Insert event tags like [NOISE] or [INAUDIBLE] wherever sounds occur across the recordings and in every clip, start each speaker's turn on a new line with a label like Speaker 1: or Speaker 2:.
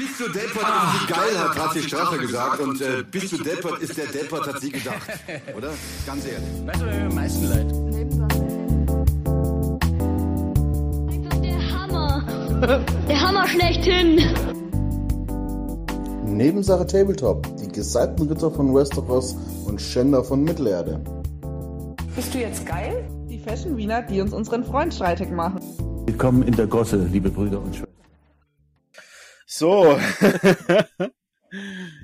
Speaker 1: Bist du deppert ist die Geilheit, hat die Strache gesagt. Und äh, bist du deppert ist der Deppert, hat sie gedacht. [LAUGHS] Oder? Ganz ehrlich.
Speaker 2: Weißt du, wer mir am meisten leid?
Speaker 3: Einfach der Hammer. Der Hammer schlechthin.
Speaker 4: Nebensache Tabletop, die gesalbten Ritter von Westeros und Schänder von Mittelerde.
Speaker 5: Bist du jetzt geil? Die Fashion Wiener, die uns unseren Freund streitig machen.
Speaker 6: Willkommen in der Gosse, liebe Brüder und Schwestern.
Speaker 7: So. [LAUGHS]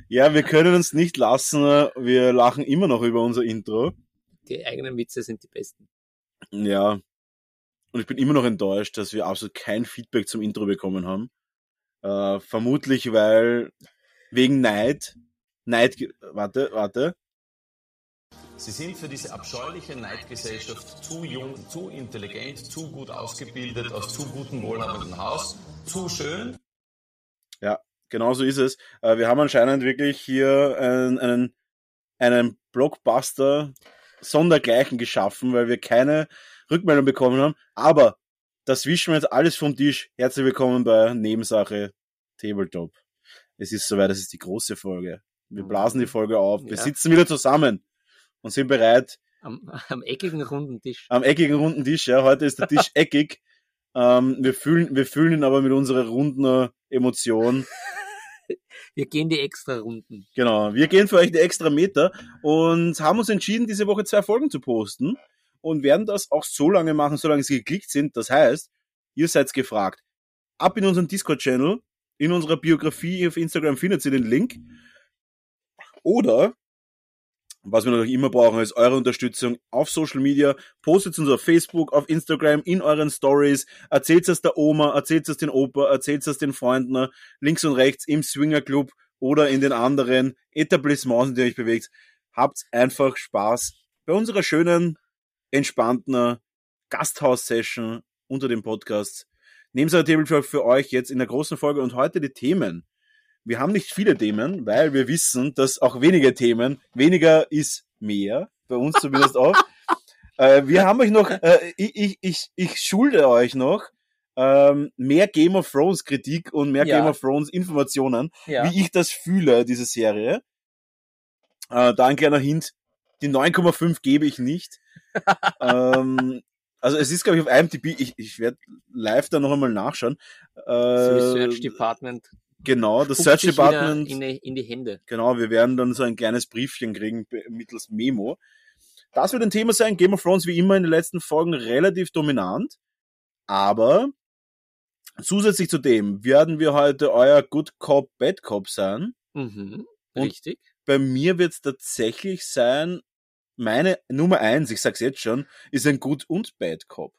Speaker 7: ja, wir können uns nicht lassen. Wir lachen immer noch über unser Intro.
Speaker 2: Die eigenen Witze sind die besten.
Speaker 7: Ja. Und ich bin immer noch enttäuscht, dass wir absolut kein Feedback zum Intro bekommen haben. Äh, vermutlich, weil wegen Neid. Neid. Warte, warte.
Speaker 8: Sie sind für diese abscheuliche Neidgesellschaft zu jung, zu intelligent, zu gut ausgebildet, aus zu gutem, wohlhabenden Haus, zu schön.
Speaker 7: Ja, genau so ist es. Äh, wir haben anscheinend wirklich hier einen, einen, einen Blockbuster sondergleichen geschaffen, weil wir keine Rückmeldung bekommen haben. Aber das wischen wir jetzt alles vom Tisch. Herzlich willkommen bei Nebensache Tabletop. Es ist soweit, das ist die große Folge. Wir blasen die Folge auf. Wir
Speaker 2: Ja.
Speaker 7: sitzen wieder zusammen und sind bereit
Speaker 2: Am, [LAUGHS] am eckigen runden Tisch.
Speaker 7: am eckigen runden Tisch. Ja, heute ist der Tisch [LAUGHS] eckig. Ähm, wir fühlen, wir fühlen ihn aber mit unserer runden Emotion.
Speaker 2: Wir gehen die extra Runden.
Speaker 7: Genau. Wir gehen für euch die extra Meter und haben uns entschieden, diese Woche zwei Folgen zu posten und werden das auch so lange machen, solange sie geklickt sind. Das heißt, ihr seid gefragt. Ab in unseren Discord-Channel, in unserer Biografie auf Instagram findet ihr den Link. Oder, was wir natürlich immer brauchen, ist eure Unterstützung auf Social Media. Postet uns auf Facebook, auf Instagram, in euren Stories. Erzählt es der Oma, erzählt es den Opa, erzählt es den Freunden, links und rechts im Swingerclub oder in den anderen Etablissements, in denen ihr euch bewegt. Habt einfach Spaß bei unserer schönen, entspannten Gasthaus-Session unter dem Podcast. Euer Tabletop für euch jetzt in der großen Folge und heute die Themen. Wir haben nicht viele Themen, weil wir wissen, dass auch wenige Themen, weniger ist mehr, bei uns zumindest auch. [LAUGHS] Äh, wir haben euch noch, äh, ich, ich, ich, schulde euch noch ähm, mehr Game of Thrones Kritik und mehr
Speaker 2: Ja.
Speaker 7: Game of Thrones Informationen,
Speaker 2: Ja.
Speaker 7: wie ich das fühle, diese Serie. Äh, da ein kleiner Hint, die 9,5 gebe ich nicht. [LAUGHS] ähm, also es ist, glaube ich, auf IMDb, ich, ich werde live da noch einmal nachschauen. Äh,
Speaker 2: Research Department.
Speaker 7: Genau, das Search Department.
Speaker 2: In die, in die Hände.
Speaker 7: Genau, wir werden dann so ein kleines Briefchen kriegen mittels Memo. Das wird ein Thema sein. Game of Thrones wie immer in den letzten Folgen relativ dominant. Aber zusätzlich zu dem werden wir heute euer Good Cop, Bad Cop sein.
Speaker 2: Mhm.
Speaker 7: Und-
Speaker 2: Richtig.
Speaker 7: Bei mir wird es tatsächlich sein, meine Nummer eins, ich sag's jetzt schon, ist ein Good und Bad Cop.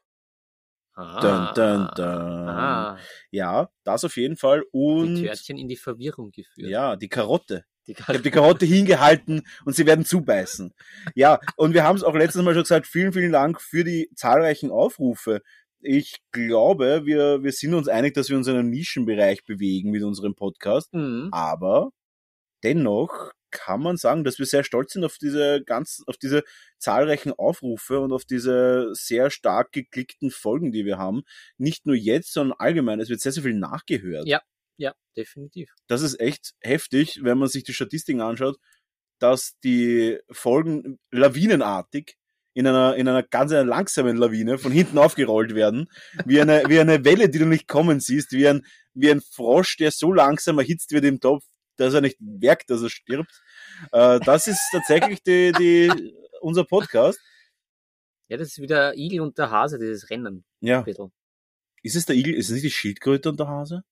Speaker 2: Ah.
Speaker 7: Dun, dun, dun.
Speaker 2: Ah.
Speaker 7: Ja, das auf jeden Fall.
Speaker 2: Die
Speaker 7: Und
Speaker 2: Törtchen in die Verwirrung geführt.
Speaker 7: ja, die Karotte.
Speaker 2: Die
Speaker 7: Ich habe die Karotte hingehalten und sie werden zubeißen. Ja, und wir haben es auch letztes Mal schon gesagt, vielen, vielen Dank für die zahlreichen Aufrufe. Ich glaube, wir, wir sind uns einig, dass wir uns in einem Nischenbereich bewegen mit unserem Podcast.
Speaker 2: Mhm.
Speaker 7: Aber dennoch kann man sagen, dass wir sehr stolz sind auf diese ganzen, auf diese zahlreichen Aufrufe und auf diese sehr stark geklickten Folgen, die wir haben. Nicht nur jetzt, sondern allgemein. Es wird sehr, sehr viel nachgehört
Speaker 2: Ja. Ja, definitiv.
Speaker 7: das ist echt heftig, wenn man sich die Statistiken anschaut, dass die Folgen lawinenartig in einer, in einer ganz einer langsamen Lawine von hinten [LAUGHS] aufgerollt werden, wie eine, wie eine Welle, die du nicht kommen siehst, wie ein, wie ein Frosch, der so langsam erhitzt wird im Topf, dass er nicht merkt, dass er stirbt. Äh, das ist tatsächlich die, die, unser Podcast.
Speaker 2: Ja, das ist wieder Igel und der Hase, dieses Rennen.
Speaker 7: Ja. Ist es der Igel, ist es nicht die Schildkröte und der Hase?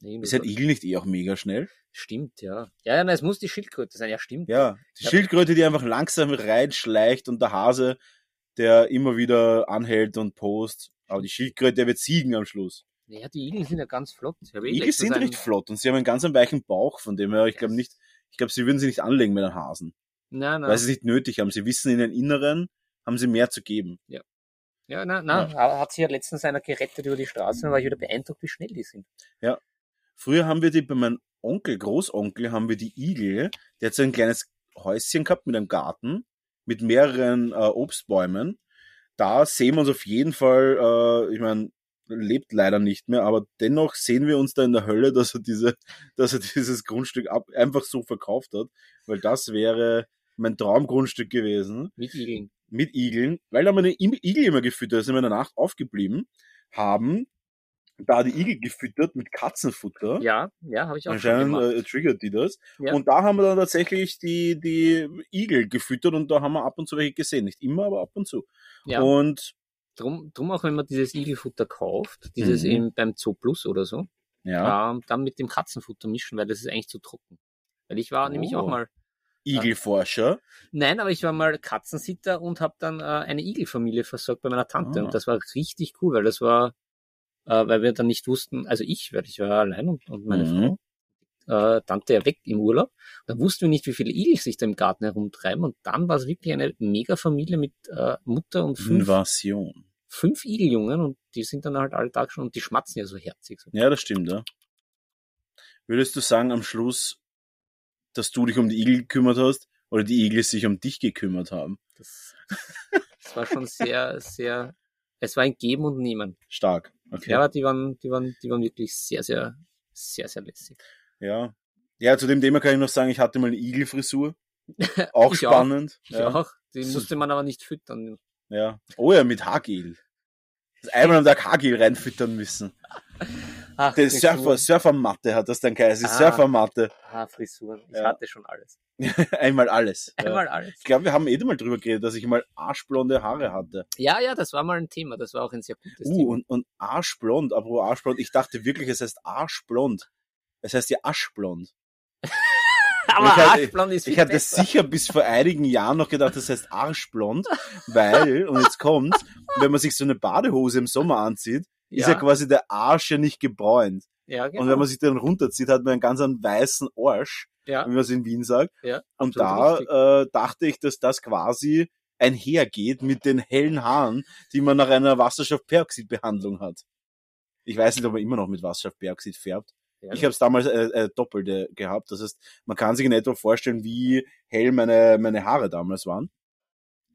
Speaker 2: Irgendwie
Speaker 7: Ist ein. Igel nicht eh auch mega schnell?
Speaker 2: Stimmt, ja. Ja, ja, nein, es muss die Schildkröte sein. Ja, stimmt.
Speaker 7: Ja, die
Speaker 2: Ja.
Speaker 7: Schildkröte, die einfach langsam reinschleicht und der Hase, der immer wieder anhält und post. Aber die Schildkröte, der wird siegen am Schluss.
Speaker 2: Ja, die Igel sind ja ganz flott. Eh
Speaker 7: Igel sind recht flott und sie haben einen ganz weichen Bauch, von dem her, ich glaube nicht, ich glaube, sie würden sie nicht anlegen mit einem Hasen.
Speaker 2: Nein, nein.
Speaker 7: Weil sie es nicht nötig haben. Sie wissen, in den Inneren haben sie mehr zu geben.
Speaker 2: Ja, nein, nein. Er hat sich ja letztens einer gerettet über die Straße und war ich wieder beeindruckt, wie schnell die sind.
Speaker 7: Früher haben wir die, bei meinem Onkel, Großonkel, haben wir die Igel, der hat so ein kleines Häuschen gehabt mit einem Garten, mit mehreren äh, Obstbäumen. Da sehen wir uns auf jeden Fall, äh, ich meine, lebt leider nicht mehr, aber dennoch sehen wir uns da in der Hölle, dass er diese, [LAUGHS] dass er dieses Grundstück ab, einfach so verkauft hat, weil das wäre mein Traumgrundstück gewesen
Speaker 2: Mit Igeln.
Speaker 7: mit Igeln, weil da meine Igel immer gefüttert sind wir in der Nacht aufgeblieben, haben da die Igel gefüttert mit Katzenfutter.
Speaker 2: Ja, ja, habe ich auch schon
Speaker 7: Anscheinend
Speaker 2: gemacht.
Speaker 7: äh, triggert die das.
Speaker 2: Ja.
Speaker 7: Und da haben wir dann tatsächlich die, die Igel gefüttert und da haben wir ab und zu welche gesehen. Nicht immer, aber ab und zu.
Speaker 2: ja.
Speaker 7: Und
Speaker 2: Drum, drum auch, wenn man dieses Igelfutter kauft, dieses
Speaker 7: Mhm.
Speaker 2: eben beim Zoo Plus oder so,
Speaker 7: ja,
Speaker 2: ähm, dann mit dem Katzenfutter mischen, weil das ist eigentlich zu trocken. Weil ich war nämlich auch
Speaker 7: Oh.
Speaker 2: mal,
Speaker 7: Igelforscher.
Speaker 2: nein, aber ich war mal Katzensitter und habe dann äh, eine Igelfamilie versorgt bei meiner Tante
Speaker 7: Ah.
Speaker 2: und das war richtig cool, weil das war, äh, weil wir dann nicht wussten, also ich, weil ich war allein und, und meine
Speaker 7: Mhm.
Speaker 2: Frau, äh, Tante ja weg im Urlaub, da wussten wir nicht, wie viele Igel sich da im Garten herumtreiben und dann war es wirklich eine Mega-Familie mit äh, Mutter und fünf,
Speaker 7: Invasion.
Speaker 2: fünf Igeljungen und die sind dann halt alle Tag schon und die schmatzen ja so herzig. So.
Speaker 7: Ja, das stimmt, ja. Würdest du sagen am Schluss, dass du dich um die Igel gekümmert hast oder die Igel sich um dich gekümmert haben?
Speaker 2: Das, [LAUGHS] das war schon sehr, sehr, es war ein Geben und Nehmen.
Speaker 7: Stark. Okay.
Speaker 2: Ja, aber die waren, die waren, die waren wirklich sehr, sehr, sehr, sehr lässig.
Speaker 7: Ja. Ja, zu dem Thema kann ich noch sagen, ich hatte mal eine Igelfrisur. [LAUGHS] Auch
Speaker 2: Ich
Speaker 7: spannend.
Speaker 2: Ich
Speaker 7: ja.
Speaker 2: auch. Die musste man aber nicht füttern.
Speaker 7: ja. Oh ja, mit Haargel. Das einmal am Tag Haargel reinfüttern müssen.
Speaker 2: Ach,
Speaker 7: Die Surfer, Surfermatte hat das dann geheißen.
Speaker 2: Ah.
Speaker 7: Surfermatte.
Speaker 2: Ah, Frisuren. Ich
Speaker 7: Ja.
Speaker 2: hatte schon alles. [LAUGHS]
Speaker 7: Einmal alles. Ja.
Speaker 2: Einmal alles.
Speaker 7: Ich glaube, wir haben eh mal drüber geredet, dass ich mal arschblonde Haare hatte.
Speaker 2: Ja, ja, das war mal ein Thema. Das war auch ein sehr gutes
Speaker 7: Uh,
Speaker 2: Thema.
Speaker 7: und, und arschblond, apropos arschblond, ich dachte wirklich, es heißt arschblond. Es heißt ja aschblond. [LAUGHS]
Speaker 2: aber
Speaker 7: ich hatte-
Speaker 2: Arschblond ist viel
Speaker 7: Ich hatte
Speaker 2: besser.
Speaker 7: sicher bis vor einigen Jahren noch gedacht, das heißt arschblond, weil, und jetzt kommt, wenn man sich so eine Badehose im Sommer anzieht, ist ja
Speaker 2: Ja.
Speaker 7: quasi der Arsch ja nicht gebräunt.
Speaker 2: Ja, genau.
Speaker 7: Und wenn man sich den runterzieht, hat man einen ganz einen weißen Arsch,
Speaker 2: ja,
Speaker 7: wie man es in Wien sagt.
Speaker 2: ja,
Speaker 7: Und da
Speaker 2: richtig.
Speaker 7: äh, dachte ich, dass das quasi einhergeht mit den hellen Haaren, die man nach einer Wasserstoffperoxidbehandlung hat. Ich weiß nicht, ob man immer noch mit Wasserstoffperoxid färbt. Ich habe es damals äh, äh, doppelte gehabt. Das heißt, man kann sich in etwa vorstellen, wie hell meine, meine Haare damals waren.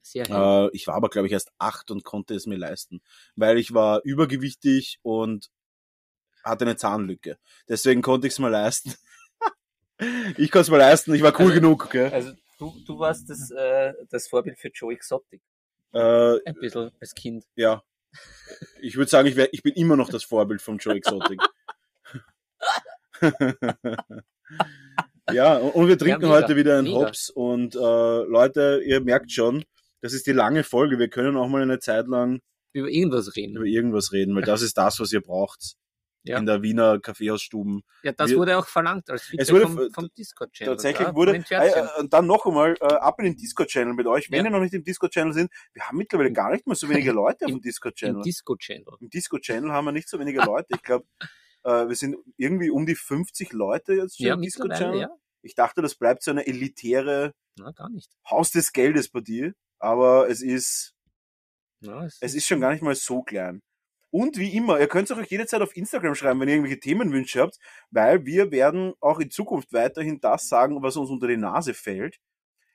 Speaker 2: sehr hell.
Speaker 7: Äh, ich war aber, glaube ich, erst acht und konnte es mir leisten, weil ich war übergewichtig und hatte eine Zahnlücke. Deswegen konnte ich es mir leisten. [LAUGHS] ich konnte es mir leisten, ich war cool
Speaker 2: Also-
Speaker 7: genug. Gell?
Speaker 2: Also du, du warst das, äh, das Vorbild für Joe Exotic.
Speaker 7: Äh,
Speaker 2: Ein bisschen als Kind.
Speaker 7: ja. Ich würde sagen, ich, wär, ich bin immer noch das Vorbild von Joe Exotic. [LAUGHS] ja, und, wir trinken
Speaker 2: mega,
Speaker 7: heute wieder einen
Speaker 2: mega.
Speaker 7: Hops. Und äh, Leute, ihr merkt schon, das ist die lange Folge. Wir können auch mal eine Zeit lang
Speaker 2: Über irgendwas reden.
Speaker 7: über irgendwas reden, weil das ist das, was ihr braucht.
Speaker 2: Ja.
Speaker 7: In der Wiener Kaffeehausstuben.
Speaker 2: Ja, das
Speaker 7: Wir-
Speaker 2: wurde auch verlangt als Feedback
Speaker 7: Es wurde
Speaker 2: vom, vom Discord-Channel.
Speaker 7: Tatsächlich
Speaker 2: ja,
Speaker 7: wurde, äh, und dann noch einmal, äh, ab in den Discord-Channel mit euch. Wenn
Speaker 2: Ja.
Speaker 7: ihr noch nicht im Discord-Channel sind, wir haben mittlerweile gar nicht mal so wenige [LAUGHS] Leute auf
Speaker 2: Im-
Speaker 7: dem Discord-Channel.
Speaker 2: Im Disco-Channel.
Speaker 7: Im Disco-Channel haben wir nicht so wenige [LAUGHS] Leute. Ich glaube, äh, wir sind irgendwie um die 50 Leute jetzt schon
Speaker 2: Ja,
Speaker 7: im
Speaker 2: mittlerweile,
Speaker 7: Discord-Channel.
Speaker 2: ja.
Speaker 7: Ich dachte, das bleibt so eine elitäre
Speaker 2: Na, gar nicht.
Speaker 7: Haus des Geldes bei dir. Aber es ist,
Speaker 2: Ja, es,
Speaker 7: es ist schon gar nicht mal so klein. Und wie immer, ihr könnt es auch jederzeit auf Instagram schreiben, wenn ihr irgendwelche Themenwünsche habt, weil wir werden auch in Zukunft weiterhin das sagen, was uns unter die Nase fällt.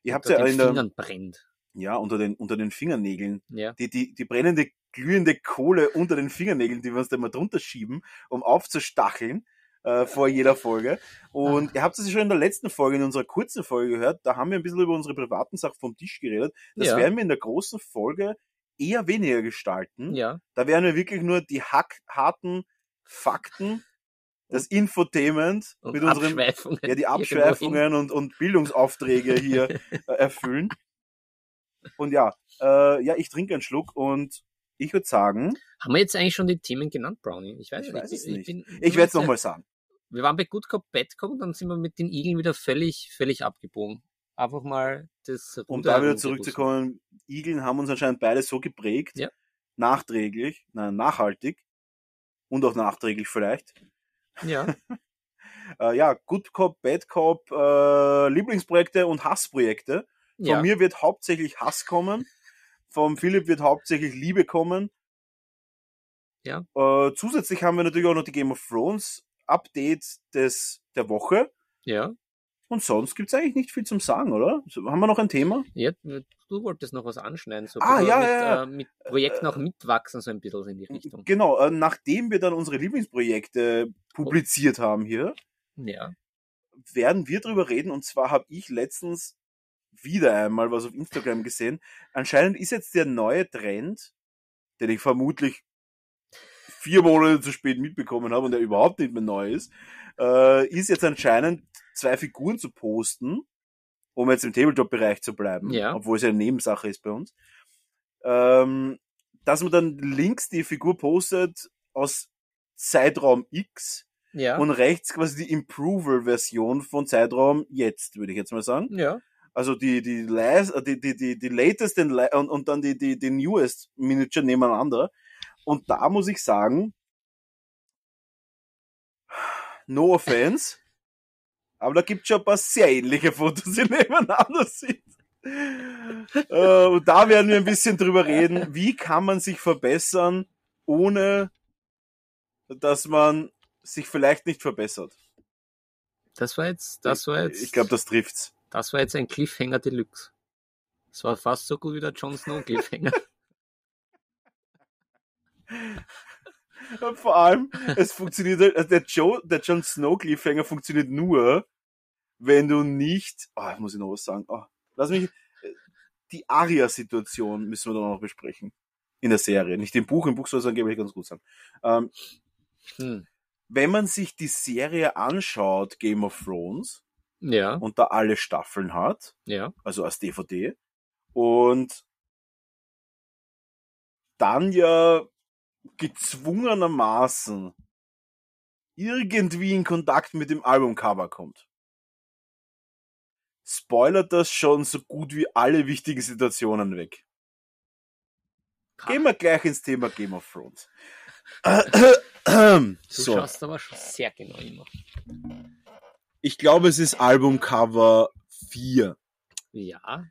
Speaker 7: Ihr habt ja
Speaker 2: den
Speaker 7: in der,
Speaker 2: Fingern brennt.
Speaker 7: ja, unter den, unter den Fingernägeln
Speaker 2: Ja.
Speaker 7: die, die, die brennende, glühende Kohle unter den Fingernägeln, die wir uns da mal drunter schieben, um aufzustacheln äh, vor jeder Folge. Und ihr habt es ja schon in der letzten Folge, in unserer kurzen Folge gehört, da haben wir ein bisschen über unsere privaten Sachen vom Tisch geredet. Das
Speaker 2: Ja.
Speaker 7: werden wir in der großen Folge eher weniger gestalten.
Speaker 2: Ja.
Speaker 7: Da werden wir wirklich nur die hack harten Fakten, das Infotainment
Speaker 2: Und
Speaker 7: mit unseren
Speaker 2: Abschweifungen.
Speaker 7: ja, die. Abschweifungen und, und Bildungsaufträge hier äh, erfüllen. [LAUGHS] Und ja, äh, ja, ich trinke einen Schluck und ich würde sagen,
Speaker 2: Haben wir jetzt eigentlich schon die Themen genannt, Brownie? Ich weiß,
Speaker 7: Ich weiß es nicht.
Speaker 2: bin-
Speaker 7: ich werde es nochmal sagen.
Speaker 2: Wir waren bei Good Cop, Bad Cop und dann sind wir mit den Igeln wieder völlig, völlig abgebogen. Einfach mal das
Speaker 7: Um
Speaker 2: Ruder
Speaker 7: da wieder zurückzukommen, Igeln haben uns anscheinend beide so geprägt,
Speaker 2: Ja.
Speaker 7: nachträglich, nein, nachhaltig und auch nachträglich vielleicht.
Speaker 2: Ja, [LAUGHS]
Speaker 7: Äh, ja, Good Cop, Bad Cop, äh, Lieblingsprojekte und Hassprojekte. Von
Speaker 2: ja.
Speaker 7: mir wird hauptsächlich Hass kommen, vom Philipp wird hauptsächlich Liebe kommen.
Speaker 2: Ja.
Speaker 7: Äh, zusätzlich haben wir natürlich auch noch die Game of Thrones Update des, der Woche.
Speaker 2: ja.
Speaker 7: Und sonst gibt's eigentlich nicht viel zum Sagen, oder? Haben wir noch ein Thema?
Speaker 2: Ja, du wolltest noch was anschneiden, so
Speaker 7: Ah, ja,
Speaker 2: mit,
Speaker 7: ja.
Speaker 2: Äh, mit Projekten auch mitwachsen, so ein bisschen in die Richtung.
Speaker 7: Genau, äh, nachdem wir dann unsere Lieblingsprojekte publiziert haben hier,
Speaker 2: Ja.
Speaker 7: werden wir drüber reden. Und zwar habe ich letztens wieder einmal was auf Instagram gesehen. Anscheinend ist jetzt der neue Trend, den ich vermutlich vier Monate zu spät mitbekommen habe und der überhaupt nicht mehr neu ist, äh, ist jetzt anscheinend zwei Figuren zu posten, um jetzt im Tabletop-Bereich zu bleiben,
Speaker 2: Ja.
Speaker 7: obwohl es ja eine Nebensache ist bei uns. Ähm, dass man dann links die Figur postet aus Zeitraum X
Speaker 2: Ja.
Speaker 7: und rechts quasi die Improver-Version von Zeitraum jetzt, würde ich jetzt mal sagen.
Speaker 2: ja.
Speaker 7: Also die, die, last, äh, die, die, die, die latest and, und, und dann die, die, die newest Miniature nebeneinander. Und da muss ich sagen, no offense, [LAUGHS] aber da gibt schon ein paar sehr ähnliche Fotos, die [LAUGHS] nebeneinander sind. Äh, und da werden wir ein bisschen drüber reden, wie kann man sich verbessern, ohne dass man sich vielleicht nicht verbessert.
Speaker 2: Das war jetzt, das war jetzt,
Speaker 7: Ich glaube, das trifft's.
Speaker 2: Das war jetzt ein Cliffhanger Deluxe. Das war fast so gut wie der Jon Snow Cliffhanger. [LAUGHS]
Speaker 7: Und vor allem, es funktioniert, halt- also der Joe, der Jon Snow Cliffhanger funktioniert nur, wenn du nicht, ah, muss ich noch was sagen, ah, lass mich, äh, die Aria-Situation müssen wir dann noch besprechen. In der Serie. Nicht im Buch, im Buch soll es angeblich ganz gut sein. Ähm,
Speaker 2: Hm.
Speaker 7: wenn man sich die Serie anschaut, Game of Thrones,
Speaker 2: Ja,
Speaker 7: und da alle Staffeln hat,
Speaker 2: ja.
Speaker 7: also als DVD. Und dann ja gezwungenermaßen irgendwie in Kontakt mit dem Albumcover kommt. Spoilert das schon so gut wie alle wichtigen Situationen weg. Gehen wir gleich ins Thema Game of Thrones.
Speaker 2: Du
Speaker 7: so,
Speaker 2: schaust aber schon sehr genau immer.
Speaker 7: Ich glaube, es ist Albumcover 4.
Speaker 2: Ja,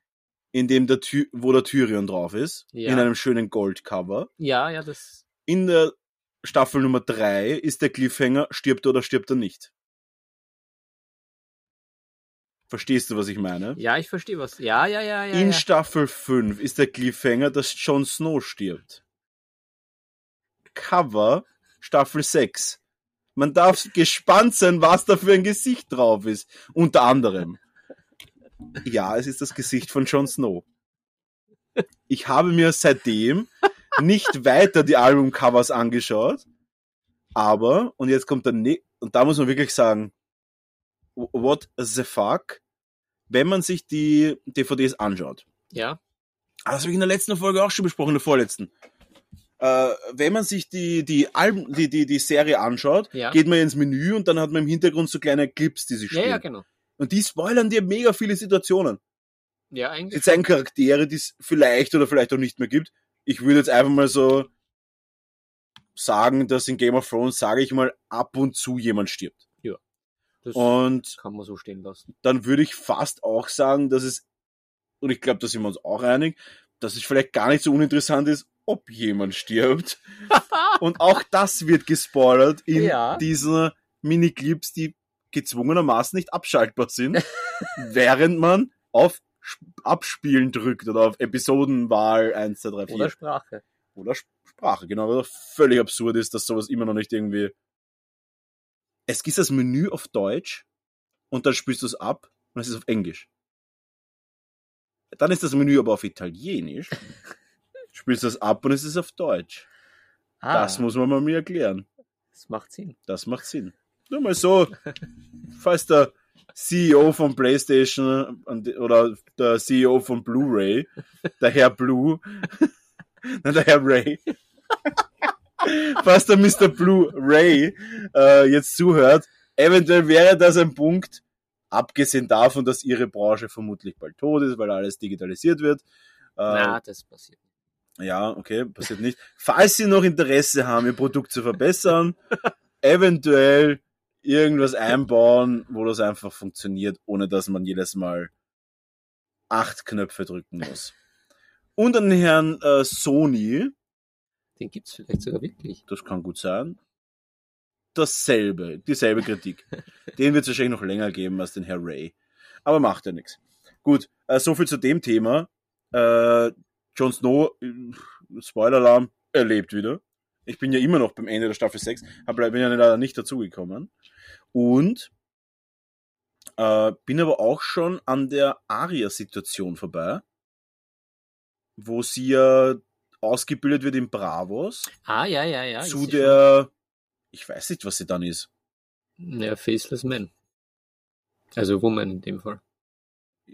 Speaker 7: in dem der Ty wo der Tyrion drauf ist,
Speaker 2: Ja.
Speaker 7: in einem schönen Goldcover.
Speaker 2: ja, ja, das,
Speaker 7: In der Staffel Nummer 3 ist der Cliffhanger, stirbt er oder stirbt er nicht. Verstehst du, was ich meine?
Speaker 2: ja, ich verstehe was. Ja, ja, ja, ja.
Speaker 7: In
Speaker 2: ja.
Speaker 7: Staffel 5 ist der Cliffhanger, dass Jon Snow stirbt. Cover Staffel 6. Man darf gespannt sein, was da für ein Gesicht drauf ist. Unter anderem. Ja, es ist das Gesicht von Jon Snow. Ich habe mir seitdem nicht weiter die Albumcovers angeschaut, aber, und jetzt kommt der, ne und da muss man wirklich sagen, what the fuck, wenn man sich die DVDs anschaut.
Speaker 2: Ja,
Speaker 7: Ah, Das habe ich in der letzten Folge auch schon besprochen, in der vorletzten. Äh, wenn man sich die, die Alben, die, die, die Serie anschaut,
Speaker 2: Ja.
Speaker 7: geht man ins Menü und dann hat man im Hintergrund so kleine Clips, die sich
Speaker 2: ja,
Speaker 7: spielen.
Speaker 2: ja, genau.
Speaker 7: Und die spoilern dir mega viele Situationen.
Speaker 2: Ja, eigentlich.
Speaker 7: zeigen Charaktere, die es vielleicht oder vielleicht auch nicht mehr gibt. Ich würde jetzt einfach mal so sagen, dass in Game of Thrones, sage ich mal, ab und zu jemand stirbt.
Speaker 2: Das
Speaker 7: Und
Speaker 2: kann man so stehen lassen.
Speaker 7: dann würde ich fast auch sagen, dass es, und ich glaube, da sind wir uns auch einig, dass es vielleicht gar nicht so uninteressant ist, ob jemand stirbt. [LAUGHS] und auch das wird gespoilert in
Speaker 2: Ja.
Speaker 7: diesen Miniclips, die gezwungenermaßen nicht abschaltbar sind, [LAUGHS] während man auf Sp- Abspielen drückt oder auf Episodenwahl 1, 2, 3, 4.
Speaker 2: Oder Sprache.
Speaker 7: Oder Sp- Sprache, genau, doch völlig absurd ist, dass sowas immer noch nicht irgendwie. Es gibt das Menü auf Deutsch und dann spielst du es ab und es ist auf Englisch. Dann ist das Menü aber auf Italienisch. [LAUGHS] spielst du es ab und es ist auf Deutsch.
Speaker 2: Ah,
Speaker 7: Das muss man mal mir erklären.
Speaker 2: das macht Sinn.
Speaker 7: Das macht Sinn. Nur mal so, [LAUGHS] falls der CEO von PlayStation oder der CEO von Blu-ray, der Herr Blue, [LAUGHS] nein, der Herr Ray, [LAUGHS] falls der Mr. Blu-ray äh, jetzt zuhört, eventuell wäre das ein Punkt, abgesehen davon, dass ihre Branche vermutlich bald tot ist, weil alles digitalisiert wird. Äh,
Speaker 2: Na, das passiert.
Speaker 7: Ja, okay, passiert nicht. Falls Sie noch Interesse haben, Ihr Produkt zu verbessern, [LAUGHS] eventuell irgendwas einbauen, wo das einfach funktioniert, ohne dass man jedes Mal acht Knöpfe drücken muss. Und an den Herrn äh, Sony,
Speaker 2: Den gibt's vielleicht sogar wirklich.
Speaker 7: das kann gut sein, dasselbe, dieselbe Kritik. [LAUGHS] Den wird es wahrscheinlich noch länger geben als den Herr Ray. Aber macht ja nichts. Gut, äh, so viel zu dem Thema. Äh, Jon Snow, äh, Spoiler-Alarm, er lebt wieder. Ich bin ja immer noch beim Ende der Staffel 6, aber bin ja leider nicht dazugekommen. Und äh, bin aber auch schon an der Aria-Situation vorbei, wo sie ja ausgebildet wird in Bravos
Speaker 2: Ah, ja, ja, ja.
Speaker 7: zu
Speaker 2: sie
Speaker 7: der, ich weiß nicht, was sie dann ist.
Speaker 2: Ja, Faceless Man. Also Woman in dem Fall.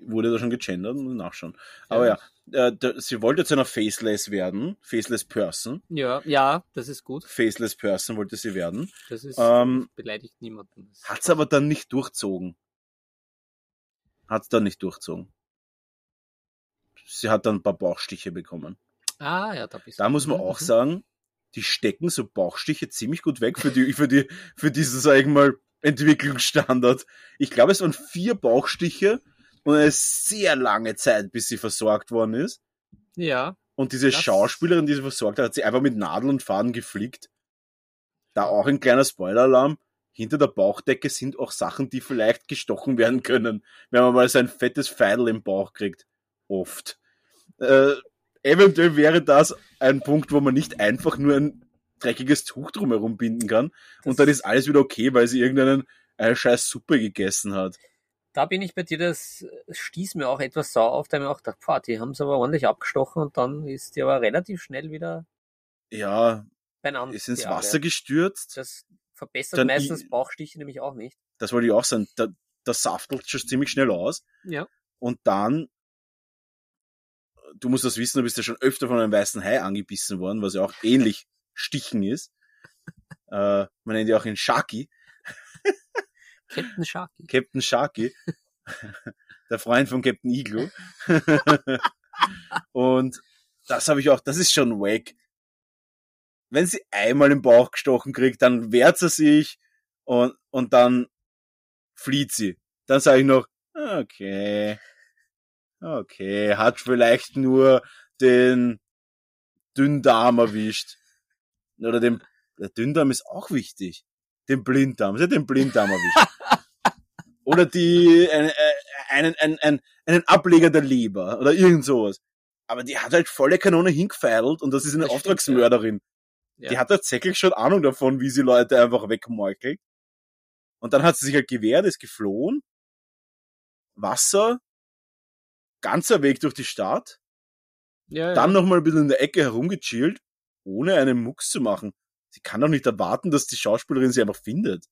Speaker 7: Wurde da schon gegendert? Muss ich nachschauen. Aber ja, äh, da, sie wollte zu einer Faceless werden, Faceless Person.
Speaker 2: Ja, ja, das ist gut.
Speaker 7: Faceless Person wollte sie werden.
Speaker 2: Das ist
Speaker 7: Ähm,
Speaker 2: beleidigt niemanden. Das-
Speaker 7: Hat's aber dann nicht durchzogen. Hat's dann nicht durchzogen. Sie hat dann ein paar Bauchstiche bekommen.
Speaker 2: Ah, ja, da bist
Speaker 7: Da muss man auch
Speaker 2: mhm.
Speaker 7: sagen, die stecken so Bauchstiche ziemlich gut weg für die, für die, für diesen, sag ich mal, Entwicklungsstandard. Ich glaube, es waren vier Bauchstiche und eine sehr lange Zeit, bis sie versorgt worden ist.
Speaker 2: Ja,
Speaker 7: Und diese
Speaker 2: Das-
Speaker 7: Schauspielerin, die sie versorgt hat, hat sie einfach mit Nadel und Faden geflickt. Da auch ein kleiner Spoiler-Alarm. Hinter der Bauchdecke sind auch Sachen, die vielleicht gestochen werden können, wenn man mal so ein fettes Feidel im Bauch kriegt. Oft. Äh, eventuell wäre das ein Punkt, wo man nicht einfach nur ein dreckiges Tuch drumherum binden kann. und dann ist alles wieder okay, weil sie irgendeinen eine scheiß Suppe gegessen hat.
Speaker 2: Da bin ich bei dir, das stieß mir auch etwas sauer auf, da habe ich mir auch gedacht, pah, die haben es aber ordentlich abgestochen und dann ist die aber relativ schnell wieder
Speaker 7: Ja,
Speaker 2: beieinander.
Speaker 7: ist ins. Wasser gestürzt.
Speaker 2: Das verbessert
Speaker 7: Dann
Speaker 2: meistens
Speaker 7: i-
Speaker 2: Bauchstiche nämlich auch nicht.
Speaker 7: Das wollte ich auch sagen. Da, das saftelt schon ziemlich schnell aus.
Speaker 2: Ja.
Speaker 7: Und dann, du musst das wissen, du bist ja schon öfter von einem weißen Hai angebissen worden, was ja auch ähnlich [LAUGHS] Stichen ist. Äh, man nennt ja auch ihn Sharky,
Speaker 2: Captain Sharky.
Speaker 7: Captain Sharky, [LAUGHS] der Freund von Captain Igloo. [LAUGHS] Und das habe ich auch, das ist schon wack. Wenn sie einmal im Bauch gestochen kriegt, dann wehrt sie sich und, und dann flieht sie. Dann sage ich noch, okay, okay, hat vielleicht nur den Dünndarm erwischt. Oder den, der Dünndarm ist auch wichtig. Den Blinddarm, sie hat den Blinddarm erwischt. [LAUGHS] Oder die, einen, einen, einen, einen, einen Ableger der Leber oder irgend sowas. Aber die hat halt volle Kanone hingefeidelt und das ist eine
Speaker 2: Das stimmt,
Speaker 7: Auftragsmörderin.
Speaker 2: Ja.
Speaker 7: Die hat tatsächlich schon Ahnung davon, wie sie Leute einfach wegmeuchelt. Und dann hat sie sich halt gewehrt, ist geflohen. Wasser, ganzer Weg durch die Stadt,
Speaker 2: ja, ja.
Speaker 7: dann nochmal ein bisschen in der Ecke herumgechillt, ohne einen Mucks zu machen. Sie kann doch nicht erwarten, dass die Schauspielerin sie einfach findet.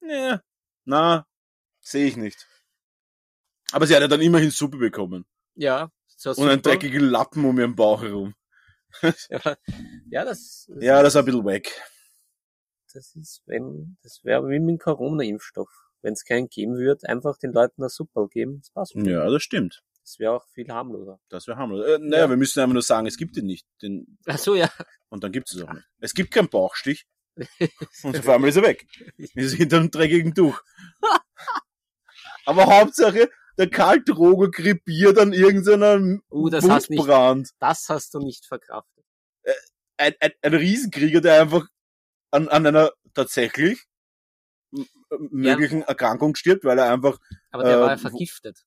Speaker 7: Nee, na, sehe ich nicht. Aber sie hat ja dann immerhin Suppe bekommen.
Speaker 2: ja, so
Speaker 7: Und einen dreckigen Lappen um ihren Bauch herum. [LAUGHS]
Speaker 2: Ja, ja, das, das
Speaker 7: Ja, das war ein bisschen wack.
Speaker 2: das ist, wenn, das wäre wie mit dem Corona-Impfstoff. Wenn es keinen geben würde, einfach den Leuten eine Suppe geben, das passt.
Speaker 7: Ja, das stimmt.
Speaker 2: Das wäre auch viel harmloser.
Speaker 7: Das wäre harmlos. Äh, naja,
Speaker 2: Ja.
Speaker 7: wir müssen einfach nur sagen, es gibt ihn nicht. Den,
Speaker 2: Ach so, ja.
Speaker 7: und dann gibt es es auch nicht. Es gibt keinen Bauchstich. [LAUGHS] Und auf einmal ist er weg. Ist hinter einem dreckigen Tuch. Aber Hauptsache, der Kaltroger krepiert an irgendeiner
Speaker 2: Uh, das hast nicht, das hast du nicht verkraftet.
Speaker 7: Ein, ein, ein Riesenkrieger, der einfach an, an einer tatsächlich möglichen Erkrankung stirbt, weil er einfach
Speaker 2: Aber der
Speaker 7: Äh,
Speaker 2: war ja
Speaker 7: wo-
Speaker 2: vergiftet.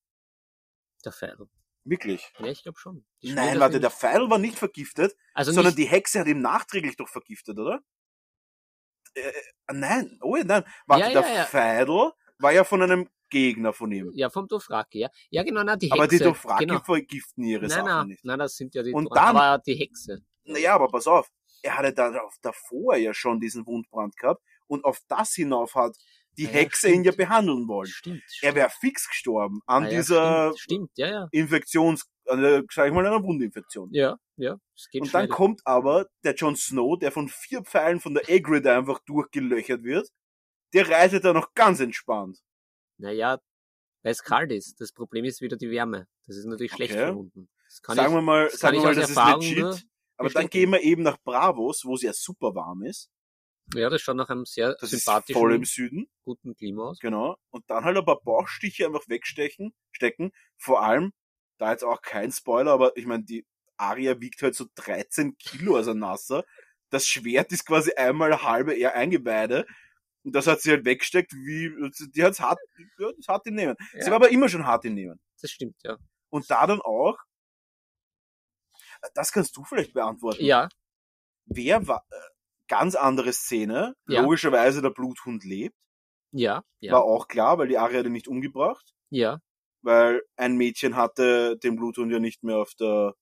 Speaker 2: Der Pfeil.
Speaker 7: wirklich.
Speaker 2: Ja, ich glaube schon. Die
Speaker 7: Nein, warte, der Pfeil war nicht vergiftet,
Speaker 2: also
Speaker 7: sondern
Speaker 2: nicht,
Speaker 7: die Hexe hat ihn nachträglich doch vergiftet, oder? Äh, äh, nein, oh ja, nein. Warte,
Speaker 2: Ja,
Speaker 7: der
Speaker 2: ja, ja.
Speaker 7: Pfeil war ja von einem Gegner von ihm.
Speaker 2: ja, vom Dothraki, ja. Ja, genau, na, die Hexe.
Speaker 7: Aber die Dothraki
Speaker 2: genau.
Speaker 7: vergiften ihre
Speaker 2: Nein,
Speaker 7: Sachen
Speaker 2: nein,
Speaker 7: nicht.
Speaker 2: nein, das sind ja die
Speaker 7: Und
Speaker 2: Dothraki,
Speaker 7: dann-
Speaker 2: aber die Hexe.
Speaker 7: Naja, aber pass auf. Er hatte da davor ja schon diesen Wundbrand gehabt und auf das hinauf hat die
Speaker 2: Ja,
Speaker 7: Hexe ihn ja
Speaker 2: stimmt.
Speaker 7: behandeln wollen.
Speaker 2: Stimmt.
Speaker 7: Er wäre fix gestorben an
Speaker 2: Ah, ja,
Speaker 7: dieser
Speaker 2: Stimmt, stimmt, ja, ja.
Speaker 7: Infektions, äh, sag ich mal, einer Wundinfektion.
Speaker 2: Ja, ja.
Speaker 7: Und dann
Speaker 2: schnell.
Speaker 7: kommt aber der Jon Snow, der von vier Pfeilen von der Egrid einfach durchgelöchert wird. Der reitet da noch ganz entspannt.
Speaker 2: Naja, weil es kalt ist. Das Problem ist wieder die Wärme. Das ist natürlich schlecht
Speaker 7: Okay.
Speaker 2: kann
Speaker 7: sagen
Speaker 2: ich,
Speaker 7: wir mal,
Speaker 2: das
Speaker 7: sagen wir mal, das
Speaker 2: Erfahrung
Speaker 7: ist legit. Aber dann gehen wir eben nach Bravos, wo es ja super warm ist.
Speaker 2: Ja, das schaut nach einem sehr
Speaker 7: Das
Speaker 2: sympathischen,
Speaker 7: voll im Süden.
Speaker 2: guten Klima aus.
Speaker 7: Genau. Und dann halt ein paar Bauchstiche einfach wegstechen, stecken. Vor allem, da jetzt auch kein Spoiler, aber ich meine, die Aria wiegt halt so 13 Kilo als ein Nasser. Das Schwert ist quasi einmal halbe eher Eingeweide. Und das hat sie halt weggesteckt, wie, die hat's hart, ja, das hart in nehmen.
Speaker 2: Ja.
Speaker 7: Sie war aber immer schon hart in nehmen.
Speaker 2: Das stimmt, ja.
Speaker 7: Und da dann auch, das kannst du vielleicht beantworten.
Speaker 2: Ja,
Speaker 7: Wer war, äh, ganz andere Szene,
Speaker 2: Ja.
Speaker 7: logischerweise der Bluthund lebt,
Speaker 2: ja, ja,
Speaker 7: war auch klar, weil die Aria hat ihn nicht umgebracht,
Speaker 2: ja.
Speaker 7: weil ein Mädchen hatte den Bluthund ja nicht mehr auf der,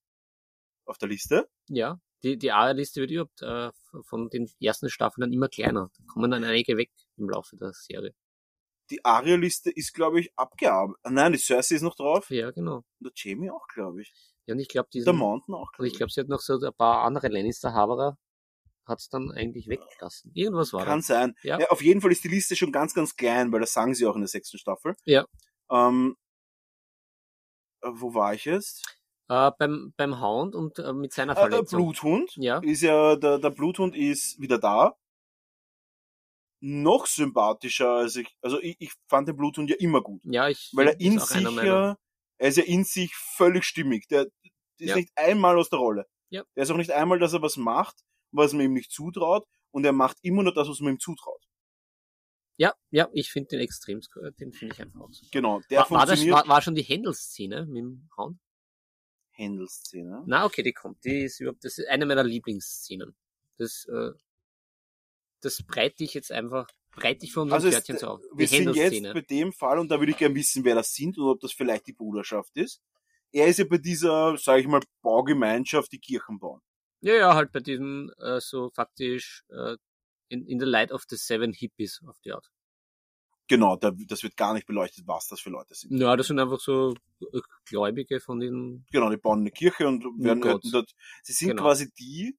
Speaker 7: auf der Liste.
Speaker 2: Ja, die, die AR-Liste wird überhaupt äh, von den ersten Staffeln dann immer kleiner. Da kommen dann einige weg im Laufe der Serie.
Speaker 7: Die Aria-Liste ist, glaube ich, abgearbeitet. Nein, die Cersei ist noch drauf.
Speaker 2: Ja, genau.
Speaker 7: Und der Jamie auch, glaube ich.
Speaker 2: Ja, und ich glaube,
Speaker 7: Der Mountain auch,
Speaker 2: und
Speaker 7: glaube
Speaker 2: ich glaube, sie hat noch so ein paar andere Lannister-Haberer hat's dann eigentlich weggelassen. Irgendwas war
Speaker 7: Kann
Speaker 2: da.
Speaker 7: sein.
Speaker 2: Ja.
Speaker 7: Ja. auf jeden Fall ist die Liste schon ganz, ganz klein, weil das sagen sie auch in der sechsten Staffel.
Speaker 2: Ja.
Speaker 7: Ähm, äh, wo war ich jetzt?
Speaker 2: Äh, beim, beim Hound und äh, mit seiner
Speaker 7: Äh, der
Speaker 2: Verletzung.
Speaker 7: Bluthund.
Speaker 2: Ja.
Speaker 7: Ist ja, der, der Bluthund ist wieder da. Noch sympathischer als ich, also ich, ich fand den Bluthund ja immer gut.
Speaker 2: Ja, ich
Speaker 7: Weil er in sich ja, er ist ja in sich völlig stimmig. Der, der ist
Speaker 2: Ja.
Speaker 7: nicht einmal aus der Rolle.
Speaker 2: Ja.
Speaker 7: Der ist auch nicht einmal, dass er was macht, was man ihm nicht zutraut. Und er macht immer nur das, was man ihm zutraut.
Speaker 2: Ja, ja, ich finde den extrem, den finde ich einfach auch super.
Speaker 7: Genau. Der
Speaker 2: War, war, das,
Speaker 7: funktioniert.
Speaker 2: war, war schon die Händel-Szene mit dem Hound?
Speaker 7: Händel-Szene.
Speaker 2: Na, okay, die kommt. Die ist überhaupt, das ist eine meiner Lieblingsszenen. Das, äh, das breite ich jetzt einfach, breite ich von
Speaker 7: Also
Speaker 2: Pferdchen so auf.
Speaker 7: wir
Speaker 2: Die
Speaker 7: sind jetzt bei dem Fall, und da würde ich gerne wissen, wer das sind und ob das vielleicht die Bruderschaft ist. Er ist ja bei dieser, sage ich mal, Baugemeinschaft, die Kirchen bauen.
Speaker 2: Ja, ja, halt bei diesem, äh, so faktisch, äh, in, in the light of the seven hippies auf die Art.
Speaker 7: Genau, da, das wird gar nicht beleuchtet, was das für Leute sind.
Speaker 2: Ja, das sind einfach so äh, Gläubige von den,
Speaker 7: Genau, die bauen eine Kirche und werden
Speaker 2: Gott.
Speaker 7: halt dort, sie sind
Speaker 2: Genau.
Speaker 7: quasi die,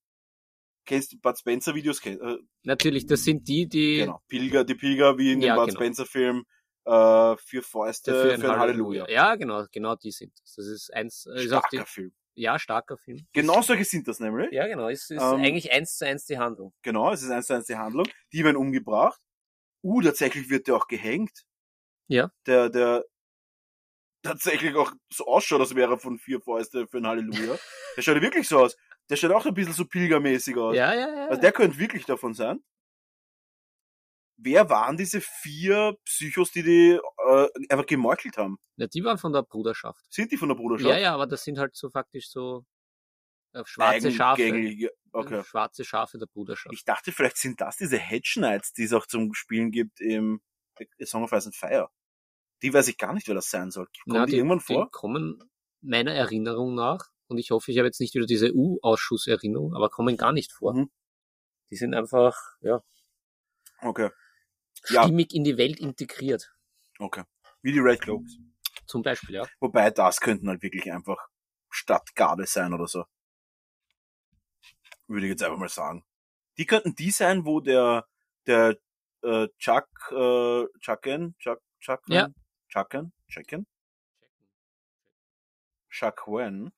Speaker 7: kennst du Bud Spencer Videos? Kenn- Äh,
Speaker 2: natürlich, das sind die, die,
Speaker 7: genau, Pilger, die Pilger wie in dem
Speaker 2: Ja,
Speaker 7: Bud
Speaker 2: genau.
Speaker 7: Spencer Film, äh, für Fäuste,
Speaker 2: für
Speaker 7: für ein, Halleluja.
Speaker 2: Ja, genau, genau die sind das. Das ist eins, äh, ist auch die,
Speaker 7: Starker Film.
Speaker 2: Ja, starker Film.
Speaker 7: Genau solche sind das nämlich.
Speaker 2: Ja, genau, es ist
Speaker 7: Ähm,
Speaker 2: eigentlich eins zu eins die Handlung.
Speaker 7: Genau, es ist eins zu eins die Handlung. Die werden umgebracht. Uh, tatsächlich wird der auch gehängt.
Speaker 2: Ja.
Speaker 7: Der, der tatsächlich auch so ausschaut, als wäre er von vier Fäuste für ein Halleluja. der schaut ja wirklich so aus. Der schaut auch ein bisschen so pilgermäßig aus.
Speaker 2: Ja, ja, ja.
Speaker 7: Also der könnte wirklich davon sein. Wer waren diese vier Psychos, die die äh, einfach gemeuchelt haben?
Speaker 2: ja, die waren von der Bruderschaft.
Speaker 7: Sind die von der Bruderschaft?
Speaker 2: Ja, ja, aber das sind halt so faktisch so äh, schwarze Schafe.
Speaker 7: Eigengängige- Okay.
Speaker 2: Schwarze Schafe der Bruderschaft.
Speaker 7: Ich dachte, vielleicht sind das diese Hedge Knights, die es auch zum Spielen gibt im Song of Ice and Fire. Die weiß ich gar nicht, wer das sein soll. Kommen
Speaker 2: Na,
Speaker 7: die, irgendwann vor?
Speaker 2: Die kommen meiner Erinnerung nach, und ich hoffe, ich habe jetzt nicht wieder diese U-Ausschusserinnerung, aber kommen gar nicht vor.
Speaker 7: Mhm.
Speaker 2: Die sind einfach, ja,
Speaker 7: Okay, Ja.
Speaker 2: stimmig in die Welt integriert.
Speaker 7: okay. Wie die Red Cloaks.
Speaker 2: Zum Beispiel, ja.
Speaker 7: Wobei, das könnten halt wirklich einfach Stadtgarde sein oder so. Würde ich jetzt einfach mal sagen. Die könnten die sein, wo der, der, äh, Chuck, äh, Chucken, Chuck, Chucken,
Speaker 2: Ja.
Speaker 7: Chucken, Chucken, Chuck Wen,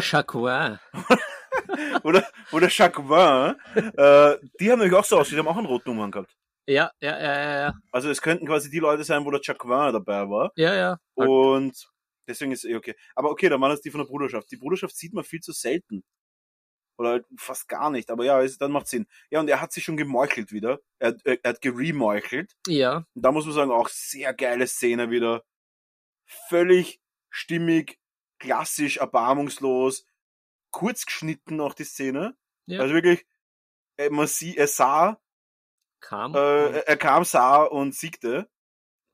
Speaker 2: Chacouin. [LAUGHS]
Speaker 7: oder, oder Jacquin, äh, die haben nämlich auch so aus, die haben auch einen roten Umhang gehabt.
Speaker 2: Ja, ja, ja, ja, ja.
Speaker 7: Also es könnten quasi die Leute sein, wo der Jacquin dabei war.
Speaker 2: Ja, ja.
Speaker 7: Und deswegen ist eh okay. Aber okay, dann waren das die von der Bruderschaft. Die Bruderschaft sieht man viel zu selten. Oder halt fast gar nicht. Aber ja, es, dann macht Sinn. Ja, und er hat sich schon gemeuchelt wieder. Er, er, er hat geremeuchelt.
Speaker 2: Ja,
Speaker 7: Und da muss man sagen, auch sehr geile Szene wieder. Völlig stimmig, klassisch, erbarmungslos. Kurz geschnitten auch die Szene.
Speaker 2: Ja.
Speaker 7: Also wirklich, äh, man sie, er sah,
Speaker 2: kam.
Speaker 7: äh, er kam, sah und siegte.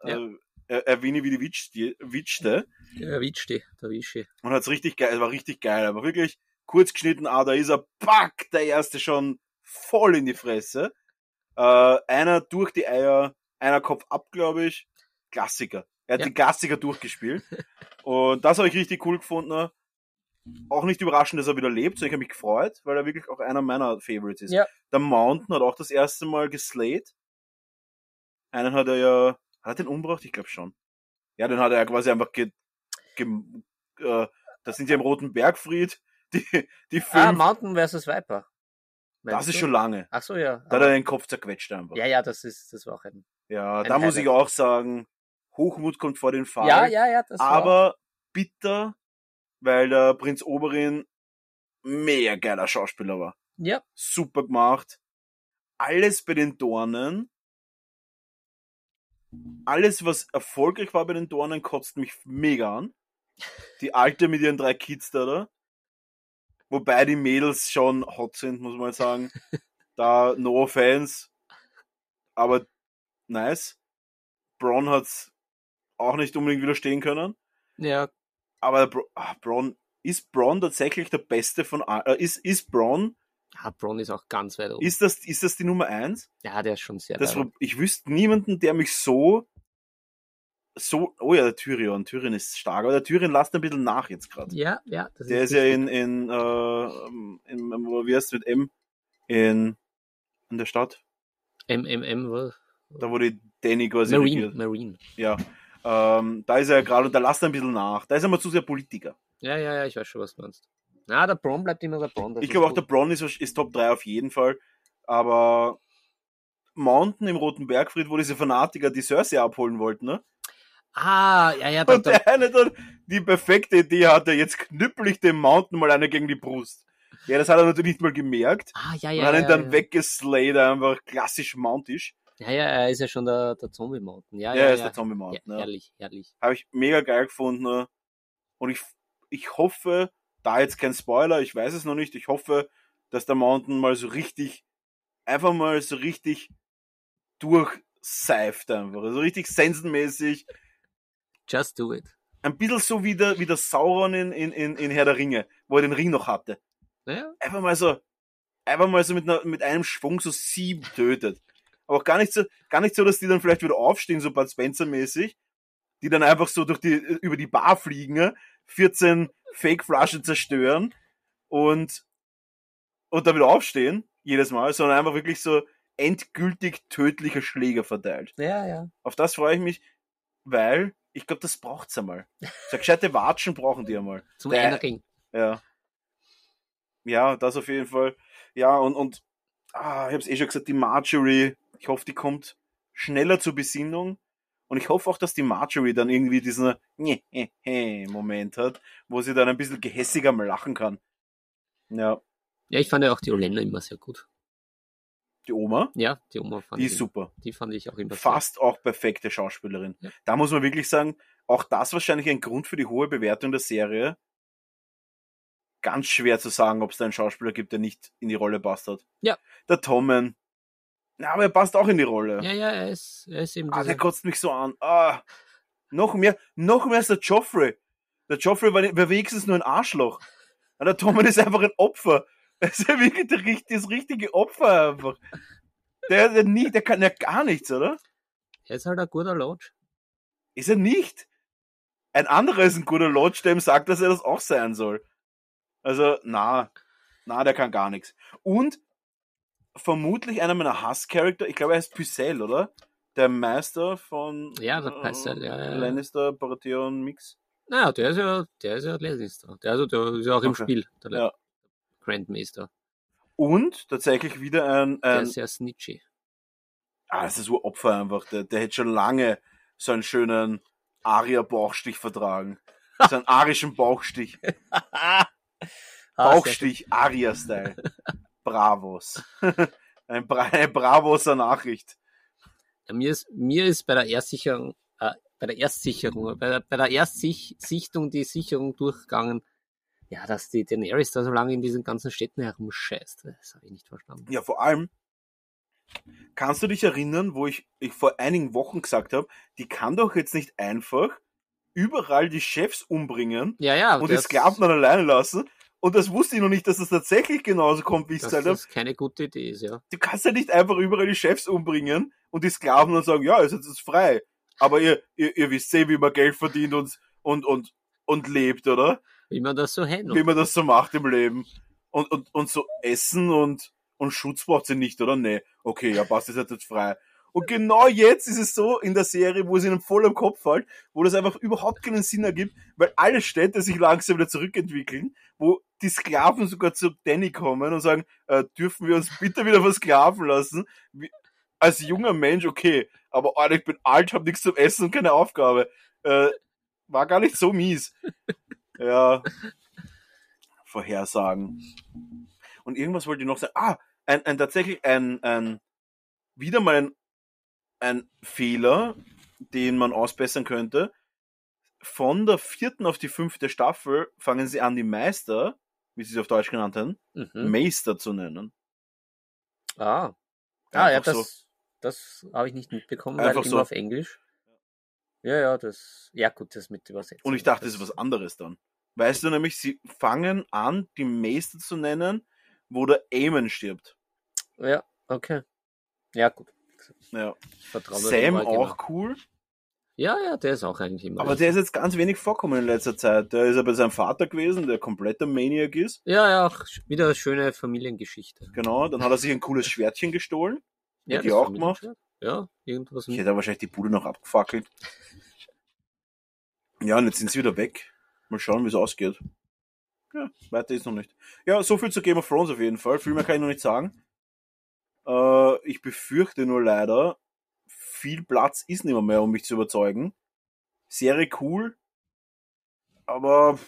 Speaker 2: Ja.
Speaker 7: Äh, er, er Winnie wie die Witschte, Witschte.
Speaker 2: der Witschi, der Wischi.
Speaker 7: Und hat's richtig geil, es war richtig geil, aber wirklich kurz geschnitten, ah, da ist er, pack, der erste schon voll in die Fresse. Äh, einer durch die Eier, einer Kopf ab, glaube ich. Klassiker. Er hat
Speaker 2: Ja.
Speaker 7: den Klassiker durchgespielt. [LAUGHS] Und das habe ich richtig cool gefunden. Auch nicht überraschend, dass er wieder lebt, sondern ich habe mich gefreut, weil er wirklich auch einer meiner Favorites ist.
Speaker 2: Ja.
Speaker 7: Der Mountain hat auch das erste Mal geslayed. Einen hat er ja, hat er den umgebracht? Ich glaube schon. Ja, den hat er ja quasi einfach ge, ge, äh, das sind ja im Roten Bergfried, [LAUGHS] die, die fünf.
Speaker 2: Ah, Mountain vs. Viper.
Speaker 7: das ist
Speaker 2: du?
Speaker 7: schon lange.
Speaker 2: Ach so, ja.
Speaker 7: Da hat er den Kopf zerquetscht einfach.
Speaker 2: ja, ja, das ist, das war auch ein.
Speaker 7: Ja,
Speaker 2: Ein
Speaker 7: da muss ich
Speaker 2: Highlight.
Speaker 7: auch sagen, Hochmut kommt vor den Fall.
Speaker 2: Ja, ja, ja, das war.
Speaker 7: aber bitter, weil der Prinz Oberin mega geiler Schauspieler war.
Speaker 2: Ja,
Speaker 7: Super gemacht. Alles bei den Dornen alles, was erfolgreich war bei den Dornen, kotzt mich mega an. Die Alte mit ihren drei Kids da, da. Wobei die Mädels schon hot sind, muss man sagen. [LAUGHS] Da, no offense. Aber nice. Braun hat's auch nicht unbedingt widerstehen können.
Speaker 2: Ja,
Speaker 7: Aber Bra ah, Braun, ist Braun tatsächlich der Beste von, äh, ist, ist Braun,
Speaker 2: ja Braun ist auch ganz weit oben.
Speaker 7: ist das, ist das die Nummer eins?
Speaker 2: ja, der ist schon sehr
Speaker 7: Das,
Speaker 2: weit
Speaker 7: ich wüsste niemanden, der mich so, so, oh ja, der Tyrion, Tyrion ist stark, aber der Tyrion lasst ein bisschen nach jetzt gerade.
Speaker 2: Ja, ja.
Speaker 7: Der ist ja in, in, äh, in, wie heißt mit M? In, in der Stadt.
Speaker 2: MMM, was?
Speaker 7: Da wo die Danny quasi
Speaker 2: Marine,
Speaker 7: regiert.
Speaker 2: Marine.
Speaker 7: Ja. Ähm, da ist er ja gerade und da lasst er ein bisschen nach. Da ist er mal zu sehr Politiker.
Speaker 2: Ja, ja, ja, ich weiß schon, was du meinst. Na, der Braun bleibt immer der Braun.
Speaker 7: ich glaube auch, der Braun ist, ist Top 3 auf jeden Fall. Aber Mountain im Roten Bergfried, wo diese Fanatiker die Cersei abholen wollten, ne?
Speaker 2: Ah, ja, ja,
Speaker 7: Und der eine dann die perfekte Idee hatte, jetzt knüppel ich dem Mountain mal eine gegen die Brust. Ja, das hat er natürlich nicht mal gemerkt.
Speaker 2: ah, ja,
Speaker 7: und
Speaker 2: ja,
Speaker 7: hat ihn
Speaker 2: ja,
Speaker 7: dann
Speaker 2: ja.
Speaker 7: weggeslayed, einfach klassisch mountisch.
Speaker 2: Ja, ja, er ist ja schon der, der Zombie-Mountain. Ja,
Speaker 7: Ja,
Speaker 2: ja,
Speaker 7: er ist der Zombie Mountain.
Speaker 2: Herrlich, herrlich.
Speaker 7: Habe ich mega geil gefunden. Und ich, ich hoffe, da jetzt kein Spoiler, ich weiß es noch nicht, ich hoffe, dass der Mountain mal so richtig, einfach mal so richtig durchseift einfach. Also richtig sensenmäßig.
Speaker 2: Just do it.
Speaker 7: Ein bisschen so wie der, wie der Sauron in, in, in, in Herr der Ringe, wo er den Ring noch hatte.
Speaker 2: Ja,
Speaker 7: Einfach mal so, einfach mal so mit, einer, mit einem Schwung so sieben tötet. Aber auch gar nicht so, gar nicht so, dass die dann vielleicht wieder aufstehen, so Bud Spencer-mäßig, die dann einfach so durch die, über die Bar fliegen, ne? 14 Fake-Flaschen zerstören und, und dann wieder aufstehen, jedes Mal, sondern einfach wirklich so endgültig tödliche Schläge verteilt.
Speaker 2: ja, ja.
Speaker 7: Auf das freue ich mich, weil ich glaube, das braucht's einmal. So gescheite Watschen brauchen die einmal.
Speaker 2: Zum
Speaker 7: Der-. Ja. Ja, das auf jeden Fall. Ja, und, und ah, ich habe es eh schon gesagt, die Marjorie, ich hoffe, die kommt schneller zur Besinnung. Und ich hoffe auch, dass die Marjorie dann irgendwie diesen Moment hat, wo sie dann ein bisschen gehässiger mal lachen kann. Ja,
Speaker 2: Ja, ich fand ja auch die Olenna immer sehr gut.
Speaker 7: die Oma,
Speaker 2: Ja, die Oma fand
Speaker 7: die
Speaker 2: ich
Speaker 7: ist
Speaker 2: immer-
Speaker 7: super.
Speaker 2: Die fand ich auch immer
Speaker 7: Fast auch perfekte Schauspielerin.
Speaker 2: Ja.
Speaker 7: Da muss man wirklich sagen, auch das wahrscheinlich ein Grund für die hohe Bewertung der Serie. Ganz schwer zu sagen, ob es da einen Schauspieler gibt, der nicht in die Rolle passt hat.
Speaker 2: Ja.
Speaker 7: Der Tommen. Ja, aber er passt auch in die Rolle.
Speaker 2: Ja, ja, er ist, er ist eben
Speaker 7: ah, der kotzt mich so an. Ah, noch mehr, noch mehr als der Joffrey. Der Joffrey war, war wenigstens nur ein Arschloch. Und der Tommen ist einfach ein Opfer. [LAUGHS] Er ist ja wirklich der, das richtige Opfer einfach. Der, der, nie, der kann ja gar nichts, oder?
Speaker 2: er ist halt ein guter Lodge.
Speaker 7: Ist er nicht. Ein anderer ist ein guter Lodge, der ihm sagt, dass er das auch sein soll. Also, na, na, der kann gar nichts. Und vermutlich einer meiner Hasscharakter, ich glaube, er heißt Pycelle, oder? Der Meister von
Speaker 2: Ja, der Pycelle, ja, ja, ja.
Speaker 7: Lannister, Baratheon Mix.
Speaker 2: Naja, der ist ja, der ist ja Lannister. Der, also, der ist ja auch im
Speaker 7: Okay.
Speaker 2: Spiel. Der
Speaker 7: Ja.
Speaker 2: Grandmaster.
Speaker 7: Und tatsächlich wieder ein,
Speaker 2: Der
Speaker 7: ein
Speaker 2: ist sehr snitchy.
Speaker 7: ah, das ist so Opfer einfach. Der, der hätte schon lange so einen schönen Aria-Bauchstich vertragen. [LAUGHS] So einen arischen Bauchstich.
Speaker 2: Ah,
Speaker 7: Bauchstich, Aria-Style. [LAUGHS] Bravos. [LAUGHS] Ein Bra eine Bravoser Nachricht.
Speaker 2: Mir ist, mir ist bei der Erstsicherung, äh, bei der Erstsicherung, bei der, bei der Erstsichtung die Sicherung durchgegangen, ja, dass die Daenerys da so lange in diesen ganzen Städten herumscheißt. Das habe ich nicht verstanden.
Speaker 7: Ja, vor allem, kannst du dich erinnern, wo ich, ich vor einigen Wochen gesagt habe, die kann doch jetzt nicht einfach überall die Chefs umbringen
Speaker 2: Ja, ja.
Speaker 7: und die
Speaker 2: das-
Speaker 7: Sklaven dann alleine lassen. Und das wusste ich noch nicht, dass das tatsächlich genauso kommt, wie ich es gesagt habe.
Speaker 2: das keine gute Idee ist, ja.
Speaker 7: Du kannst ja nicht einfach überall die Chefs umbringen und die Sklaven dann sagen, ja, ist jetzt frei. Aber ihr, ihr, ihr wisst eh, wie man Geld verdient und, und, und, und lebt, oder?
Speaker 2: Wie man das so
Speaker 7: Wie
Speaker 2: handelt.
Speaker 7: man das so macht im Leben. Und, und, und so Essen und, und Schutz braucht sie nicht, oder? Nee. Okay, ja, passt, ist jetzt jetzt frei. Und genau jetzt ist es so in der Serie, wo es ihnen voll am Kopf fällt, wo das einfach überhaupt keinen Sinn ergibt, weil alle Städte sich langsam wieder zurückentwickeln, wo die Sklaven sogar zu Danny kommen und sagen, äh, dürfen wir uns bitte wieder versklaven lassen? Wie, als junger Mensch, okay, aber Alter, ich bin alt, hab nichts zum Essen und keine Aufgabe. Äh, war gar nicht so mies. Ja. Vorhersagen. Und irgendwas wollte ich noch sagen. Ah, ein, ein tatsächlich ein, ein wieder mal ein, ein Fehler den man ausbessern könnte. Von der vierten auf die fünfte Staffel fangen sie an, die Meister, wie sie es auf Deutsch genannt haben,
Speaker 2: Mhm.
Speaker 7: Meister zu nennen.
Speaker 2: Ah. Ah, ja, das, das habe ich nicht mitbekommen, weil
Speaker 7: Einfach
Speaker 2: immer
Speaker 7: so.
Speaker 2: auf Englisch. Ja, ja, das, ja gut, das mit Übersetzung.
Speaker 7: Und ich dachte, das ist was anderes dann. Weißt du nämlich, sie fangen an, die Meister zu nennen, wo der Aemon stirbt.
Speaker 2: Ja, okay. Ja, gut.
Speaker 7: Ja. Sam
Speaker 2: Original.
Speaker 7: auch cool,
Speaker 2: Ja, ja, der ist auch eigentlich immer.
Speaker 7: aber der ist jetzt ganz wenig vorkommen in letzter Zeit. Der ist ja bei seinem Vater gewesen, der kompletter Maniac ist.
Speaker 2: Ja, ja, auch wieder eine schöne Familiengeschichte.
Speaker 7: Genau, dann hat er sich ein cooles Schwertchen gestohlen.
Speaker 2: Ja,
Speaker 7: Hätte
Speaker 2: das
Speaker 7: ich auch
Speaker 2: Familienschwert. Ja, irgendwas
Speaker 7: Ich hätte wahrscheinlich die Bude noch abgefackelt. [LAUGHS] Ja, und jetzt sind sie wieder weg. Mal schauen, wie es ausgeht. Ja, weiter ist noch nicht. Ja, so viel zu Game of Thrones auf jeden Fall. Viel mehr kann ich noch nicht sagen. Äh, ich befürchte nur leider, viel Platz ist nicht mehr, mehr, um mich zu überzeugen. Serie cool, aber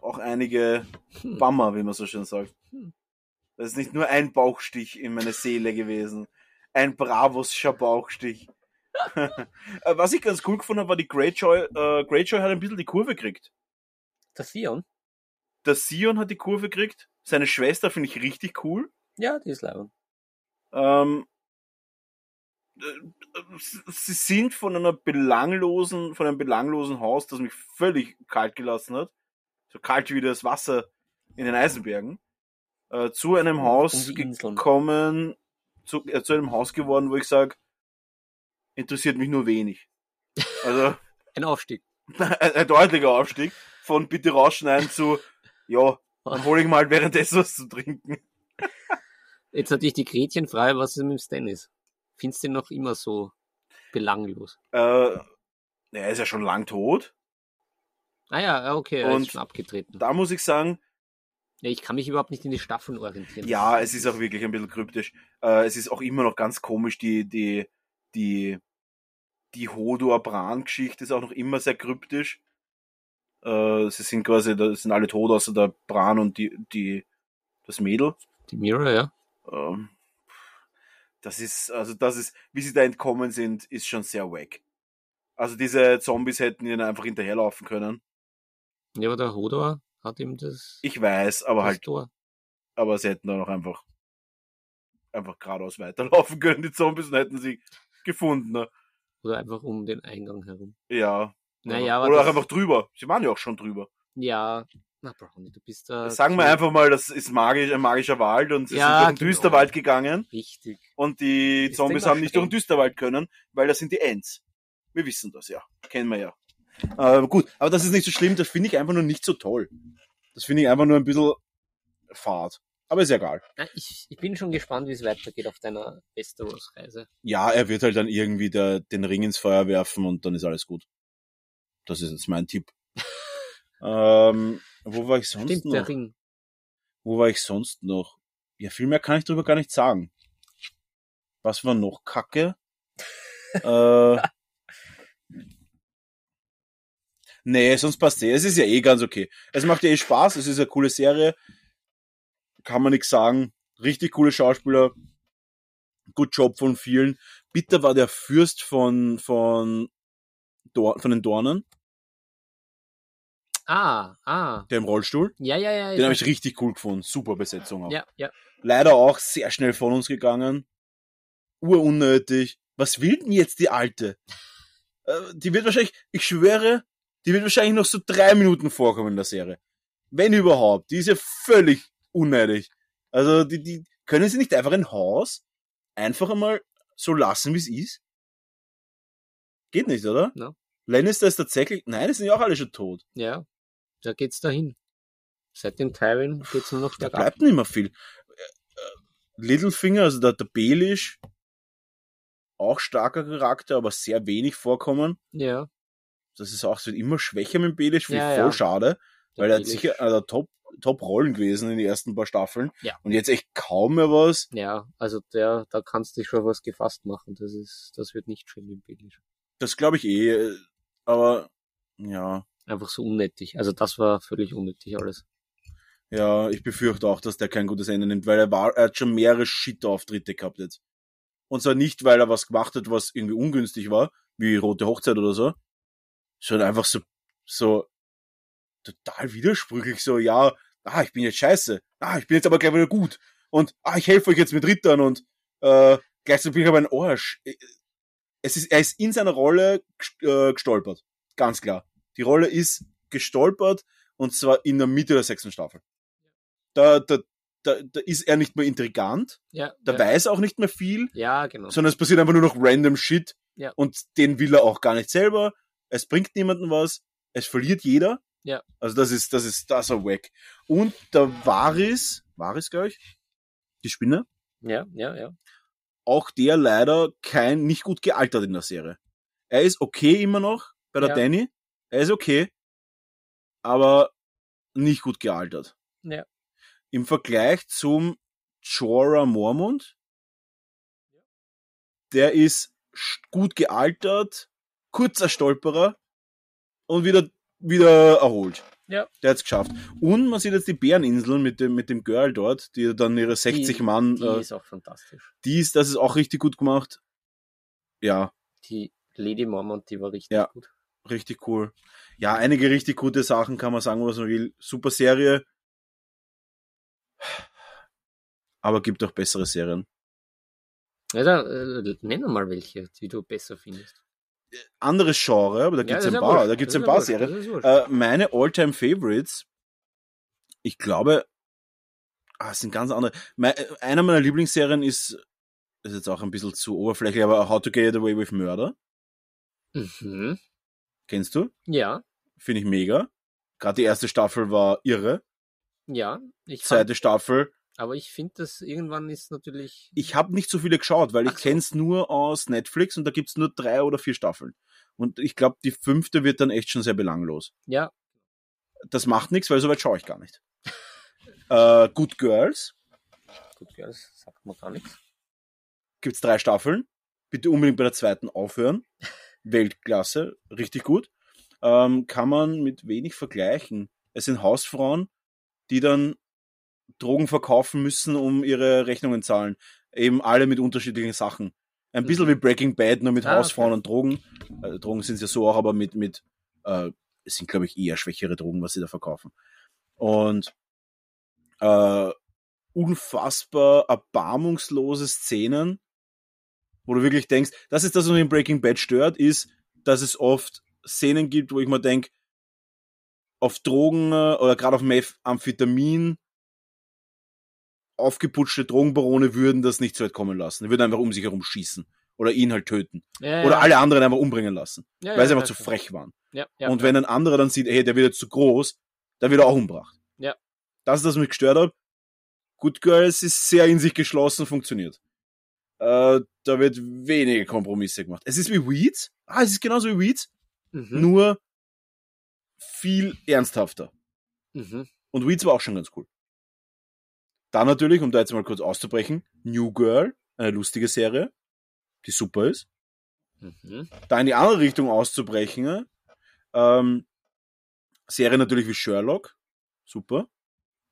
Speaker 7: auch einige
Speaker 2: Hm.
Speaker 7: Bummer, wie man so schön sagt.
Speaker 2: Hm.
Speaker 7: Das ist nicht nur ein Bauchstich in meine Seele gewesen. Ein bravoscher Bauchstich. [LAUGHS] Äh, Was ich ganz cool gefunden habe, war die Greyjoy. Äh, Greyjoy hat ein bisschen die Kurve gekriegt.
Speaker 2: Der Theon?
Speaker 7: Der Sion hat die Kurve gekriegt. Seine Schwester finde ich richtig cool.
Speaker 2: Ja, die ist leibend.
Speaker 7: Ähm, äh, sie sind von einer belanglosen, von einem belanglosen Haus, das mich völlig kalt gelassen hat, so kalt wie das Wasser in den Eisenbergen, äh, zu einem Haus gekommen, zu, äh, zu einem Haus geworden, wo ich sage, interessiert mich nur wenig. Also [LAUGHS]
Speaker 2: Ein Aufstieg. [LAUGHS]
Speaker 7: ein, ein deutlicher Aufstieg von bitte rausschneiden zu, ja, dann hole ich mal währenddessen was zu trinken.
Speaker 2: Jetzt natürlich die Gretchenfrage, was ist mit dem Stannis? Findest du ihn noch immer so belanglos?
Speaker 7: Äh, er ist ja schon lang tot.
Speaker 2: Ah ja, ja, okay, er
Speaker 7: Und
Speaker 2: ist schon abgetreten.
Speaker 7: Da muss ich sagen,
Speaker 2: Ja, ich kann mich überhaupt nicht in die Staffeln orientieren.
Speaker 7: ja, es ist auch wirklich ein bisschen kryptisch. Äh, es ist auch immer noch ganz komisch, die, die, die, die Hodor-Bran-Geschichte ist auch noch immer sehr kryptisch. Äh, sie sind quasi, das sind alle tot, außer der Bran und die, die, das Mädel.
Speaker 2: Die Mirror, ja.
Speaker 7: Ähm, das ist, also das ist, wie sie da entkommen sind, ist schon sehr wack. Also diese Zombies hätten ihnen einfach hinterherlaufen können.
Speaker 2: Ja, aber der Hodor hat ihm das,
Speaker 7: Ich weiß, aber halt,
Speaker 2: Tor.
Speaker 7: aber sie hätten dann auch einfach, einfach geradeaus weiterlaufen [LAUGHS] können, die Zombies, und hätten sie gefunden. Ne?
Speaker 2: Oder einfach um den Eingang herum.
Speaker 7: Ja.
Speaker 2: Naja, aber
Speaker 7: Oder auch
Speaker 2: das-
Speaker 7: einfach drüber. Sie waren ja auch schon drüber.
Speaker 2: Ja, na Brownie, du bist da.
Speaker 7: Sagen wir einfach mal, das ist magisch, ein magischer Wald und sie
Speaker 2: Ja,
Speaker 7: sind durch den
Speaker 2: genau.
Speaker 7: Düsterwald gegangen
Speaker 2: Richtig.
Speaker 7: und die
Speaker 2: Ist
Speaker 7: Zombies haben nicht durch den. Düsterwald können, weil das sind die Ents. Wir wissen das ja. Kennen wir ja. Äh, gut, aber das ist nicht so schlimm, das finde ich einfach nur nicht so toll. Das finde ich einfach nur ein bisschen fad. Aber ist egal.
Speaker 2: Ich, ich bin schon gespannt, wie es weitergeht auf deiner Westeros-Reise.
Speaker 7: Ja, er wird halt dann irgendwie der, den Ring ins Feuer werfen und dann ist alles gut. Das ist jetzt mein Tipp. [LAUGHS] ähm, wo war ich sonst
Speaker 2: Stimmt,
Speaker 7: noch?
Speaker 2: der Ring.
Speaker 7: Wo war ich sonst noch? Ja, viel mehr kann ich darüber gar nicht sagen. Was war noch Kacke? [LAUGHS] äh, nee, sonst passt eh. Es ist ja eh ganz okay. Es macht ja eh Spaß. Es ist eine coole Serie. Kann man nichts sagen. Richtig coole Schauspieler. Gut Job von vielen. Bitter war der Fürst von, von, Dor von den Dornen,
Speaker 2: Ah, ah.
Speaker 7: der im Rollstuhl.
Speaker 2: Ja, ja, ja.
Speaker 7: Den habe ich richtig cool gefunden. Super Besetzung auch.
Speaker 2: Ja, ja.
Speaker 7: leider auch sehr schnell von uns gegangen. Urunnötig. Was will denn jetzt die Alte? Äh, die wird wahrscheinlich, ich schwöre, die wird wahrscheinlich noch so drei Minuten vorkommen in der Serie. Wenn überhaupt. Die ist ja völlig unnötig. Also, die, die, können sie nicht einfach ein Haus einfach einmal so lassen, wie es ist? Geht nicht, oder?
Speaker 2: No.
Speaker 7: Lannister ist tatsächlich, nein, die sind ja auch alle schon tot.
Speaker 2: Ja, da geht's dahin. Seit dem Tywin geht's nur noch
Speaker 7: Da
Speaker 2: bergab.
Speaker 7: bleibt nicht mehr viel. Äh, Littlefinger, also der, der Baelish, auch starker Charakter, aber sehr wenig vorkommen.
Speaker 2: Ja,
Speaker 7: Das ist auch, es wird immer schwächer mit dem Baelish, finde
Speaker 2: Ja,
Speaker 7: ich voll
Speaker 2: ja.
Speaker 7: schade,
Speaker 2: der
Speaker 7: weil er hat sicher einer der Top, Top-Rollen gewesen in den ersten paar Staffeln.
Speaker 2: Ja.
Speaker 7: Und jetzt echt kaum mehr was.
Speaker 2: Ja, also der, da kannst du dich schon was gefasst machen. Das ist, das wird nicht schön im Billig.
Speaker 7: Das glaube ich eh, äh, aber ja,
Speaker 2: Einfach so unnötig. Also das war völlig unnötig alles.
Speaker 7: ja, ich befürchte auch, dass der kein gutes Ende nimmt, weil er war, er hat schon mehrere Shit-Auftritte gehabt jetzt. Und zwar nicht, weil er was gemacht hat, was irgendwie ungünstig war, wie Rote Hochzeit oder so. Schon einfach so, so total widersprüchlich, so, ja, ah, ich bin jetzt scheiße, ah, ich bin jetzt aber gleich wieder gut und ah, ich helfe euch jetzt mit Rittern und äh, gleichzeitig bin ich aber ein Arsch. Es ist, er ist in seiner Rolle äh, gestolpert, ganz klar. Die Rolle ist gestolpert und zwar in der Mitte der sechsten Staffel. Da, da, da, da ist er nicht mehr intrigant,
Speaker 2: Ja,
Speaker 7: da
Speaker 2: ja,
Speaker 7: weiß er auch nicht mehr viel,
Speaker 2: ja genau.
Speaker 7: sondern es passiert einfach nur noch random Shit
Speaker 2: Ja.
Speaker 7: und den will er auch gar nicht selber. Es bringt niemandem was, es verliert jeder.
Speaker 2: Ja.
Speaker 7: Also das ist, das ist, das ist Wack. Und der Varis, Varis, glaube ich, die Spinne,
Speaker 2: Ja, ja, ja.
Speaker 7: auch der leider kein, nicht gut gealtert in der Serie. Er ist okay immer noch bei der
Speaker 2: Ja.
Speaker 7: Danny. Er ist okay, aber nicht gut gealtert.
Speaker 2: Ja.
Speaker 7: Im Vergleich zum Jorah Mormont, der ist gut gealtert, kurzer Stolperer und wieder, wieder erholt.
Speaker 2: Ja.
Speaker 7: Der hat's geschafft. Und man sieht jetzt die Bäreninseln mit dem, mit dem Girl dort, die dann ihre 60
Speaker 2: die,
Speaker 7: Mann,
Speaker 2: Die
Speaker 7: äh,
Speaker 2: ist auch fantastisch.
Speaker 7: die ist, das ist auch richtig gut gemacht. Ja,
Speaker 2: Die Lady Mormont, die war richtig
Speaker 7: Ja.
Speaker 2: gut.
Speaker 7: Richtig cool. Ja, einige richtig gute Sachen kann man sagen, was man will. Super Serie. Aber gibt auch bessere Serien.
Speaker 2: Ja, da, äh, nenn mal welche, die du besser findest.
Speaker 7: Anderes Genre, aber da
Speaker 2: Ja,
Speaker 7: gibt's
Speaker 2: das ist
Speaker 7: ein
Speaker 2: ja
Speaker 7: paar, da gibt's ein
Speaker 2: ja
Speaker 7: paar
Speaker 2: wurscht,
Speaker 7: Serien. Äh, meine All-Time Favorites, ich glaube, ah, es sind ganz andere. Mei- äh, einer meiner Lieblingsserien ist, ist jetzt auch ein bisschen zu oberflächlich, aber How to Get Away with Murder.
Speaker 2: Mhm.
Speaker 7: Kennst du?
Speaker 2: Ja,
Speaker 7: Finde ich mega. Gerade die erste Staffel war irre.
Speaker 2: ja. Ich fand,
Speaker 7: Zweite Staffel
Speaker 2: aber ich finde, das irgendwann ist natürlich.
Speaker 7: ich habe nicht so viele geschaut, weil ich
Speaker 2: Ach so.
Speaker 7: kenn's nur aus Netflix und da gibt's nur drei oder vier Staffeln. Und ich glaube, die fünfte wird dann echt schon sehr belanglos.
Speaker 2: Ja,
Speaker 7: Das macht nichts, weil soweit schaue ich gar nicht. [LAUGHS] äh, Good Girls
Speaker 2: ja, das sagt man gar nichts.
Speaker 7: gibt's drei Staffeln. Bitte unbedingt bei der zweiten aufhören. [LAUGHS] Weltklasse, richtig gut. Ähm, kann man mit wenig vergleichen. Es sind Hausfrauen, die dann Drogen verkaufen müssen, um ihre Rechnungen zahlen. Eben alle mit unterschiedlichen Sachen. Ein bisschen
Speaker 2: Mhm.
Speaker 7: wie Breaking Bad, nur mit
Speaker 2: Ah,
Speaker 7: Hausfrauen
Speaker 2: okay.
Speaker 7: und Drogen. Äh, Drogen sind ja so auch, aber mit, mit äh, es sind, glaube ich, eher schwächere Drogen, was sie da verkaufen. Und äh, unfassbar erbarmungslose Szenen, wo du wirklich denkst, das ist das, was mich in Breaking Bad stört, ist, dass es oft Szenen gibt, wo ich mir denk, auf Drogen äh, oder gerade auf Amphetamin aufgeputschte Drogenbarone würden das nicht so weit kommen lassen. Die würden einfach um sich herum schießen oder ihn halt töten.
Speaker 2: Ja,
Speaker 7: Oder
Speaker 2: ja.
Speaker 7: alle anderen einfach umbringen lassen,
Speaker 2: ja,
Speaker 7: weil sie einfach zu frech waren. Und wenn ein anderer dann sieht, hey, der wird jetzt zu groß, dann wird er auch umgebracht.
Speaker 2: Ja.
Speaker 7: Das ist das, was mich gestört hat. Good Girls ist sehr in sich geschlossen, funktioniert. Äh, da wird wenige Kompromisse gemacht. Es ist wie Weeds. Ah, es ist genauso wie Weeds,
Speaker 2: Mhm.
Speaker 7: nur viel ernsthafter.
Speaker 2: Mhm.
Speaker 7: Und Weeds war auch schon ganz cool. Dann natürlich, um da jetzt mal kurz auszubrechen, New Girl, eine lustige Serie, die super ist.
Speaker 2: Mhm.
Speaker 7: Da in die andere Richtung auszubrechen, ähm, Serie natürlich wie Sherlock, super,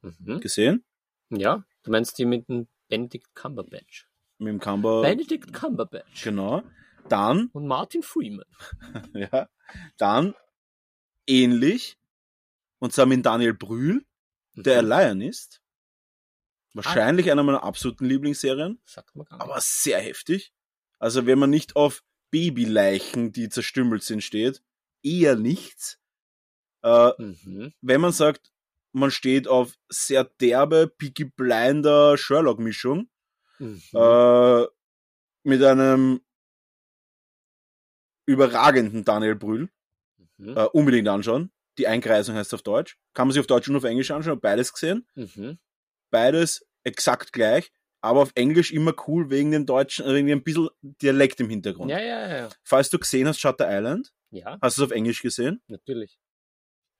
Speaker 2: Mhm.
Speaker 7: gesehen,
Speaker 2: Ja, du meinst die mit dem Benedict Cumberbatch.
Speaker 7: Mit dem Camber,
Speaker 2: Benedict Cumberbatch.
Speaker 7: genau. Dann,
Speaker 2: Und Martin Freeman. [LAUGHS]
Speaker 7: ja, dann ähnlich, und zwar mit Daniel Brühl, der
Speaker 2: Mhm.
Speaker 7: Lion ist. Wahrscheinlich einer meiner absoluten Lieblingsserien.
Speaker 2: Sagt man gar nicht.
Speaker 7: aber sehr heftig. Also wenn man nicht auf Babyleichen, die zerstümmelt sind, steht, eher nichts. Äh,
Speaker 2: Mhm.
Speaker 7: wenn man sagt, man steht auf sehr derbe, Peaky Blinder Sherlock-Mischung,
Speaker 2: Mhm.
Speaker 7: äh, mit einem überragenden Daniel Brühl,
Speaker 2: Mhm.
Speaker 7: äh, unbedingt anschauen. Die Einkreisung heißt auf Deutsch. Kann man sich auf Deutsch und auf Englisch anschauen, habe beides gesehen.
Speaker 2: Mhm.
Speaker 7: beides exakt gleich, aber auf Englisch immer cool wegen dem deutschen, äh, wegen ein bisschen Dialekt im Hintergrund.
Speaker 2: Ja, ja, ja.
Speaker 7: Falls du gesehen hast, Shutter Island,
Speaker 2: Ja,
Speaker 7: hast du es auf Englisch gesehen?
Speaker 2: natürlich.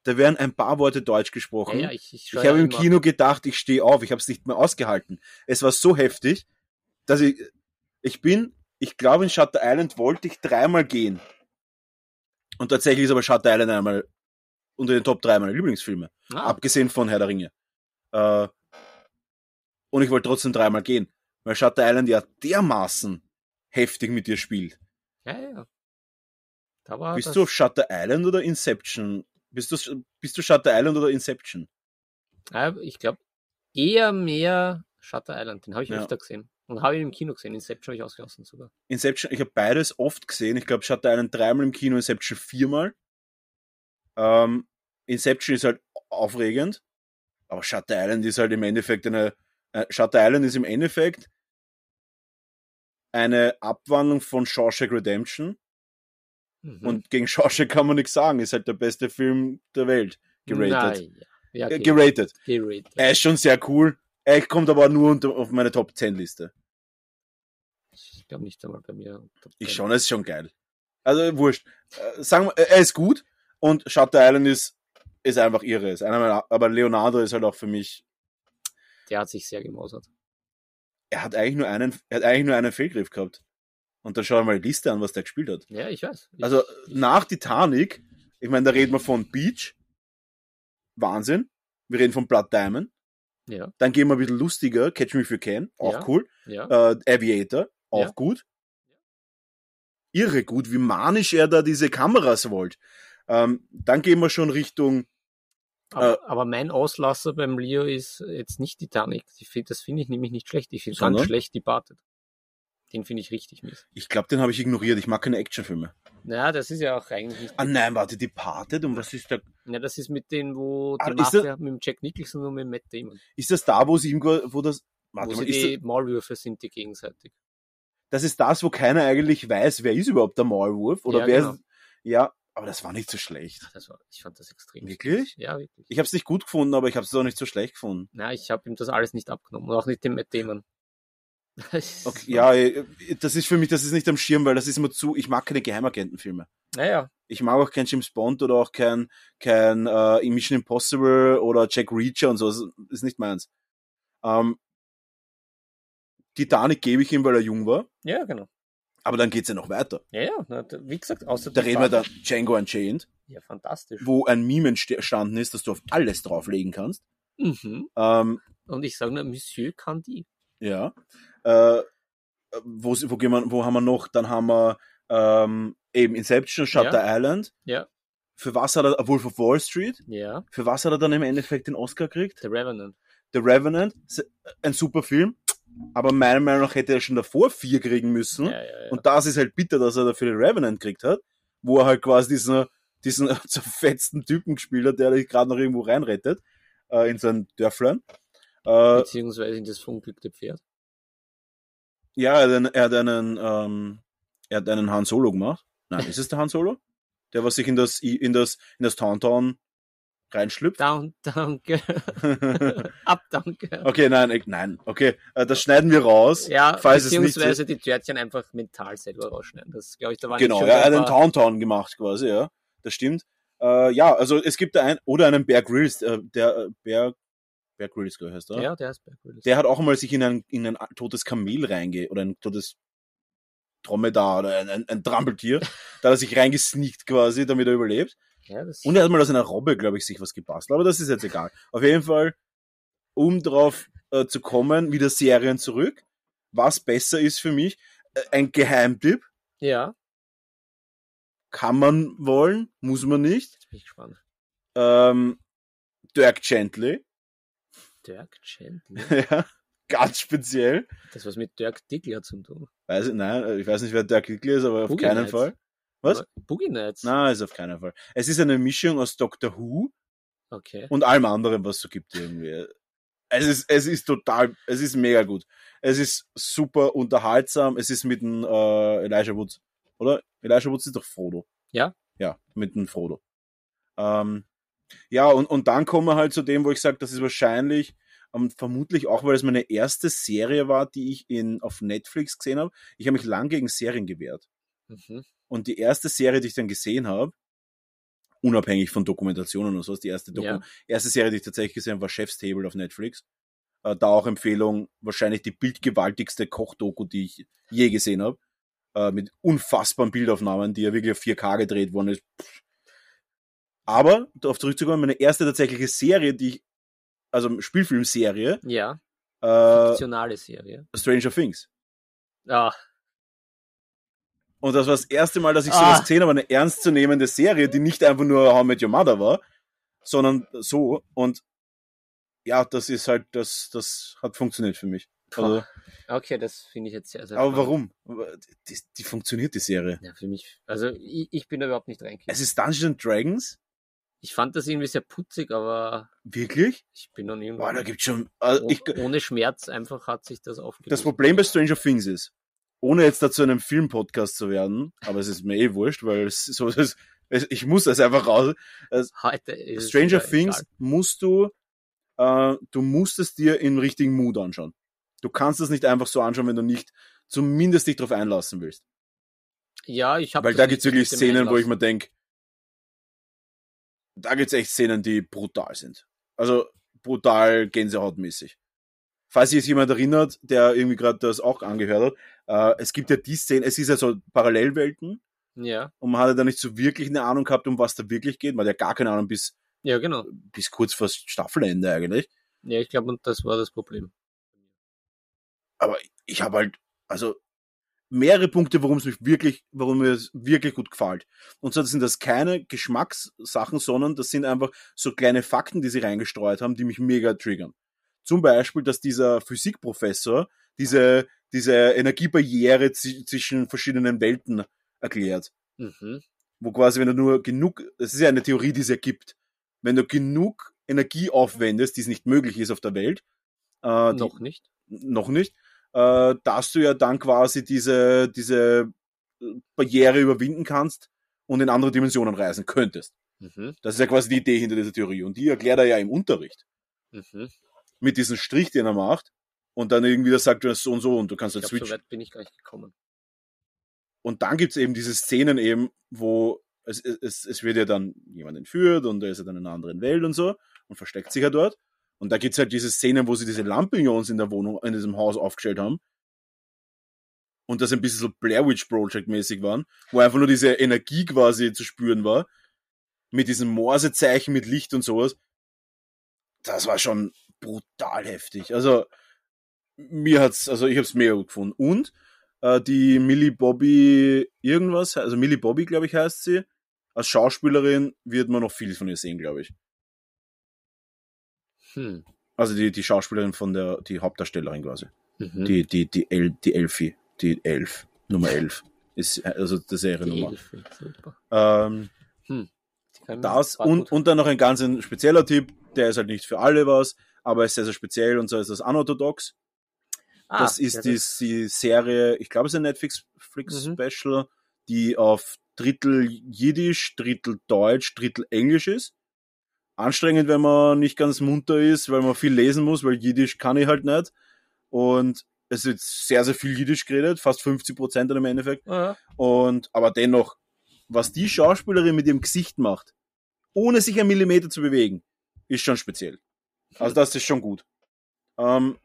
Speaker 7: Da werden ein paar Worte Deutsch gesprochen.
Speaker 2: Ja, ja, ich, ich,
Speaker 7: ich habe im Kino gedacht, ich stehe auf, ich habe es nicht mehr ausgehalten. Es war so heftig, dass ich, ich bin, ich glaube in Shutter Island wollte ich dreimal gehen. Und tatsächlich ist aber Shutter Island einmal unter den Top 3 meiner Lieblingsfilme.
Speaker 2: Ah,
Speaker 7: abgesehen von Herr der Ringe. Äh, und ich wollte trotzdem dreimal gehen, weil Shutter Island ja dermaßen heftig mit dir spielt.
Speaker 2: ja, ja. Da war
Speaker 7: Bist
Speaker 2: das,
Speaker 7: du auf Shutter Island oder Inception? Bist du, bist du Shutter Island oder Inception?
Speaker 2: Ich glaube, eher mehr Shutter Island. Den habe ich
Speaker 7: Ja.
Speaker 2: öfter gesehen. Und habe ihn im Kino gesehen. Inception habe ich ausgelassen sogar.
Speaker 7: Inception, ich habe beides oft gesehen. Ich glaube, Shutter Island dreimal im Kino, Inception viermal. Ähm, Inception ist halt aufregend, aber Shutter Island ist halt im Endeffekt eine. Äh, Shutter Island ist im Endeffekt eine Abwandlung von Shawshank Redemption.
Speaker 2: Mhm.
Speaker 7: Und gegen Shawshank kann man nichts sagen. Ist halt der beste Film der Welt. Geratet.
Speaker 2: Nein, ja. Ja,
Speaker 7: Äh,
Speaker 2: okay.
Speaker 7: Geratet.
Speaker 2: Geratet.
Speaker 7: Er ist schon sehr cool. Er kommt aber nur unter, auf meine Top 10 Liste.
Speaker 2: Ich glaube nicht einmal bei mir. Top
Speaker 7: Ich
Speaker 2: 10.
Speaker 7: schon, es ist schon geil. Also wurscht. Äh, sagen wir, er ist gut und Shutter Island ist, ist einfach irre. Ist einer meiner, aber Leonardo ist halt auch für mich.
Speaker 2: Der hat sich sehr gemausert.
Speaker 7: Er hat eigentlich nur einen, er hat eigentlich nur einen Fehlgriff gehabt. Und dann schau mal die Liste an, was der gespielt hat.
Speaker 2: Ja, ich weiß. Ich,
Speaker 7: Also
Speaker 2: ich,
Speaker 7: nach Titanic, ich meine, da reden wir von Beach. Wahnsinn. Wir reden von Blood Diamond.
Speaker 2: Ja,
Speaker 7: Dann gehen wir ein bisschen lustiger. Catch Me If You Can. Auch
Speaker 2: Ja.
Speaker 7: cool.
Speaker 2: ja.
Speaker 7: Äh, Aviator. Auch gut. Irre gut, wie manisch er da diese Kameras wollt. Ähm, dann gehen wir schon Richtung
Speaker 2: Aber,
Speaker 7: äh,
Speaker 2: aber mein Auslasser beim Leo ist jetzt nicht Titanic. Das finde ich nämlich nicht schlecht. Ich finde ganz schlecht Departed. Den finde ich richtig mies.
Speaker 7: Ich glaube, den habe ich ignoriert. Ich mag keine Actionfilme.
Speaker 2: Naja, das ist ja auch eigentlich nicht.
Speaker 7: Ah nein, warte, Departed? Und was ist da?
Speaker 2: Ja, das ist mit denen, wo
Speaker 7: Ah,
Speaker 2: die
Speaker 7: das-
Speaker 2: Mafia mit dem Jack Nicholson und mit dem Matt Damon.
Speaker 7: Ist das da, wo sie ihm, wo das? Warte
Speaker 2: wo
Speaker 7: mal,
Speaker 2: die
Speaker 7: das,
Speaker 2: Maulwürfe sind, die gegenseitig.
Speaker 7: das ist das, wo keiner eigentlich weiß, wer ist überhaupt der Maulwurf oder
Speaker 2: Ja,
Speaker 7: wer
Speaker 2: genau.
Speaker 7: ist? Ja, aber das war nicht so schlecht.
Speaker 2: Das war, ich fand das extrem.
Speaker 7: Wirklich?
Speaker 2: Ja, wirklich.
Speaker 7: Ich habe es nicht gut gefunden, aber ich habe es auch nicht so schlecht gefunden.
Speaker 2: Na, ich habe ihm das alles nicht abgenommen. Und auch nicht den Matt Damon. [LAUGHS]
Speaker 7: Okay, ja, äh, das ist für mich, das ist nicht am Schirm, weil das ist immer zu. Ich mag keine Geheimagentenfilme.
Speaker 2: Naja,
Speaker 7: Ich mag auch kein James Bond oder auch kein, kein äh, Mission Impossible oder Jack Reacher und so. Das ist nicht meins. Ähm, Titanic gebe ich ihm, weil er jung war.
Speaker 2: ja, genau.
Speaker 7: Aber dann geht's ja noch weiter.
Speaker 2: Ja, ja. Wie gesagt, außer
Speaker 7: Da reden wir dann Django Unchained,
Speaker 2: Ja, fantastisch.
Speaker 7: wo ein Meme entstanden ist, dass du auf alles drauflegen kannst.
Speaker 2: Mhm.
Speaker 7: Ähm,
Speaker 2: Und ich sage nur, Monsieur Candy.
Speaker 7: ja. Äh, wo, wo, gehen wir, wo haben wir noch? Dann haben wir ähm, eben Inception, Shutter Island.
Speaker 2: Ja,
Speaker 7: Für was hat er, Wolf of Wall Street?
Speaker 2: ja.
Speaker 7: Für was hat er dann im Endeffekt den Oscar gekriegt?
Speaker 2: The Revenant.
Speaker 7: The Revenant, s- ein super Film, aber meiner Meinung nach hätte er schon davor vier kriegen müssen.
Speaker 2: Ja, ja, ja.
Speaker 7: Und das ist halt bitter, dass er dafür den Revenant gekriegt hat, wo er halt quasi diesen, diesen [LAUGHS] zerfetzten Typen gespielt hat, der dich gerade noch irgendwo reinrettet, äh, in sein Dörflein. Äh,
Speaker 2: Beziehungsweise in das verunglückte Pferd.
Speaker 7: Ja, er hat einen, er hat einen, ähm, er hat einen Han Solo gemacht. Nein, ist es der Han Solo? Der, was sich in das, in das, in das Tauntaun reinschlüpft?
Speaker 2: Down, danke. [LAUGHS] Ab, danke.
Speaker 7: Okay, nein, nein, okay, äh, das schneiden wir raus.
Speaker 2: Ja,
Speaker 7: falls es nicht
Speaker 2: beziehungsweise die Törtchen einfach mental selber rausschneiden. Das glaube ich, da war
Speaker 7: Genau, ja, er hat
Speaker 2: ein
Speaker 7: einen Tauntaun gemacht quasi, ja. Das stimmt. Äh, ja, also es gibt da ein, oder einen Bear Grylls, äh, der äh, Bear, Bear Grylls heißt er.
Speaker 2: Ja, der ist Bear Grylls.
Speaker 7: Der hat auch mal sich in ein, in ein totes Kamel reinge, oder ein totes Dromedar oder ein, ein, ein Trampeltier. [LAUGHS] da hat er sich reingesneakt quasi, damit er überlebt.
Speaker 2: ja, das
Speaker 7: Und er hat mal aus einer Robbe, glaube ich, sich was gebastelt. Aber das ist jetzt egal. Auf jeden Fall, um drauf äh, zu kommen, wieder Serien zurück. Was besser ist für mich, äh, ein Geheimtipp.
Speaker 2: ja,
Speaker 7: Kann man wollen, muss man nicht.
Speaker 2: jetzt bin ich gespannt.
Speaker 7: Ähm, Dirk Gently.
Speaker 2: Dirk Gently. [LAUGHS]
Speaker 7: ja, ganz speziell.
Speaker 2: Das was mit Dirk Diggler zu tun.
Speaker 7: Weiß ich, nein, ich weiß nicht, wer Dirk Gently ist, aber auf
Speaker 2: Boogie
Speaker 7: keinen
Speaker 2: Nights.
Speaker 7: Fall. Was?
Speaker 2: Boogie Nights.
Speaker 7: Nein, ist auf keinen Fall. Es ist eine Mischung aus Doctor Who
Speaker 2: Okay.
Speaker 7: und allem anderen, was es so gibt irgendwie. Es ist, es ist total, es ist mega gut. Es ist super unterhaltsam. Es ist mit dem äh, Elijah Woods, oder? Elijah Woods ist doch Frodo.
Speaker 2: Ja.
Speaker 7: Ja, mit dem Frodo. Ähm, ja, und, und dann kommen wir halt zu dem, wo ich sage, das ist wahrscheinlich, ähm, vermutlich auch, weil es meine erste Serie war, die ich in, auf Netflix gesehen habe. Ich habe mich lang gegen Serien gewehrt.
Speaker 2: Mhm.
Speaker 7: Und die erste Serie, die ich dann gesehen habe, unabhängig von Dokumentationen und sowas, die erste, Doku
Speaker 2: Ja.
Speaker 7: erste Serie, die ich tatsächlich gesehen habe, war Chef's Table auf Netflix. Äh, da auch Empfehlung, wahrscheinlich die bildgewaltigste Kochdoku, die ich je gesehen habe. Äh, mit unfassbaren Bildaufnahmen, die ja wirklich auf 4K gedreht worden ist. Pff. Aber, darauf zurückzukommen, meine erste tatsächliche Serie, die ich, also Spielfilmserie,
Speaker 2: Ja,
Speaker 7: äh,
Speaker 2: fiktionale Serie.
Speaker 7: Stranger Things.
Speaker 2: Ah,
Speaker 7: Und das war das erste Mal, dass ich
Speaker 2: Ah.
Speaker 7: sowas gesehen habe, eine ernstzunehmende Serie, die nicht einfach nur How Met Your Mother war, sondern so. Und ja, das ist halt, das, das hat funktioniert für mich. Also,
Speaker 2: Okay, das finde ich jetzt sehr, sehr
Speaker 7: aber
Speaker 2: spannend.
Speaker 7: warum? Die, die funktioniert, die Serie.
Speaker 2: Ja, für mich, also ich, ich bin da überhaupt nicht reingekommen.
Speaker 7: Es ist Dungeons and Dragons?
Speaker 2: Ich fand das irgendwie sehr putzig, aber
Speaker 7: Wirklich?
Speaker 2: ich bin dann irgendwie
Speaker 7: Boah, da gibt's schon, also
Speaker 2: oh-
Speaker 7: ich,
Speaker 2: ohne Schmerz einfach hat sich das aufgelöst.
Speaker 7: das Problem bei Stranger Things ist, ohne jetzt dazu einem Filmpodcast zu werden, aber es ist mir eh wurscht, weil es so ist, es, ich muss das einfach raus. Es,
Speaker 2: Heute ist es
Speaker 7: Stranger Things
Speaker 2: egal.
Speaker 7: musst du, äh, du musst es dir im richtigen Mood anschauen. Du kannst es nicht einfach so anschauen, wenn du nicht zumindest dich darauf einlassen willst.
Speaker 2: Ja, ich habe
Speaker 7: Weil da gibt's wirklich Szenen, wo ich mir denk, da gibt's echt Szenen, die brutal sind. Also brutal gänsehautmäßig. Falls sich jetzt jemand erinnert, der irgendwie gerade das auch angehört hat, äh, es gibt ja die Szene, es ist ja so Parallelwelten
Speaker 2: Ja,
Speaker 7: und man hatte da nicht so wirklich eine Ahnung gehabt, um was da wirklich geht. Man hat ja gar keine Ahnung bis,
Speaker 2: ja, genau.
Speaker 7: bis kurz vor Staffelende eigentlich.
Speaker 2: Ja, ich glaube, und das war das Problem.
Speaker 7: aber ich habe halt, also mehrere Punkte, warum es mich wirklich, warum mir es wirklich gut gefällt. Und zwar sind das keine Geschmackssachen, sondern das sind einfach so kleine Fakten, die sie reingestreut haben, die mich mega triggern. Zum Beispiel, dass dieser Physikprofessor diese, diese Energiebarriere zwischen verschiedenen Welten erklärt.
Speaker 2: Mhm.
Speaker 7: Wo quasi, wenn du nur genug, das ist ja eine Theorie, die es ergibt, wenn du genug Energie aufwendest, die es nicht möglich ist auf der Welt, äh, die,
Speaker 2: Noch nicht.
Speaker 7: noch nicht, äh, dass du ja dann quasi diese, diese Barriere überwinden kannst und in andere Dimensionen reisen könntest.
Speaker 2: Mhm.
Speaker 7: Das ist ja quasi die Idee hinter dieser Theorie. Und die erklärt er ja im Unterricht.
Speaker 2: Mhm.
Speaker 7: Mit diesem Strich, den er macht. Und dann irgendwie das sagt, du hast so und so und du kannst
Speaker 2: Ich
Speaker 7: halt
Speaker 2: glaube, so
Speaker 7: switchen.
Speaker 2: weit bin ich gar nicht gekommen.
Speaker 7: Und dann gibt's eben diese Szenen eben, wo es, es, es wird ja dann jemand entführt und er ist ja dann in einer anderen Welt und so und versteckt sich ja dort. Und da gibt's halt diese Szenen, wo sie diese Lampignons in der Wohnung, in diesem Haus aufgestellt haben. Und das ein bisschen so Blair Witch Project mäßig waren, wo einfach nur diese Energie quasi zu spüren war. Mit diesem Morsezeichen, mit Licht und sowas. Das war schon brutal heftig. Also, mir hat's, also ich hab's mega gut gefunden. Und, äh, die Millie Bobby irgendwas, also Millie Bobby, glaube ich, heißt sie. Als Schauspielerin wird man noch viel von ihr sehen, glaube ich.
Speaker 2: Hm.
Speaker 7: Also die, die Schauspielerin von der, die Hauptdarstellerin quasi.
Speaker 2: Mhm.
Speaker 7: Die, die, die, El, die Elfie, die Elf, Nummer 11. Ist, also die Seriennummer. Ähm,
Speaker 2: kann-
Speaker 7: das und, und dann noch ein ganz ein spezieller Tipp, der ist halt nicht für alle was, aber ist sehr, sehr speziell und so ist das Unorthodox.
Speaker 2: Ah,
Speaker 7: das ist
Speaker 2: ja,
Speaker 7: die, die Serie, ich glaube, es ist ein Netflix-Special, die auf Drittel Jiddisch, Drittel Deutsch, Drittel Englisch ist. Anstrengend, wenn man nicht ganz munter ist, weil man viel lesen muss, weil Jiddisch kann ich halt nicht. Und es wird sehr, sehr viel Jiddisch geredet, fast 50 Prozent im Endeffekt.
Speaker 2: Ah,
Speaker 7: Und, aber dennoch, was die Schauspielerin mit ihrem Gesicht macht, ohne sich einen Millimeter zu bewegen, ist schon speziell. Also das ist schon gut. Ähm,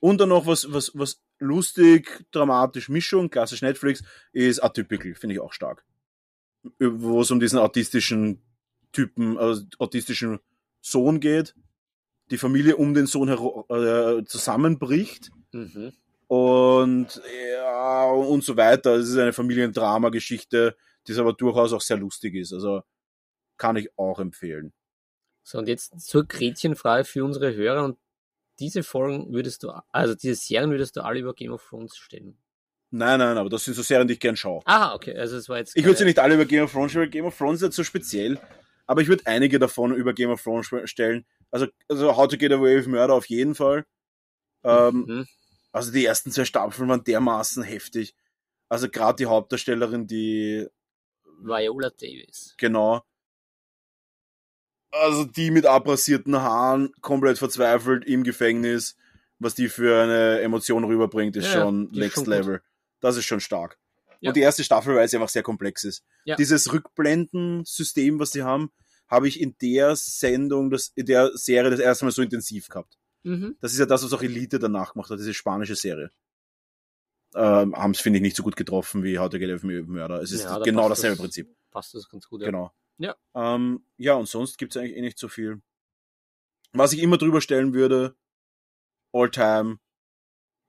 Speaker 7: und dann noch was, was, was lustig, dramatisch, Mischung, klassisch Netflix, ist Atypical, finde ich auch stark. Wo es um diesen autistischen Typen, also autistischen Sohn geht, die Familie um den Sohn äh, zusammenbricht
Speaker 2: mhm.
Speaker 7: und ja, und so weiter. Es ist eine Familiendrama-Geschichte, die aber durchaus auch sehr lustig ist. Also kann ich auch empfehlen.
Speaker 2: So, und jetzt zur Gretchenfrage für unsere Hörer. Und diese Folgen würdest du, also diese Serien würdest du alle über Game of Thrones stellen.
Speaker 7: Nein, nein, aber das sind so Serien, die ich gern schaue.
Speaker 2: Ah, okay, also es war jetzt.
Speaker 7: Ich würde sie nicht alle über Game of Thrones stellen, weil Game of Thrones ist jetzt so speziell. Aber ich würde einige davon über Game of Thrones stellen. Also, also How to Get Away with Murder auf jeden Fall. Ähm,
Speaker 2: Mhm.
Speaker 7: Also die ersten zwei Staffeln waren dermaßen heftig. Also gerade die Hauptdarstellerin, die
Speaker 2: Viola Davis.
Speaker 7: Genau. Also die mit abrasierten Haaren, komplett verzweifelt im Gefängnis, was die für eine Emotion rüberbringt, ist
Speaker 2: Ja,
Speaker 7: schon
Speaker 2: die ist
Speaker 7: next
Speaker 2: schon gut.
Speaker 7: Level. Das ist schon stark.
Speaker 2: Ja.
Speaker 7: Und die erste Staffel, weil sie einfach sehr komplex ist.
Speaker 2: Ja.
Speaker 7: Dieses Rückblenden-System, was sie haben, habe ich in der Sendung, das, in der Serie das erste Mal so intensiv gehabt.
Speaker 2: Mhm.
Speaker 7: Das ist ja das, was auch Elite danach gemacht hat, diese spanische Serie. Ähm, haben es, finde ich, nicht so gut getroffen wie How to Get Away with Murder. Es ist
Speaker 2: Ja, da
Speaker 7: genau dasselbe
Speaker 2: das-
Speaker 7: Prinzip.
Speaker 2: Passt das ganz gut, ja.
Speaker 7: Genau.
Speaker 2: Ja.
Speaker 7: Ähm, ja, und sonst gibt's eigentlich eh nicht so viel. Was ich immer drüber stellen würde, all time,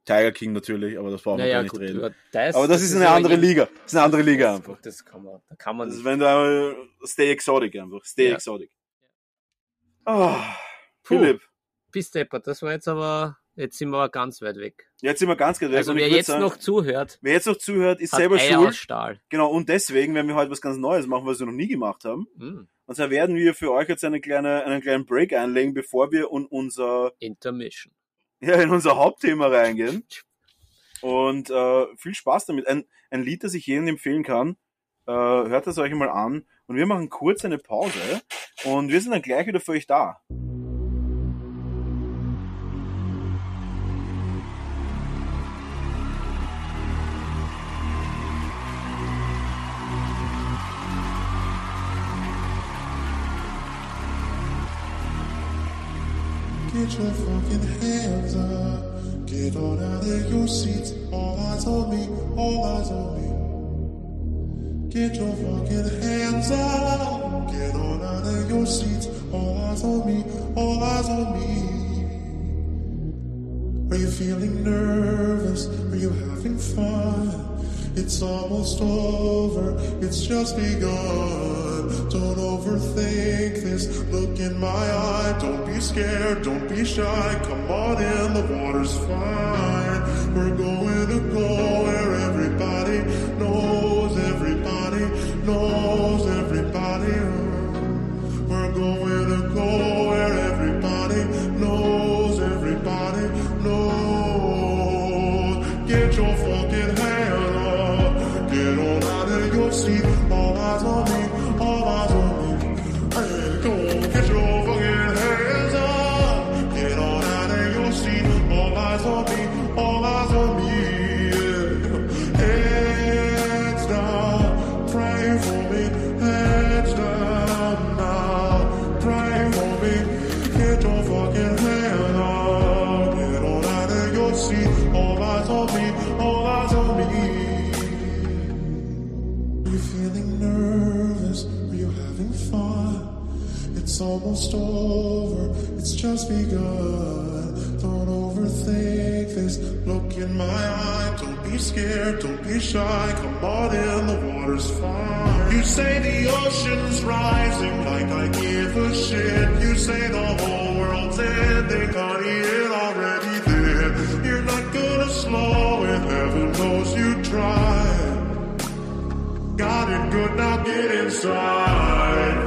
Speaker 7: Tiger King natürlich, aber das brauchen wir
Speaker 2: Naja,
Speaker 7: gar nicht
Speaker 2: gut,
Speaker 7: reden.
Speaker 2: das,
Speaker 7: aber das, ist eine
Speaker 2: aber
Speaker 7: andere Liga. Das ist eine andere Liga einfach.
Speaker 2: Das kann man, da kann man
Speaker 7: Das ist, wenn du einmal Stay Exotic einfach. Stay
Speaker 2: Ja.
Speaker 7: Exotic. Ah,
Speaker 2: Puh.
Speaker 7: Philipp,
Speaker 2: Bis deppert, das war jetzt aber, jetzt sind wir aber ganz weit weg.
Speaker 7: jetzt sind wir ganz gut weg.
Speaker 2: Also wer jetzt
Speaker 7: sagen,
Speaker 2: noch zuhört,
Speaker 7: wer jetzt noch zuhört, ist selber
Speaker 2: Eier
Speaker 7: schuld.
Speaker 2: Stahl.
Speaker 7: Genau, und deswegen werden wir heute was ganz Neues machen, was wir noch nie gemacht haben.
Speaker 2: Hm.
Speaker 7: Und zwar werden wir für euch jetzt eine kleine, einen kleinen Break einlegen, bevor wir in unser,
Speaker 2: Intermission.
Speaker 7: Ja, in unser Hauptthema reingehen. Und äh, viel Spaß damit. Ein, ein Lied, das ich jedem empfehlen kann. Äh, hört das euch mal an. Und wir machen kurz eine Pause. Und wir sind dann gleich wieder für euch da.
Speaker 9: Your fucking hands up. Get on out of your seats. All eyes on me. All eyes on me. Get your fucking hands up. Get on out of your seats. All eyes on me. All eyes on me. Are you feeling nervous? Are you having fun? It's almost over, it's just begun. Don't overthink this. Look in my eye. Don't be scared, don't be shy. Come on in, the water's fine. We're going to go where almost over, it's just begun. Don't overthink this. Look in my eye. Don't be scared, don't be shy. Come on in, the water's fine. You say the ocean's rising like I give a shit. You say the whole world's ending, honey, it already did. You're not gonna slow it, heaven knows you tried. Got it good, now get inside.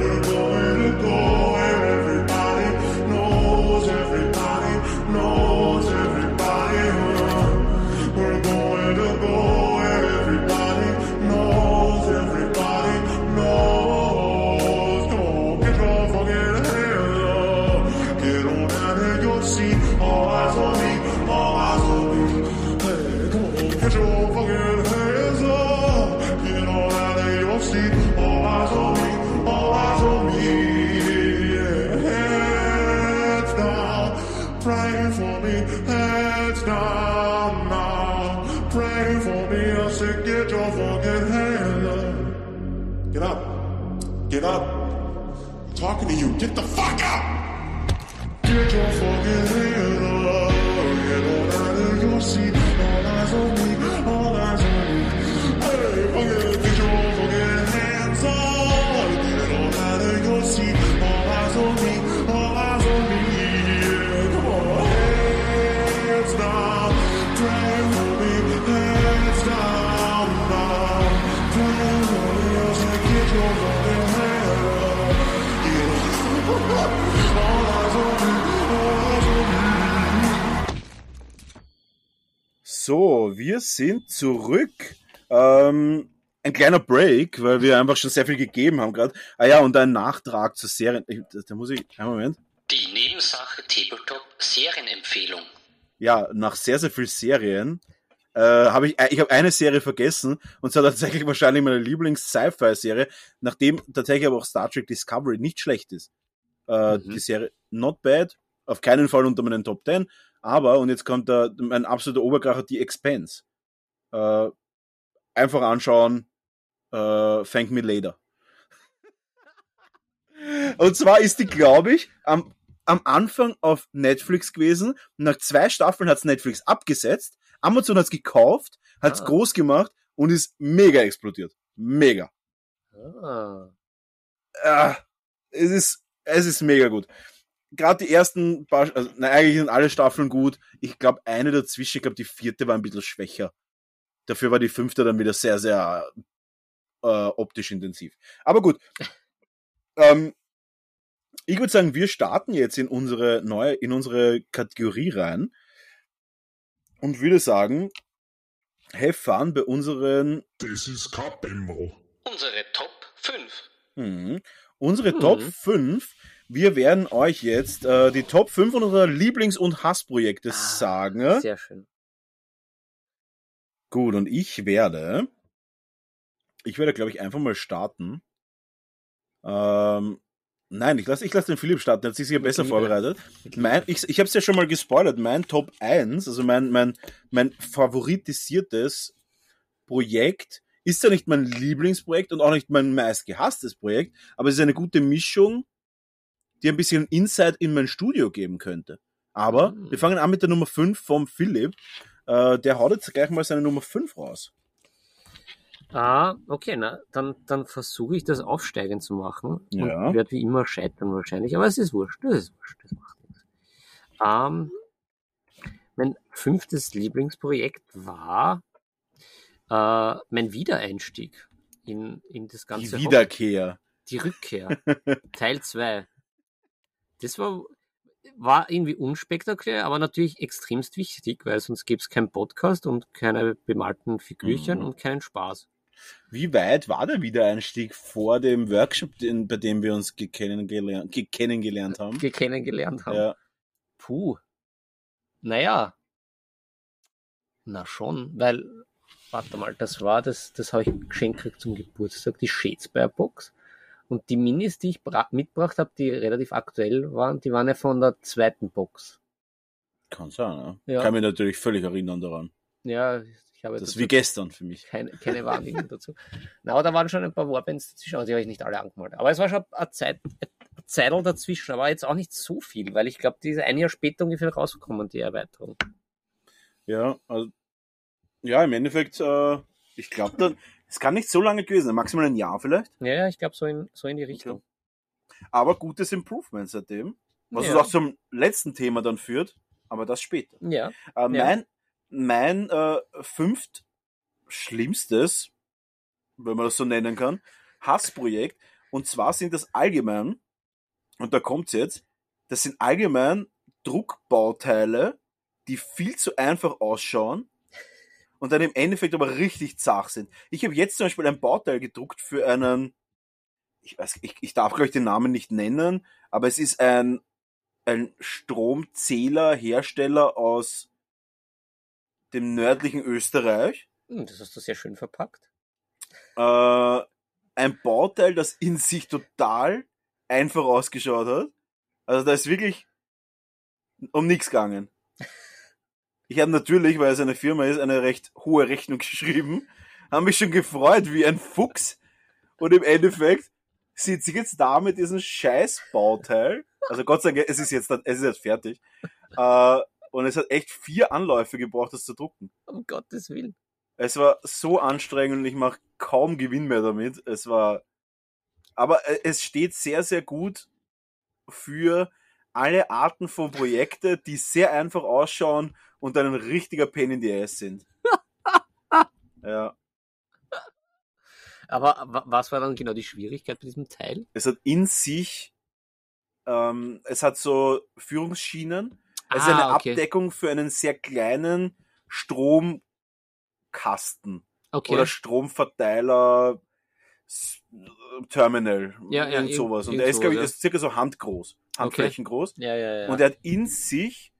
Speaker 9: Go where everybody knows everybody knows. You. Get the fuck
Speaker 7: So, wir sind zurück. Ähm, ein kleiner Break, weil wir einfach schon sehr viel gegeben haben gerade. Ah ja, und ein Nachtrag zur Serie. Ich- Da muss ich. Einen Moment.
Speaker 10: Die Nebensache Tabletop Serienempfehlung.
Speaker 7: Ja, nach sehr, sehr viel Serien äh, habe ich, äh, ich habe eine Serie vergessen und zwar tatsächlich wahrscheinlich meine Lieblings-Sci-Fi-Serie, nachdem tatsächlich aber auch Star Trek Discovery nicht schlecht ist. Äh,
Speaker 2: Mhm.
Speaker 7: Die Serie not bad, auf keinen Fall unter meinen Top 10, aber, und jetzt kommt da mein absoluter Oberkracher, die Expense. Äh, einfach anschauen, äh, thank me later. Und zwar ist die, glaube ich, am, am Anfang auf Netflix gewesen. Nach zwei Staffeln hat's Netflix abgesetzt, Amazon hat's gekauft, hat's
Speaker 2: Ah.
Speaker 7: groß gemacht und ist mega explodiert. Mega.
Speaker 2: Ah.
Speaker 7: Ah, es ist, es ist mega gut. Gerade die ersten paar, also, na, eigentlich sind alle Staffeln gut. Ich glaube, eine dazwischen, ich glaube, die vierte war ein bisschen schwächer. Dafür war die fünfte dann wieder sehr, sehr äh, optisch intensiv. Aber gut. ähm, ich würde sagen, wir starten jetzt in unsere neue, in unsere Kategorie rein und würde sagen, have fun bei unseren
Speaker 9: Das ist kein Bimmel.
Speaker 10: Unsere Top 5.
Speaker 7: Mhm. Unsere
Speaker 2: Mhm.
Speaker 7: Top 5. Wir werden euch jetzt äh, die Top 5 unserer Lieblings- und Hassprojekte sagen.
Speaker 2: Sehr schön.
Speaker 7: Gut, und ich werde, ich werde, glaube ich, einfach mal starten. Ähm, nein, ich lasse ich lass den Philipp starten, der hat sich sicher besser
Speaker 2: Liebe.
Speaker 7: vorbereitet. Mein, ich ich habe es ja schon mal gespoilert, mein Top 1, also mein, mein, mein favoritisiertes Projekt, ist ja nicht mein Lieblingsprojekt und auch nicht mein meistgehasstes Projekt, aber es ist eine gute Mischung, die ein bisschen Insight in mein Studio geben könnte. Aber
Speaker 2: Mhm.
Speaker 7: wir fangen an mit der Nummer 5 vom Philipp. Äh, der haut jetzt gleich mal seine Nummer 5 raus.
Speaker 2: Ah, okay, na, dann, dann versuche ich das aufsteigend zu machen.
Speaker 7: Ja.
Speaker 2: Und werde wie immer scheitern wahrscheinlich, aber es ist wurscht, das ist wurscht, das macht nichts. Ähm, mein fünftes Lieblingsprojekt war äh, mein Wiedereinstieg in, in das
Speaker 7: Die
Speaker 2: ganze Hobby.
Speaker 7: Wiederkehr.
Speaker 2: Die Rückkehr. [LAUGHS] Teil 2. Das war, war irgendwie unspektakulär, aber natürlich extremst wichtig, weil sonst gäbe es keinen Podcast und keine bemalten Figürchen
Speaker 7: Mhm.
Speaker 2: und keinen Spaß.
Speaker 7: Wie weit war der Wiedereinstieg vor dem Workshop, den, bei dem wir uns gekennengelernt, gekennengelernt haben?
Speaker 2: Kennengelernt haben.
Speaker 7: Ja.
Speaker 2: Puh. Naja. Na schon, weil, warte mal, das war das, das habe ich geschenkt gekriegt zum Geburtstag, die Shadespire Box. Und die Minis, die ich bra- mitgebracht habe, die relativ aktuell waren, die waren ja von der zweiten Box.
Speaker 7: Kann sein, ne?
Speaker 2: Ja.
Speaker 7: Kann mich natürlich völlig erinnern daran.
Speaker 2: Ja, ich habe
Speaker 7: Das ist wie gestern für mich.
Speaker 2: keine, keine Wahrnehmung [LAUGHS] dazu. Na, aber da waren schon ein paar Warbands dazwischen, aber die habe ich nicht alle angemalt. Aber es war schon eine Zeit, eine Zeitl dazwischen, aber jetzt auch nicht so viel, weil ich glaube, die ist ein Jahr später ungefähr rausgekommen, die Erweiterung.
Speaker 7: Ja, also, ja, im Endeffekt, äh, ich glaube, dann, es kann nicht so lange gewesen sein, maximal ein Jahr vielleicht,
Speaker 2: Ja, ja, ich glaube, so in, so in die Richtung.
Speaker 7: aber gutes Improvement seitdem. Was
Speaker 2: Ja.
Speaker 7: uns auch zum letzten Thema dann führt, aber das später.
Speaker 2: Ja.
Speaker 7: Äh, mein mein äh, fünft schlimmstes, wenn man das so nennen kann, Hassprojekt. Und zwar sind das allgemein, und da kommt's jetzt, das sind allgemein Druckbauteile, die viel zu einfach ausschauen und dann im Endeffekt aber richtig zach sind. Ich habe jetzt zum Beispiel ein Bauteil gedruckt für einen, ich weiß, ich, ich darf glaube ich den Namen nicht nennen, aber es ist ein, ein Stromzählerhersteller aus dem nördlichen Österreich.
Speaker 2: Hm, Das hast du sehr schön verpackt.
Speaker 7: Äh, ein Bauteil, das in sich total einfach ausgeschaut hat. Also da ist wirklich um nichts gegangen. [LAUGHS] Ich habe natürlich, weil es eine Firma ist, eine recht hohe Rechnung [LAUGHS] geschrieben. Haben mich schon gefreut wie ein Fuchs. Und im Endeffekt sitze ich jetzt da mit diesem scheiß Bauteil. Also Gott sei Dank, es ist jetzt, es ist jetzt fertig. Äh, und es hat echt vier Anläufe gebraucht, das zu drucken.
Speaker 2: Um Gottes Willen.
Speaker 7: Es war so anstrengend und ich mache kaum Gewinn mehr damit. Es war, aber äh, es steht sehr, sehr gut für alle Arten von Projekte, die sehr einfach ausschauen und dann ein richtiger Pain in the Ass sind. [LAUGHS] ja,
Speaker 2: Aber wa- was war dann genau die Schwierigkeit bei diesem Teil?
Speaker 7: es hat in sich, ähm, es hat so Führungsschienen. Es ist
Speaker 2: Ah,
Speaker 7: eine
Speaker 2: okay.
Speaker 7: Abdeckung für einen sehr kleinen Stromkasten.
Speaker 2: Okay.
Speaker 7: oder Stromverteiler Terminal
Speaker 2: Ja, ja,
Speaker 7: und sowas. Und der ist, glaube ich,
Speaker 2: sowas,
Speaker 7: ist circa so handgroß, handflächengroß.
Speaker 2: ja, ja, ja.
Speaker 7: Und er hat in sich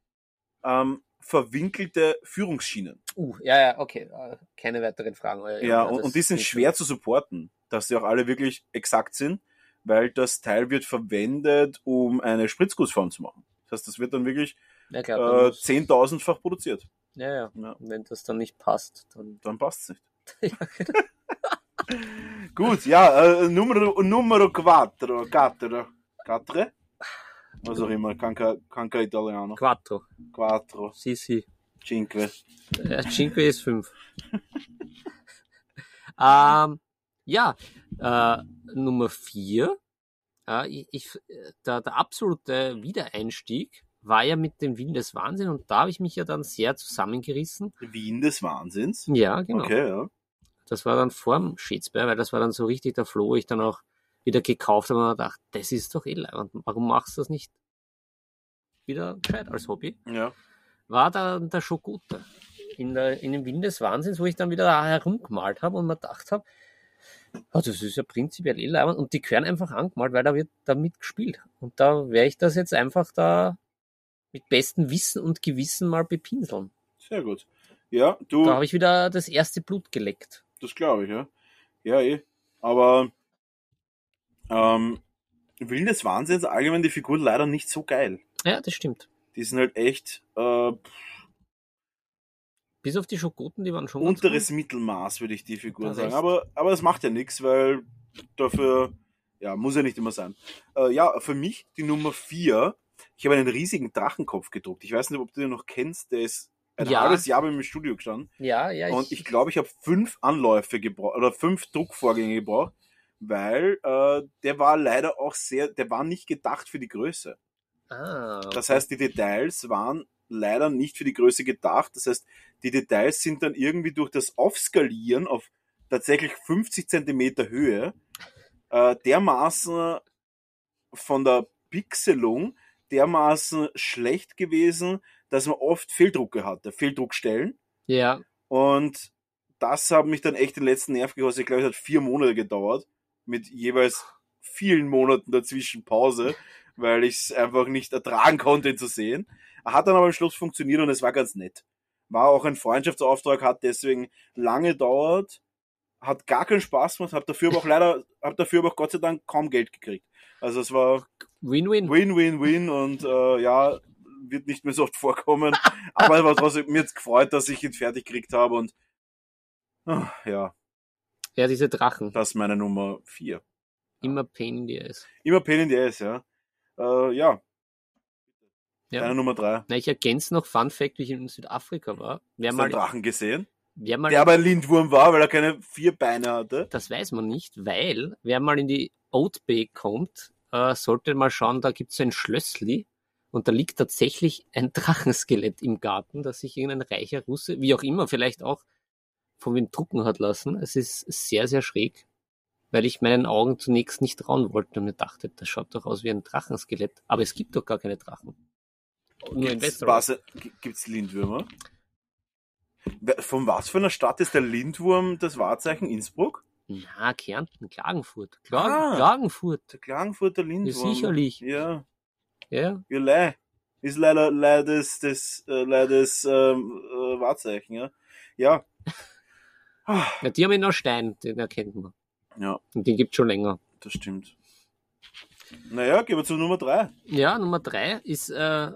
Speaker 7: ähm, verwinkelte Führungsschienen.
Speaker 2: uh, ja, ja, okay. Äh, Keine weiteren Fragen.
Speaker 7: Ja,
Speaker 2: das
Speaker 7: und, und die sind schwer zu supporten, dass die auch alle wirklich exakt sind, weil das Teil wird verwendet, um eine Spritzgussform zu machen. Das heißt, das wird dann wirklich
Speaker 2: Ja,
Speaker 7: äh,
Speaker 2: klar, dann muss-
Speaker 7: 10.000-fach produziert.
Speaker 2: Ja, ja.
Speaker 7: Ja.
Speaker 2: Und wenn das dann nicht passt, dann.
Speaker 7: Dann passt's nicht. [LAUGHS] [LAUGHS] Gut, ja, äh, Numero, numero quattro, quattro, quattro, was auch immer, kann kein Italiano.
Speaker 2: Quattro.
Speaker 7: Quattro.
Speaker 2: Sì, sì.
Speaker 7: Cinque.
Speaker 2: Ja, Cinque ist fünf. ähm, [LAUGHS] ja, äh, Nummer vier. Äh, ich, ich, der, der absolute Wiedereinstieg war ja mit dem Wien des Wahnsinn und da habe ich mich ja dann sehr zusammengerissen.
Speaker 7: Wien des Wahnsinns?
Speaker 2: Ja, genau.
Speaker 7: Okay, ja.
Speaker 2: Das war dann vorm Schätzberg, weil das war dann so richtig der Floh, wo ich dann auch wieder gekauft habe und gedacht, das ist doch eh leibend. Warum machst du das nicht wieder gescheit als Hobby?
Speaker 7: Ja.
Speaker 2: War da der Schokute in, der, in dem Wind des Wahnsinns, wo ich dann wieder da herumgemalt habe und mir gedacht habe, oh, das ist ja prinzipiell eh leibend und die gehören einfach angemalt, weil da wird damit gespielt. Und da werde ich das jetzt einfach da mit bestem Wissen und Gewissen mal bepinseln.
Speaker 7: Sehr gut. Ja, du.
Speaker 2: Da habe ich wieder das erste Blut geleckt.
Speaker 7: Das glaube ich, ja. Ja, eh. Aber ähm, Willen des Wahnsinns allgemein die Figur leider nicht so geil.
Speaker 2: Ja, das stimmt.
Speaker 7: Die sind halt echt äh,
Speaker 2: Bis auf die Schokoten, die waren schon
Speaker 7: unteres. Mittelmaß, würde ich die Figuren
Speaker 2: Das
Speaker 7: sagen.
Speaker 2: echt.
Speaker 7: Aber, aber das macht ja nichts, weil dafür, ja, muss ja nicht immer sein. Äh, ja, für mich die Nummer vier. Ich habe einen riesigen Drachenkopf gedruckt. Ich weiß nicht, ob du den noch kennst. Der ist ein
Speaker 2: Ja.
Speaker 7: halbes Jahr bei mir im Studio gestanden.
Speaker 2: Ja, ja.
Speaker 7: Und ich glaube, ich habe fünf Anläufe gebraucht oder fünf Druckvorgänge gebraucht, weil äh, der war leider auch sehr, der war nicht gedacht für die Größe.
Speaker 2: ah,
Speaker 7: Das heißt, die Details waren leider nicht für die Größe gedacht. Das heißt, die Details sind dann irgendwie durch das Aufskalieren auf tatsächlich 50 Zentimeter Höhe äh, dermaßen von der Pixelung dermaßen schlecht gewesen, dass man oft Fehldrucke hatte, Fehldruckstellen.
Speaker 2: ja,
Speaker 7: Und das hat mich dann echt den letzten Nerv gekostet. Ich glaube, es hat vier Monate gedauert. Mit jeweils vielen Monaten dazwischen Pause, weil ich es einfach nicht ertragen konnte, ihn zu sehen. Hat dann aber am Schluss funktioniert und es war ganz nett. War auch ein Freundschaftsauftrag, hat deswegen lange dauert, hat gar keinen Spaß gemacht, hab dafür aber auch leider, hab dafür aber auch Gott sei Dank kaum Geld gekriegt. Also es war
Speaker 2: Win-Win.
Speaker 7: Win-Win-Win und äh, ja, wird nicht mehr so oft vorkommen. [LAUGHS] Aber es war trotzdem mir jetzt gefreut, dass ich ihn fertig gekriegt habe und ah, ja,
Speaker 2: Ja, diese Drachen.
Speaker 7: das ist meine Nummer vier.
Speaker 2: Immer Pain in the Ass.
Speaker 7: Immer Pain in the Ass, ja. Äh, ja,
Speaker 2: Ja.
Speaker 7: deine Nummer drei.
Speaker 2: Na, ich ergänze noch Fun Fact, wie ich in Südafrika war. Wer
Speaker 7: Hast du
Speaker 2: mal,
Speaker 7: einen Drachen gesehen?
Speaker 2: wer mal,
Speaker 7: Der aber ein Lindwurm war, weil er keine vier Beine hatte.
Speaker 2: das weiß man nicht, weil wer mal in die Oat Bay kommt, äh, sollte mal schauen, da gibt es ein Schlössli und da liegt tatsächlich ein Drachenskelett im Garten, das sich irgendein reicher Russe, wie auch immer, vielleicht auch von wem drucken hat lassen. Es ist sehr, sehr schräg, weil ich meinen Augen zunächst nicht trauen wollte und mir dachte, das schaut doch aus wie ein Drachenskelett. Aber es gibt doch gar keine Drachen. Nur
Speaker 7: Gibt's, was, gibt's Lindwürmer? Von was für einer Stadt ist der Lindwurm das Wahrzeichen Innsbruck?
Speaker 2: Na, Kärnten, Klagenfurt. Klagen,
Speaker 7: Ah.
Speaker 2: Klagenfurt.
Speaker 7: Der Klagenfurter Lindwurm.
Speaker 2: sicherlich.
Speaker 7: Ja.
Speaker 2: Ja,
Speaker 7: Ja, lei. Ist leider, leider das, das, äh, leider das ähm, äh, Wahrzeichen, ja. Ja. [LAUGHS] Ah,
Speaker 2: ja die haben ihn noch Stein, den erkennt man.
Speaker 7: Ja,
Speaker 2: Und den gibt's schon länger.
Speaker 7: das stimmt. Naja, gehen wir zu Nummer drei.
Speaker 2: Ja, Nummer drei ist, äh,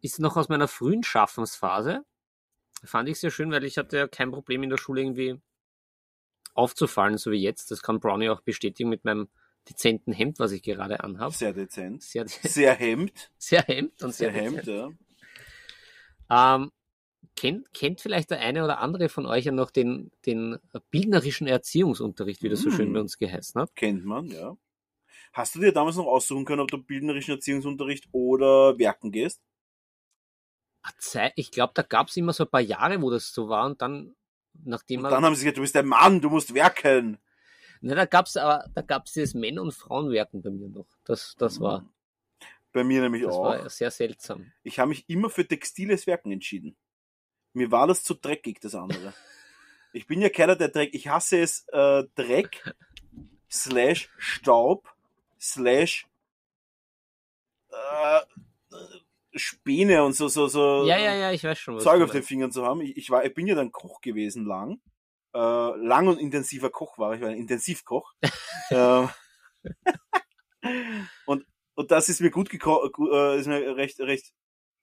Speaker 2: ist noch aus meiner frühen Schaffensphase. Fand ich sehr schön, weil ich hatte ja kein Problem in der Schule irgendwie aufzufallen, so wie jetzt. Das kann Brownie auch bestätigen mit meinem dezenten Hemd, was ich gerade anhabe.
Speaker 7: Sehr dezent.
Speaker 2: Sehr,
Speaker 7: Sehr hemd. [LAUGHS]
Speaker 2: sehr Hemd und
Speaker 7: Sehr
Speaker 2: sehr,
Speaker 7: hemd,
Speaker 2: dezent.
Speaker 7: ja.
Speaker 2: Ähm, kennt, kennt vielleicht der eine oder andere von euch ja noch den, den bildnerischen Erziehungsunterricht, wie das so schön
Speaker 7: Mm.
Speaker 2: bei uns geheißen hat?
Speaker 7: Kennt man, ja. Hast du dir damals noch aussuchen können, ob du bildnerischen Erziehungsunterricht oder Werken gehst?
Speaker 2: Ich glaube, da gab's immer so ein paar Jahre, wo das so war und dann, nachdem
Speaker 7: Und
Speaker 2: man,
Speaker 7: dann haben sie gesagt, du bist ein Mann, du musst werken.
Speaker 2: ne, da gab's aber, da gab's dieses Männer- und Frauenwerken bei mir noch. Das, das war,
Speaker 7: Bei mir nämlich
Speaker 2: das
Speaker 7: auch.
Speaker 2: war sehr seltsam.
Speaker 7: Ich habe mich immer für textiles Werken entschieden. Mir war das zu dreckig, das andere. Ich bin ja keiner, der Dreck. Ich hasse es, äh, Dreck slash Staub slash äh, Späne und so, so, so
Speaker 2: Ja, ja, ja, ich weiß schon, was
Speaker 7: Zeug auf den. Fingern zu haben. Ich, ich, war, ich bin ja dann Koch gewesen lang. Äh, lang und intensiver Koch war ich, war ein Intensivkoch. [LAUGHS] ähm, und, und das ist mir gut geko gu- äh, ist mir recht, recht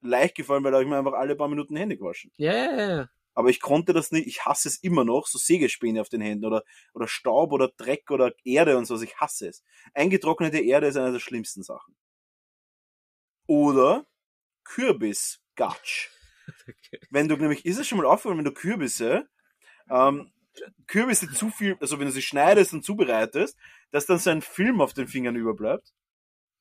Speaker 7: leicht gefallen, weil da habe ich mir einfach alle paar Minuten Hände gewaschen.
Speaker 2: Ja, ja, ja.
Speaker 7: Aber ich konnte das nicht, ich hasse es immer noch, so Sägespäne auf den Händen oder, oder Staub oder Dreck oder Erde und so, ich hasse es. Eingetrocknete Erde ist eine der schlimmsten Sachen. Oder Kürbisgatsch. [LAUGHS] Wenn du nämlich, ist es schon mal aufgefallen, wenn du Kürbisse, ähm, Kürbisse zu viel, also wenn du sie schneidest und zubereitest, dass dann so ein Film auf den Fingern überbleibt?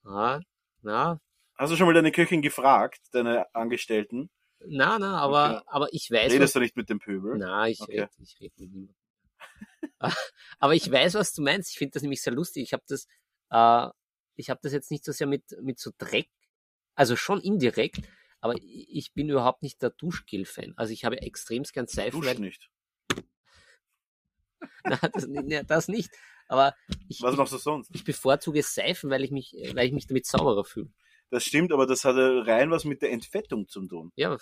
Speaker 2: Ah, na,
Speaker 7: Hast du schon mal deine Köchin gefragt, deine Angestellten?
Speaker 2: na, na, aber,
Speaker 7: Okay.
Speaker 2: aber ich weiß,
Speaker 7: Redest
Speaker 2: was,
Speaker 7: du nicht mit dem Pöbel?
Speaker 2: na, ich
Speaker 7: Okay.
Speaker 2: rede, ich rede mit niemandem. [LAUGHS] aber ich weiß, was du meinst. Ich finde das nämlich sehr lustig. Ich habe das, äh, ich habe das jetzt nicht so sehr mit, mit so Dreck, also schon indirekt, aber ich bin überhaupt nicht der Duschgel-Fan. Also ich habe extremst gern Seifen,
Speaker 7: Dusch nicht. [LAUGHS]
Speaker 2: na, das, na, das nicht. Aber ich,
Speaker 7: Was machst du sonst?
Speaker 2: ich bevorzuge Seifen, weil ich mich, weil ich mich damit sauberer fühle.
Speaker 7: Das stimmt, aber das hat ja rein was mit der Entfettung zu tun.
Speaker 2: Ja,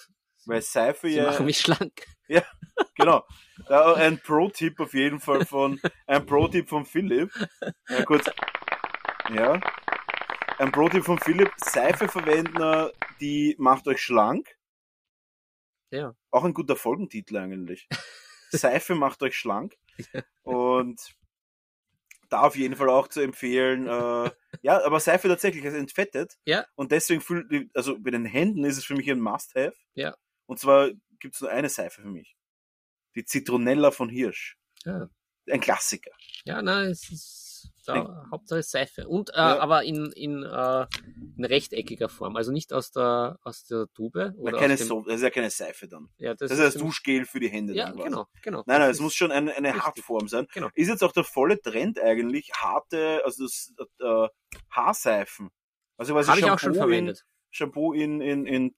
Speaker 7: Weil Seife
Speaker 2: sie
Speaker 7: ja.
Speaker 2: machen mich schlank. [LAUGHS]
Speaker 7: Genau. Da ein Pro-Tipp auf jeden Fall von, ein Pro-Tipp von Philipp. Ja, kurz. Ja. Ein Pro-Tipp von Philipp. Seife verwenden, die macht euch schlank.
Speaker 2: Ja.
Speaker 7: Auch ein guter Folgentitel eigentlich. [LAUGHS] Seife macht euch schlank. Und da auf jeden Fall auch zu empfehlen, [LAUGHS] äh, ja, aber Seife tatsächlich, es entfettet.
Speaker 2: Ja.
Speaker 7: Und deswegen fühlt, also bei den Händen ist es für mich ein Must-Have.
Speaker 2: Ja.
Speaker 7: Und zwar gibt es nur eine Seife für mich. Die Zitronella von Hirsch.
Speaker 2: Ja.
Speaker 7: Ein Klassiker.
Speaker 2: Ja, nein, es ist da, Hauptsache Seife. Und, äh,
Speaker 7: Ja.
Speaker 2: aber in, in, äh, in rechteckiger Form. Also nicht aus der, aus der Tube.
Speaker 7: Na,
Speaker 2: Oder
Speaker 7: keine
Speaker 2: aus dem,
Speaker 7: so das ist ja keine Seife dann.
Speaker 2: ja,
Speaker 7: Das,
Speaker 2: das,
Speaker 7: ist das Duschgel für die Hände.
Speaker 2: Ja, genau, genau.
Speaker 7: Nein, nein, es muss schon eine, eine. Hartform sein.
Speaker 2: Genau.
Speaker 7: Ist jetzt auch der volle Trend eigentlich, harte, also das, äh, Haarseifen. Also quasi
Speaker 2: Habe ich auch schon
Speaker 7: Shampoo in,
Speaker 2: verwendet.
Speaker 7: Shampoo in, in, in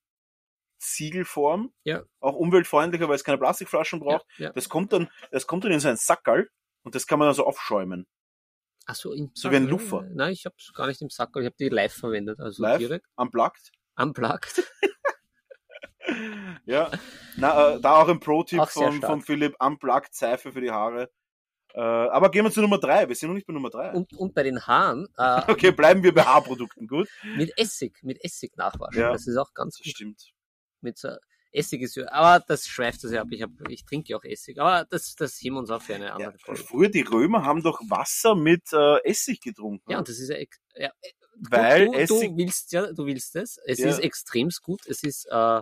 Speaker 7: Siegelform.
Speaker 2: Ja.
Speaker 7: Auch umweltfreundlicher, weil es keine Plastikflaschen braucht.
Speaker 2: Ja, ja.
Speaker 7: Das kommt dann, das kommt dann in so ein Sackerl und das kann man dann so aufschäumen.
Speaker 2: Ach so, im
Speaker 7: So wie ein Luffer.
Speaker 2: äh, Nein, ich habe es gar nicht im Sack, ich habe die live verwendet. Also
Speaker 7: Live,
Speaker 2: direkt
Speaker 7: unplugged.
Speaker 2: unplugged. [LAUGHS] [LAUGHS]
Speaker 7: Ja. Na, äh, da auch ein Pro-Tipp von, von Philipp, unplugged Seife für die Haare. Äh, aber gehen wir zu Nummer drei. Wir sind noch nicht bei Nummer drei.
Speaker 2: Und, und bei den Haaren äh, [LAUGHS]
Speaker 7: Okay, bleiben wir bei Haarprodukten, gut?
Speaker 2: mit Essig, mit Essig nachwaschen.
Speaker 7: Ja.
Speaker 2: Das ist auch ganz
Speaker 7: Das
Speaker 2: gut.
Speaker 7: stimmt.
Speaker 2: Mit so Essig ist ja, aber das schweift das ja ab. Ich, hab, ich trinke ja auch Essig. Aber das, das heben wir uns auch für eine
Speaker 7: Ja,
Speaker 2: andere Folge.
Speaker 7: früher die Römer haben doch Wasser mit äh, Essig getrunken.
Speaker 2: Ja, und das ist ja, ja äh,
Speaker 7: Weil
Speaker 2: du,
Speaker 7: Essig-
Speaker 2: du willst ja, du willst es. Es
Speaker 7: Ja.
Speaker 2: ist extremst gut. Es ist, äh,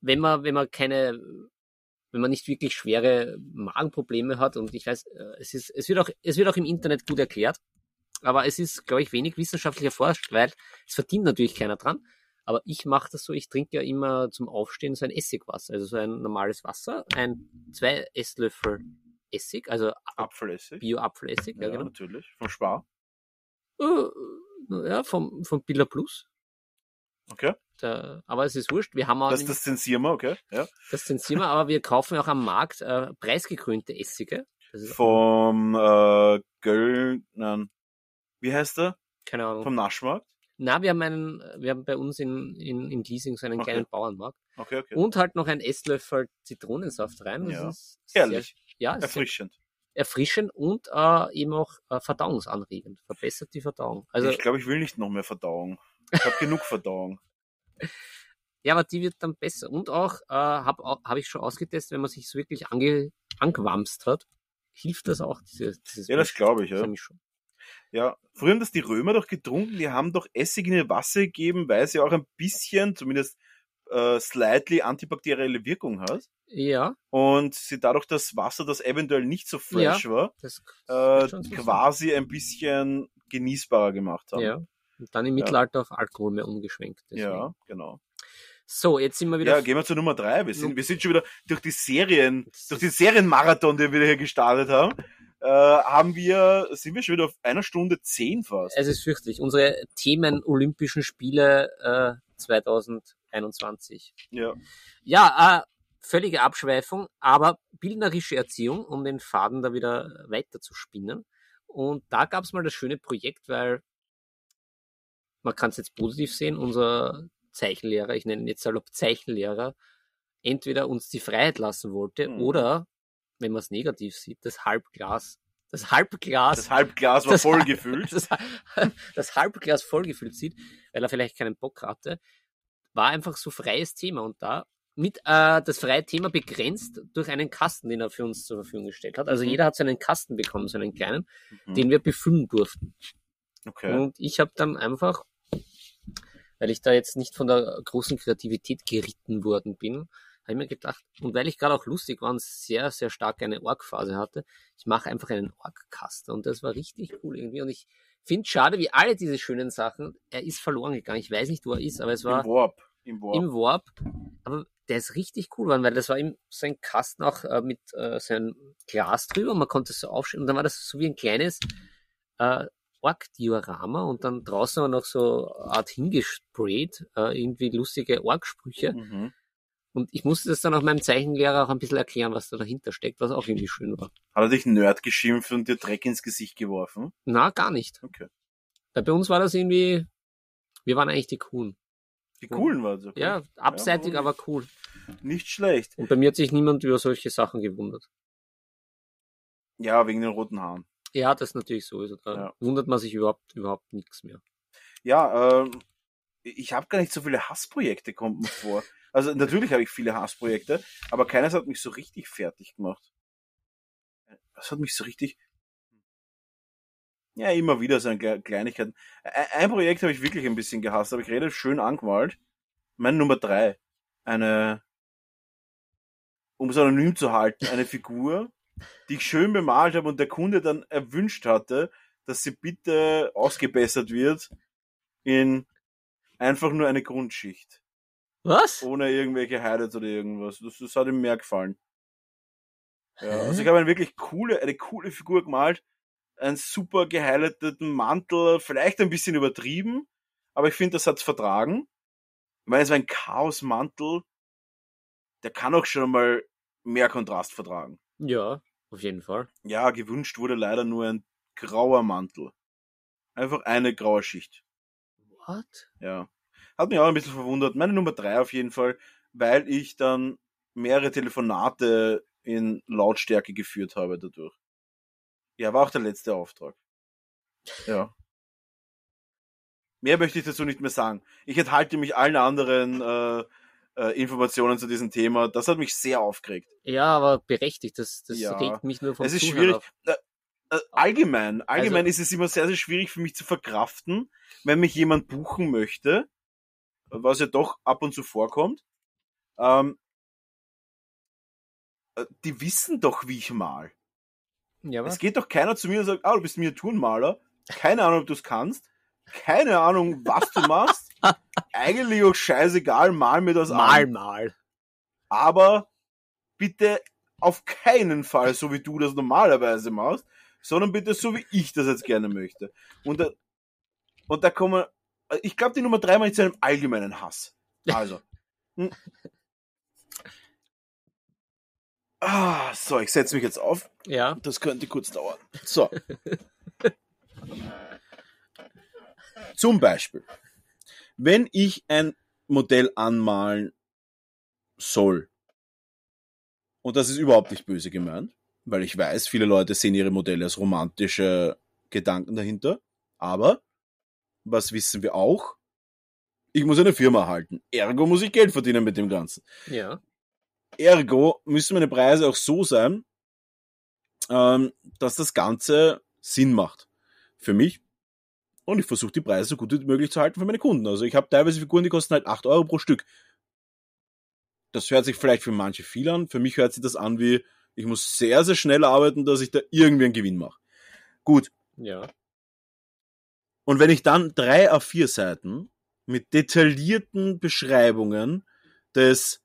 Speaker 2: wenn man, wenn man keine, wenn man nicht wirklich schwere Magenprobleme hat und ich weiß, äh, es ist, es wird auch, es wird auch im Internet gut erklärt. Aber es ist, glaube ich, wenig wissenschaftlich erforscht, weil es verdient natürlich keiner dran. Aber ich mache das so, ich trinke ja immer zum Aufstehen so ein Essigwasser, also so ein normales Wasser, ein zwei Esslöffel Essig, also
Speaker 7: Apfelessig.
Speaker 2: Bio-Apfelessig, ja,
Speaker 7: Ja,
Speaker 2: genau.
Speaker 7: natürlich. Vom Spar.
Speaker 2: Äh, ja, vom, vom Billa Plus.
Speaker 7: Okay.
Speaker 2: Da, aber es ist wurscht. Wir haben auch
Speaker 7: Das,
Speaker 2: das,
Speaker 7: das zensieren wir, okay. Ja.
Speaker 2: das zensieren wir, aber wir kaufen auch am Markt äh, preisgekrönte Essige.
Speaker 7: Vom äh, Göll, nein. Wie heißt der?
Speaker 2: keine Ahnung.
Speaker 7: Vom Naschmarkt?
Speaker 2: Na, wir haben einen, wir haben bei uns in, in, in Giesing so einen
Speaker 7: Okay.
Speaker 2: kleinen Bauernmarkt.
Speaker 7: Okay, okay.
Speaker 2: Und halt noch ein Esslöffel Zitronensaft rein. Das
Speaker 7: Ja.
Speaker 2: ist
Speaker 7: Herrlich.
Speaker 2: Sehr, ja,
Speaker 7: Erfrischend.
Speaker 2: erfrischend und äh, eben auch äh, verdauungsanregend. Verbessert die Verdauung. Also,
Speaker 7: ich glaube, ich will nicht noch mehr Verdauung. Ich habe genug Verdauung. [LAUGHS] [LAUGHS]
Speaker 2: ja, aber die wird dann besser. Und auch, äh, habe hab ich schon ausgetestet, wenn man sich so wirklich ange, angewamst hat, hilft das auch. Diese, dieses
Speaker 7: Ja, das glaube ich, ja.
Speaker 2: Mich schon.
Speaker 7: Ja, früher haben das die Römer doch getrunken, die haben doch Essig in ihr Wasser gegeben, weil sie auch ein bisschen, zumindest äh, slightly antibakterielle Wirkung hat.
Speaker 2: Ja,
Speaker 7: Und sie dadurch das Wasser, das eventuell nicht so fresh war,
Speaker 2: das
Speaker 7: äh, quasi ein bisschen genießbarer gemacht haben.
Speaker 2: ja. Und dann im Mittelalter auf Alkohol mehr umgeschwenkt. deswegen.
Speaker 7: ja genau.
Speaker 2: So, jetzt sind wir wieder.
Speaker 7: Ja, gehen wir zu Nummer drei. Wir sind, wir sind schon wieder durch die Serien, durch die
Speaker 2: ist-
Speaker 7: Serienmarathon, den wir hier gestartet haben, äh, haben wir, sind wir schon wieder auf einer Stunde zehn fast.
Speaker 2: es ist fürchterlich. Unsere Themen Olympischen Spiele äh, 2021.
Speaker 7: Ja.
Speaker 2: Ja, äh, völlige Abschweifung, aber bildnerische Erziehung, um den Faden da wieder weiter zu spinnen. Und da gab es mal das schöne Projekt, weil man kann es jetzt positiv sehen, unser Zeichenlehrer, ich nenne ihn jetzt salopp Zeichenlehrer, entweder uns die Freiheit lassen wollte
Speaker 7: Mhm.
Speaker 2: oder, wenn man es negativ sieht, das Halbglas, das Halbglas
Speaker 7: Das Halbglas war
Speaker 2: das
Speaker 7: voll
Speaker 2: Halb-
Speaker 7: gefüllt. [LAUGHS]
Speaker 2: das, [LAUGHS] das Halbglas vollgefüllt sieht, weil er vielleicht keinen Bock hatte, war einfach so freies Thema und da mit äh, das freie Thema begrenzt durch einen Kasten, den er für uns zur Verfügung gestellt hat. Also
Speaker 7: Mhm.
Speaker 2: jeder hat so einen Kasten bekommen, so einen kleinen,
Speaker 7: Mhm.
Speaker 2: den wir befüllen durften.
Speaker 7: Okay.
Speaker 2: Und ich habe dann einfach weil ich da jetzt nicht von der großen Kreativität geritten worden bin, habe ich mir gedacht, und weil ich gerade auch lustig war und sehr, sehr stark eine Org-Phase hatte, ich mache einfach einen Org-Caster und das war richtig cool irgendwie und ich finde schade, wie alle diese schönen Sachen, er ist verloren gegangen. Ich weiß nicht, wo er ist, aber es war
Speaker 7: Im Warp. Im Warp.
Speaker 2: im Warp. Aber der ist richtig cool geworden, weil das war ihm so ein Kasten auch äh, mit äh, so einem Glas drüber. Man konnte es so aufstellen und dann war das so wie ein kleines äh, Org-Diorama und dann draußen war noch so eine Art hingesprayt, äh, irgendwie lustige Org-Sprüche.
Speaker 7: Mhm.
Speaker 2: Und ich musste das dann auch meinem Zeichenlehrer auch ein bisschen erklären, was da dahinter steckt, was auch irgendwie schön war.
Speaker 7: Hat er dich Nerd geschimpft und dir Dreck ins Gesicht geworfen?
Speaker 2: Na, gar nicht.
Speaker 7: Okay.
Speaker 2: Weil bei uns war das irgendwie, wir waren eigentlich die Coolen.
Speaker 7: Die coolen waren okay.
Speaker 2: Ja, abseitig,
Speaker 7: Ja,
Speaker 2: aber cool.
Speaker 7: Nicht schlecht.
Speaker 2: Und bei mir hat sich niemand über solche Sachen gewundert.
Speaker 7: Ja, wegen den roten Haaren.
Speaker 2: Ja, das ist natürlich so. Also da
Speaker 7: Ja.
Speaker 2: wundert man sich überhaupt, überhaupt nichts mehr.
Speaker 7: Ja, ähm, ich habe gar nicht so viele Hassprojekte, kommt mir vor. [LAUGHS] Also natürlich habe ich viele Hassprojekte, aber keines hat mich so richtig fertig gemacht. Was hat mich so richtig... Ja, immer wieder so eine Kle- Kleinigkeiten. Ein ein Projekt habe ich wirklich ein bisschen gehasst, aber ich rede schön angemalt. Mein Nummer drei. Eine, um es anonym zu halten, eine Figur, die ich schön bemalt habe und der Kunde dann erwünscht hatte, dass sie bitte ausgebessert wird in einfach nur eine Grundschicht.
Speaker 2: Was?
Speaker 7: Ohne irgendwelche Highlights oder irgendwas. Das, das hat ihm mehr gefallen. Ja,
Speaker 2: Hä?
Speaker 7: also ich habe eine wirklich coole, eine coole Figur gemalt. Einen super gehighlighteten Mantel, vielleicht ein bisschen übertrieben, aber ich finde, das hat's vertragen. Ich meine, es war ein Chaosmantel, der kann auch schon mal mehr Kontrast vertragen.
Speaker 2: Ja, auf jeden Fall.
Speaker 7: Ja, gewünscht wurde leider nur ein grauer Mantel. Einfach eine graue Schicht.
Speaker 2: What?
Speaker 7: Ja. Hat mich auch ein bisschen verwundert. Meine Nummer drei auf jeden Fall, weil ich dann mehrere Telefonate in Lautstärke geführt habe dadurch. Ja, war auch der letzte Auftrag. Ja. Mehr möchte ich dazu nicht mehr sagen. Ich enthalte mich allen anderen äh, äh, Informationen zu diesem Thema. Das hat mich sehr aufgeregt.
Speaker 2: Ja, aber berechtigt. Das, das
Speaker 7: Ja.
Speaker 2: regt mich nur vom
Speaker 7: Es ist
Speaker 2: Zuhören
Speaker 7: schwierig.
Speaker 2: auf.
Speaker 7: Äh, äh, allgemein, allgemein
Speaker 2: Also-
Speaker 7: ist es immer sehr, sehr schwierig für mich zu verkraften, wenn mich jemand buchen möchte, was ja doch ab und zu vorkommt. Ähm, äh, die wissen doch, wie ich mal.
Speaker 2: Ja,
Speaker 7: Es
Speaker 2: was?
Speaker 7: geht doch keiner zu mir und sagt, ah, du bist Miniaturenmaler. Keine Ahnung, ob du es kannst. Keine Ahnung, was du machst. [LAUGHS] Eigentlich auch scheißegal, mal mir das
Speaker 2: Mal,
Speaker 7: an.
Speaker 2: mal.
Speaker 7: Aber bitte auf keinen Fall so wie du das normalerweise machst, sondern bitte so wie ich das jetzt gerne möchte. Und da, und da kommen, ich glaube, die Nummer drei mal zu einem allgemeinen Hass. Also. [LAUGHS] hm. Ah, so, ich setze mich jetzt auf.
Speaker 2: Ja.
Speaker 7: Das könnte kurz dauern. So. [LAUGHS] Zum Beispiel, wenn ich ein Modell anmalen soll, und das ist überhaupt nicht böse gemeint, weil ich weiß, viele Leute sehen ihre Modelle als romantische Gedanken dahinter, aber was wissen wir auch? Ich muss eine Firma halten. Ergo muss ich Geld verdienen mit dem Ganzen.
Speaker 2: Ja.
Speaker 7: Ergo müssen meine Preise auch so sein, ähm, dass das Ganze Sinn macht. Für mich. Und ich versuche die Preise so gut wie möglich zu halten für meine Kunden. Also ich habe teilweise Figuren, die kosten halt 8 Euro pro Stück. Das hört sich vielleicht für manche viel an. Für mich hört sich das an wie, ich muss sehr, sehr schnell arbeiten, dass ich da irgendwie einen Gewinn mache. Gut.
Speaker 2: Ja.
Speaker 7: Und wenn ich dann drei auf vier Seiten mit detaillierten Beschreibungen des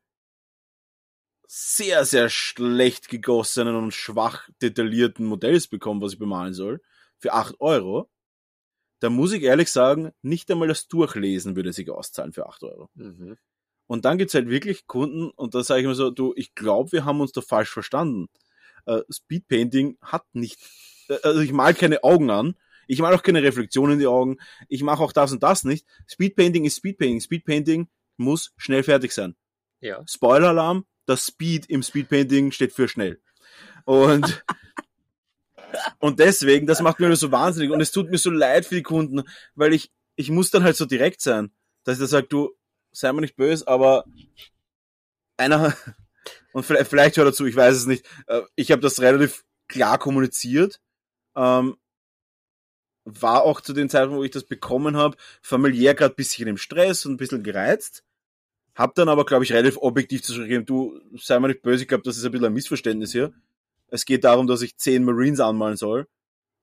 Speaker 7: sehr, sehr schlecht gegossenen und schwach detaillierten Modells bekomme, was ich bemalen soll, für 8 Euro, da muss ich ehrlich sagen, nicht einmal das Durchlesen würde sich auszahlen für 8 Euro.
Speaker 2: Mhm.
Speaker 7: Und dann gibt's halt wirklich Kunden, und da sage ich mir so, du, ich glaube, wir haben uns da falsch verstanden. Äh, Speedpainting hat nicht, äh, also ich mal keine Augen an, ich mal auch keine Reflexion in die Augen, ich mache auch das und das nicht. Speedpainting ist Speedpainting. Speedpainting muss schnell fertig sein.
Speaker 2: Ja.
Speaker 7: Spoiler-Alarm, das Speed im Speedpainting steht für schnell. Und, [LAUGHS] und deswegen, das macht mir so wahnsinnig und es tut mir so leid für die Kunden, weil ich, ich muss dann halt so direkt sein, dass ich da sage, du, sei mir nicht böse, aber einer, [LAUGHS] und vielleicht, vielleicht hört dazu, ich weiß es nicht, äh, ich habe das relativ klar kommuniziert, ähm, war auch zu den Zeiten, wo ich das bekommen habe, familiär gerade ein bisschen im Stress und ein bisschen gereizt. Hab dann aber, glaube ich, relativ objektiv zurückgegeben, du, sei mal nicht böse, ich glaube, das ist ein bisschen ein Missverständnis hier. Es geht darum, dass ich zehn Marines anmalen soll.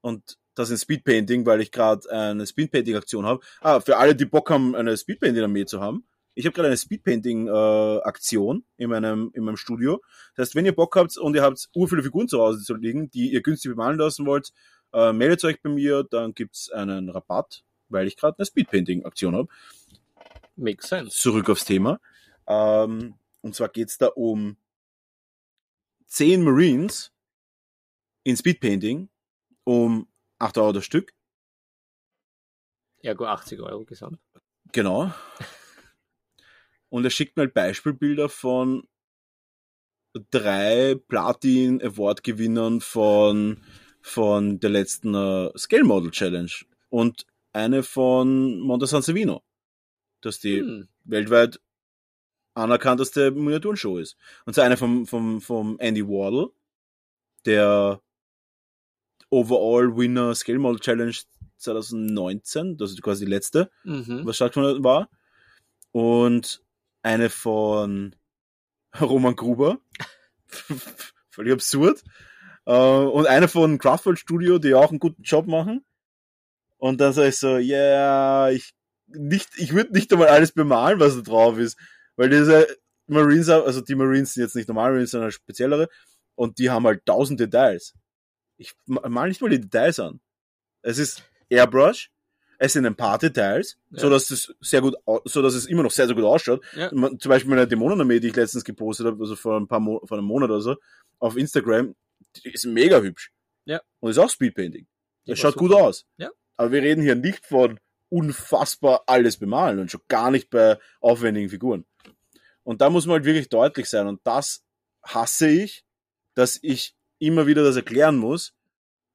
Speaker 7: Und das in Speedpainting, weil ich gerade eine Speedpainting-Aktion habe. Ah, für alle, die Bock haben, eine Speedpainting-Armee zu haben. Ich habe gerade eine Speedpainting-Aktion in, meinem, in meinem Studio. Das heißt, wenn ihr Bock habt und ihr habt ur Figuren zu Hause zu liegen, die ihr günstig bemalen lassen wollt, äh, meldet euch bei mir, dann gibt's einen Rabatt, weil ich gerade eine Speedpainting-Aktion habe.
Speaker 2: Makes sense.
Speaker 7: Zurück aufs Thema. Ähm, und zwar geht's da um 10 Marines in Speedpainting um 8 Euro das Stück.
Speaker 2: Ergo 80 Euro gesamt.
Speaker 7: Genau. [LAUGHS] Und er schickt mir halt Beispielbilder von drei Platin Award Gewinnern von, von der letzten äh, Scale Model Challenge und eine von Monte San Savino, dass die
Speaker 2: Hm.
Speaker 7: weltweit anerkannteste Miniaturenshow ist. Und so eine vom, vom, vom Andy Wardle, der Overall Winner Scale Model Challenge 2019, das ist quasi die letzte,
Speaker 2: Mhm.
Speaker 7: was stattgefunden war. Und eine von Roman Gruber. [LAUGHS] Völlig absurd. Äh, Und eine von Craftworld Studio, die auch einen guten Job machen. Und dann sag ich so, ja, yeah, ich nicht, ich würde nicht einmal alles bemalen, was da drauf ist. Weil diese Marines, also die Marines sind jetzt nicht normale Marines, sondern speziellere. Und die haben halt tausend Details. Ich ma- mal nicht mal die Details an. Es ist Airbrush, es sind ein paar Details,
Speaker 2: Ja.
Speaker 7: so dass es sehr gut, so dass es immer noch sehr, sehr gut ausschaut.
Speaker 2: Ja.
Speaker 7: Zum Beispiel meine Dämonenarmee, die ich letztens gepostet habe, also vor ein paar Mo vor einem Monat oder so, auf Instagram, ist mega hübsch.
Speaker 2: Ja.
Speaker 7: Und ist auch Speedpainting. Das schaut gut
Speaker 2: super.
Speaker 7: aus.
Speaker 2: Ja.
Speaker 7: Aber wir reden hier nicht von unfassbar alles bemalen und schon gar nicht bei aufwendigen Figuren. Und da muss man halt wirklich deutlich sein. Und das hasse ich, dass ich immer wieder das erklären muss.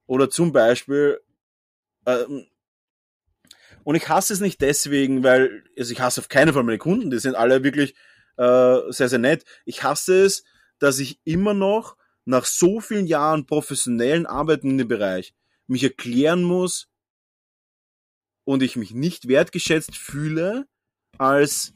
Speaker 7: Oder zum Beispiel, ähm, und ich hasse es nicht deswegen, weil, also ich hasse auf keinen Fall meine Kunden, die sind alle wirklich äh, sehr, sehr nett. Ich hasse es, dass ich immer noch nach so vielen Jahren professionellen Arbeiten in dem Bereich mich erklären muss und ich mich nicht wertgeschätzt fühle als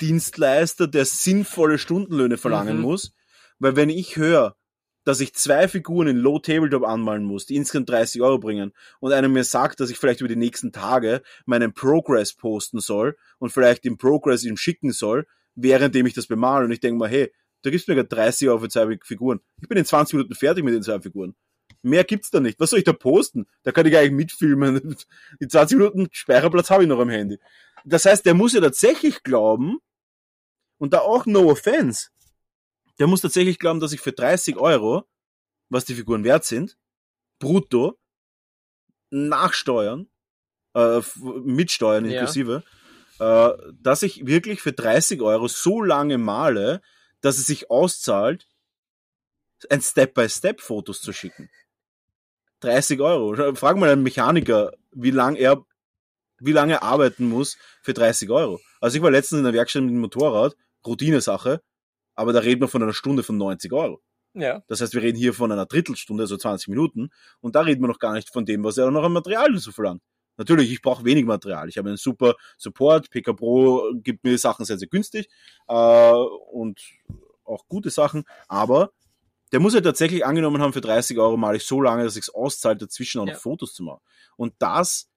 Speaker 7: Dienstleister, der sinnvolle Stundenlöhne verlangen
Speaker 2: Mhm.
Speaker 7: muss. Weil wenn ich höre, dass ich zwei Figuren in Low Tabletop anmalen muss, die insgesamt 30 Euro bringen, und einer mir sagt, dass ich vielleicht über die nächsten Tage meinen Progress posten soll und vielleicht den Progress ihm schicken soll, währenddem ich das bemale, und ich denke mal, hey, da gibt's mir gerade 30 Euro für zwei Figuren. Ich bin in 20 Minuten fertig mit den zwei Figuren. Mehr gibt's da nicht. Was soll ich da posten? Da kann ich eigentlich mitfilmen. [LAUGHS] Die 20 Minuten Speicherplatz habe ich noch am Handy. Das heißt, der muss ja tatsächlich glauben, und da auch no offense, der muss tatsächlich glauben, dass ich für 30 Euro, was die Figuren wert sind, brutto, nachsteuern, äh, f- mit Steuern
Speaker 2: Ja.
Speaker 7: inklusive, äh, dass ich wirklich für 30 Euro so lange male, dass es sich auszahlt, ein Step-by-Step-Fotos zu schicken. 30 Euro. Frag mal einen Mechaniker, wie lang er, wie lange er arbeiten muss für 30 Euro. Also ich war letztens in der Werkstatt mit dem Motorrad, Routine-Sache, aber da reden wir von einer Stunde von 90 Euro.
Speaker 2: Ja.
Speaker 7: Das heißt, wir reden hier von einer Drittelstunde, also 20 Minuten, und da reden wir noch gar nicht von dem, was er noch an Material dazu verlangt. Natürlich, ich brauche wenig Material. Ich habe einen super Support, PK Pro gibt mir Sachen sehr, sehr günstig äh, und auch gute Sachen, aber der muss ja tatsächlich angenommen haben, für 30 Euro mal ich so lange, dass ich es auszahlt, dazwischen auch noch
Speaker 2: Ja.
Speaker 7: Fotos zu machen. Und das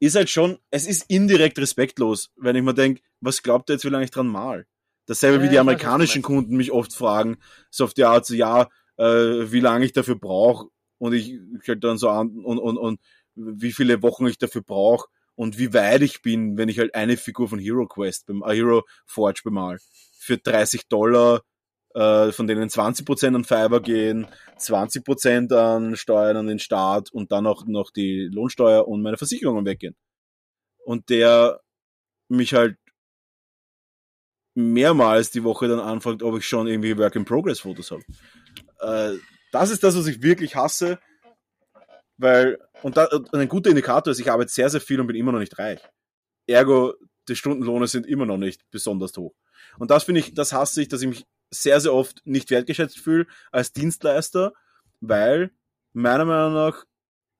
Speaker 7: ist halt schon, es ist indirekt respektlos, wenn ich mir denke, was glaubt ihr jetzt, wie lange ich dran mal? Dasselbe
Speaker 2: Ja,
Speaker 7: wie die
Speaker 2: weiß,
Speaker 7: amerikanischen
Speaker 2: meinst.
Speaker 7: Kunden mich oft fragen, so auf die Art, so, ja, äh, wie lange ich dafür brauche und ich, ich halt dann so an und, und, und wie viele Wochen ich dafür brauche und wie weit ich bin, wenn ich halt eine Figur von Hero Quest, beim äh, Hero Forge bemal. Für 30 Dollar, äh, von denen 20% an Fiverr gehen, 20% an Steuern an den Staat und dann auch noch die Lohnsteuer und meine Versicherungen weggehen. Und der mich halt mehrmals die Woche dann anfragt, ob ich schon irgendwie Work-in-Progress-Fotos habe. Äh, das ist das, was ich wirklich hasse, weil, und, da, und ein guter Indikator ist, ich arbeite sehr, sehr viel und bin immer noch nicht reich. Ergo, die Stundenlohne sind immer noch nicht besonders hoch. Und das finde ich, das hasse ich, dass ich mich sehr, sehr oft nicht wertgeschätzt fühle als Dienstleister, weil meiner Meinung nach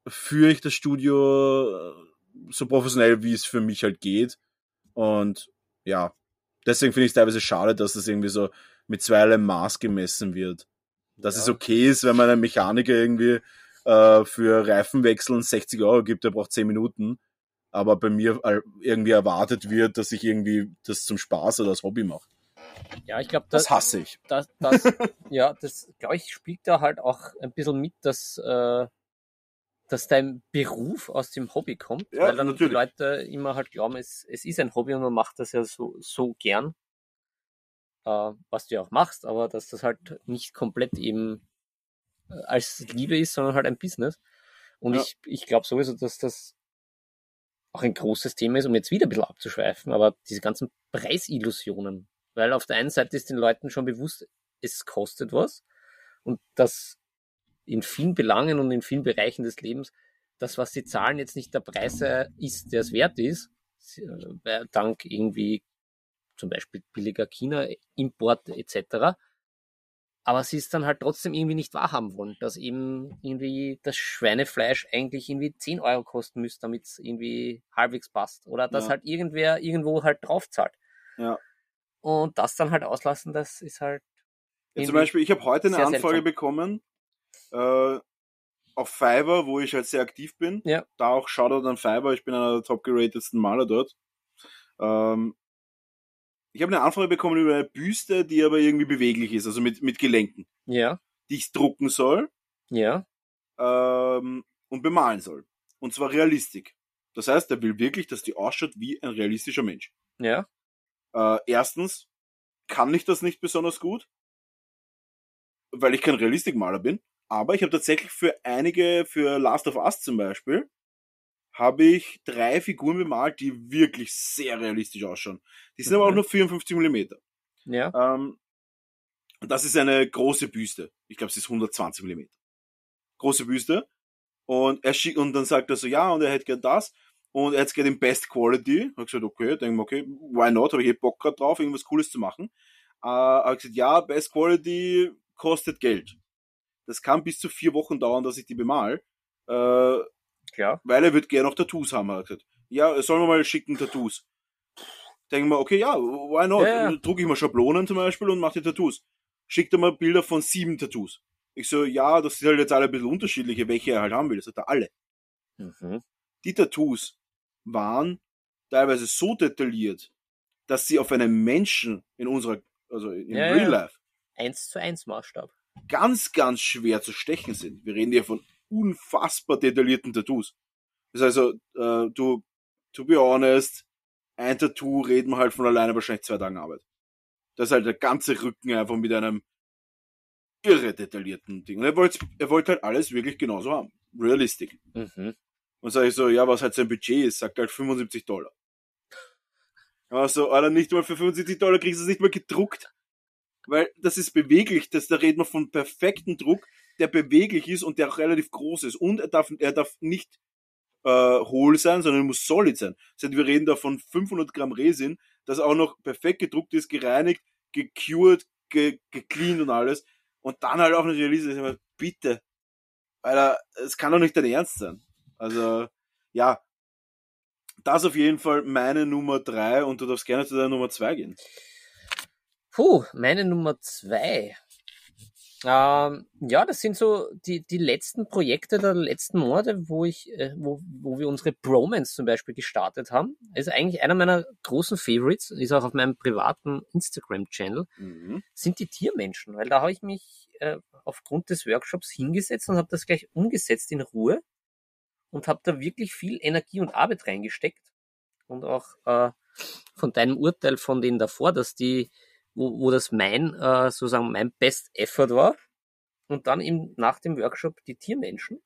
Speaker 7: führe ich das Studio äh, so professionell, wie es für mich halt geht. Und ja, deswegen finde ich es teilweise schade, dass das irgendwie so mit zweierlei Maß gemessen wird. Dass
Speaker 2: Ja.
Speaker 7: es okay ist, wenn man einen Mechaniker irgendwie äh, für Reifenwechseln 60 Euro gibt, der braucht 10 Minuten. Aber bei mir äh, irgendwie erwartet wird, dass ich irgendwie das zum Spaß oder als Hobby mache.
Speaker 2: Ja, ich glaube,
Speaker 7: Das
Speaker 2: das,
Speaker 7: hasse ich.
Speaker 2: das, das, [LAUGHS] ja, das, glaube ich, spielt da halt auch ein bisschen mit, dass, äh, dass dein Beruf aus dem Hobby kommt,
Speaker 7: Ja,
Speaker 2: weil dann
Speaker 7: natürlich.
Speaker 2: die Leute immer halt glauben, es, es ist ein Hobby und man macht das ja so, so gern, äh, was du ja auch machst, aber dass das halt nicht komplett eben als Liebe ist, sondern halt ein Business. Und
Speaker 7: Ja.
Speaker 2: ich, ich glaube sowieso, dass das auch ein großes Thema ist, um jetzt wieder ein bisschen abzuschweifen, aber diese ganzen Preisillusionen. Weil auf der einen Seite ist den Leuten schon bewusst, es kostet was und dass in vielen Belangen und in vielen Bereichen des Lebens das, was sie zahlen, jetzt nicht der Preis äh, ist, der es wert ist, äh, dank irgendwie zum Beispiel billiger China-Import etc. Aber sie es dann halt trotzdem irgendwie nicht wahrhaben wollen, dass eben irgendwie das Schweinefleisch eigentlich irgendwie 10 Euro kosten müsste, damit es irgendwie halbwegs passt. Oder dass
Speaker 7: Ja.
Speaker 2: halt irgendwer irgendwo halt drauf zahlt.
Speaker 7: Ja.
Speaker 2: Und das dann halt auslassen, das ist halt.
Speaker 7: Ja, zum Beispiel, ich habe heute eine Anfrage
Speaker 2: seltsam.
Speaker 7: bekommen äh, auf Fiverr, wo ich halt sehr aktiv bin.
Speaker 2: Ja.
Speaker 7: Da auch Shoutout an Fiverr, ich bin einer der top geratedsten Maler dort. Ähm, ich habe eine Anfrage bekommen über eine Büste, die aber irgendwie beweglich ist, also mit, mit Gelenken,
Speaker 2: Ja,
Speaker 7: die ich drucken soll
Speaker 2: ja,
Speaker 7: ähm, und bemalen soll. Und zwar Realistik. Das heißt, er will wirklich, dass die ausschaut wie ein realistischer Mensch.
Speaker 2: ja,
Speaker 7: Äh, erstens kann ich das nicht besonders gut, weil ich kein Realistikmaler bin. Aber ich habe tatsächlich für einige, für Last of Us zum Beispiel, habe ich drei Figuren bemalt, die wirklich sehr realistisch ausschauen. Die sind aber auch
Speaker 2: Mhm.
Speaker 7: nur 54 Millimeter.
Speaker 2: ja,
Speaker 7: Ähm, das ist eine große Büste. Ich glaube, sie ist 120 Millimeter. Große Büste. Und er schickt, und dann sagt er so, ja, und er hätte gern das. Und er hätte gern in Best Quality. Hab gesagt, okay, denke mir, okay, why not? Habe ich eh Bock grad drauf, irgendwas Cooles zu machen. Äh, habe gesagt, ja, Best Quality kostet Geld. Das kann bis zu vier Wochen dauern, dass ich die bemal. Äh,
Speaker 2: klar.
Speaker 7: weil er wird gerne noch Tattoos haben, hat er gesagt. Ja, sollen wir mal schicken Tattoos. Denken wir, okay, ja, why not?
Speaker 2: Ja, ja.
Speaker 7: Druck ich mal Schablonen zum Beispiel und mach die Tattoos. Schickt er mal Bilder von sieben Tattoos. Ich so, ja, das sind halt jetzt alle ein bisschen unterschiedliche, welche er halt haben will. Das sagt er, alle.
Speaker 2: Mhm.
Speaker 7: Die Tattoos waren teilweise so detailliert, dass sie auf einen Menschen in unserer, also in
Speaker 2: Ja,
Speaker 7: Real
Speaker 2: ja.
Speaker 7: Life,
Speaker 2: Eins zu eins Maßstab.
Speaker 7: ganz, ganz schwer zu stechen sind. Wir reden hier von unfassbar detaillierten Tattoos. Das heißt also, äh, du, to be honest, ein Tattoo reden wir halt von alleine wahrscheinlich zwei Tagen Arbeit. Das ist halt der ganze Rücken einfach mit einem irre detaillierten Ding. Und er wollte, er wollte halt alles wirklich genauso haben. Realistic.
Speaker 2: Mhm.
Speaker 7: Und sage ich so, ja, was halt sein Budget ist, sagt halt 75 Dollar. Also, Alter, nicht mal für 75 Dollar kriegst du es nicht mal gedruckt. Weil das ist beweglich, das, da reden wir von perfekten Druck, der beweglich ist und der auch relativ groß ist. Und er darf, er darf nicht äh, hohl sein, sondern er muss solid sein. Das heißt, wir reden da von 500 Gramm Resin, das auch noch perfekt gedruckt ist, gereinigt, gecured, ge, gecleaned und alles. Und dann halt auch eine Release. Ich meine, bitte. Alter, es kann doch nicht dein Ernst sein. Also, ja. Das auf jeden Fall meine Nummer drei und du darfst gerne zu deiner Nummer zwei gehen.
Speaker 2: Puh, meine Nummer zwei. Ähm, ja, das sind so die, die letzten Projekte der letzten Monate, wo ich, äh, wo, wo wir unsere Bromance zum Beispiel gestartet haben. Ist eigentlich einer meiner großen Favorites, ist auch auf meinem privaten Instagram-Channel,
Speaker 7: Mhm.
Speaker 2: sind die Tiermenschen, weil da habe ich mich äh, aufgrund des Workshops hingesetzt und habe das gleich umgesetzt in Ruhe und habe da wirklich viel Energie und Arbeit reingesteckt und auch äh, von deinem Urteil von denen davor, dass die wo, wo das mein, äh, sozusagen mein Best Effort war. Und dann eben nach dem Workshop die Tiermenschen.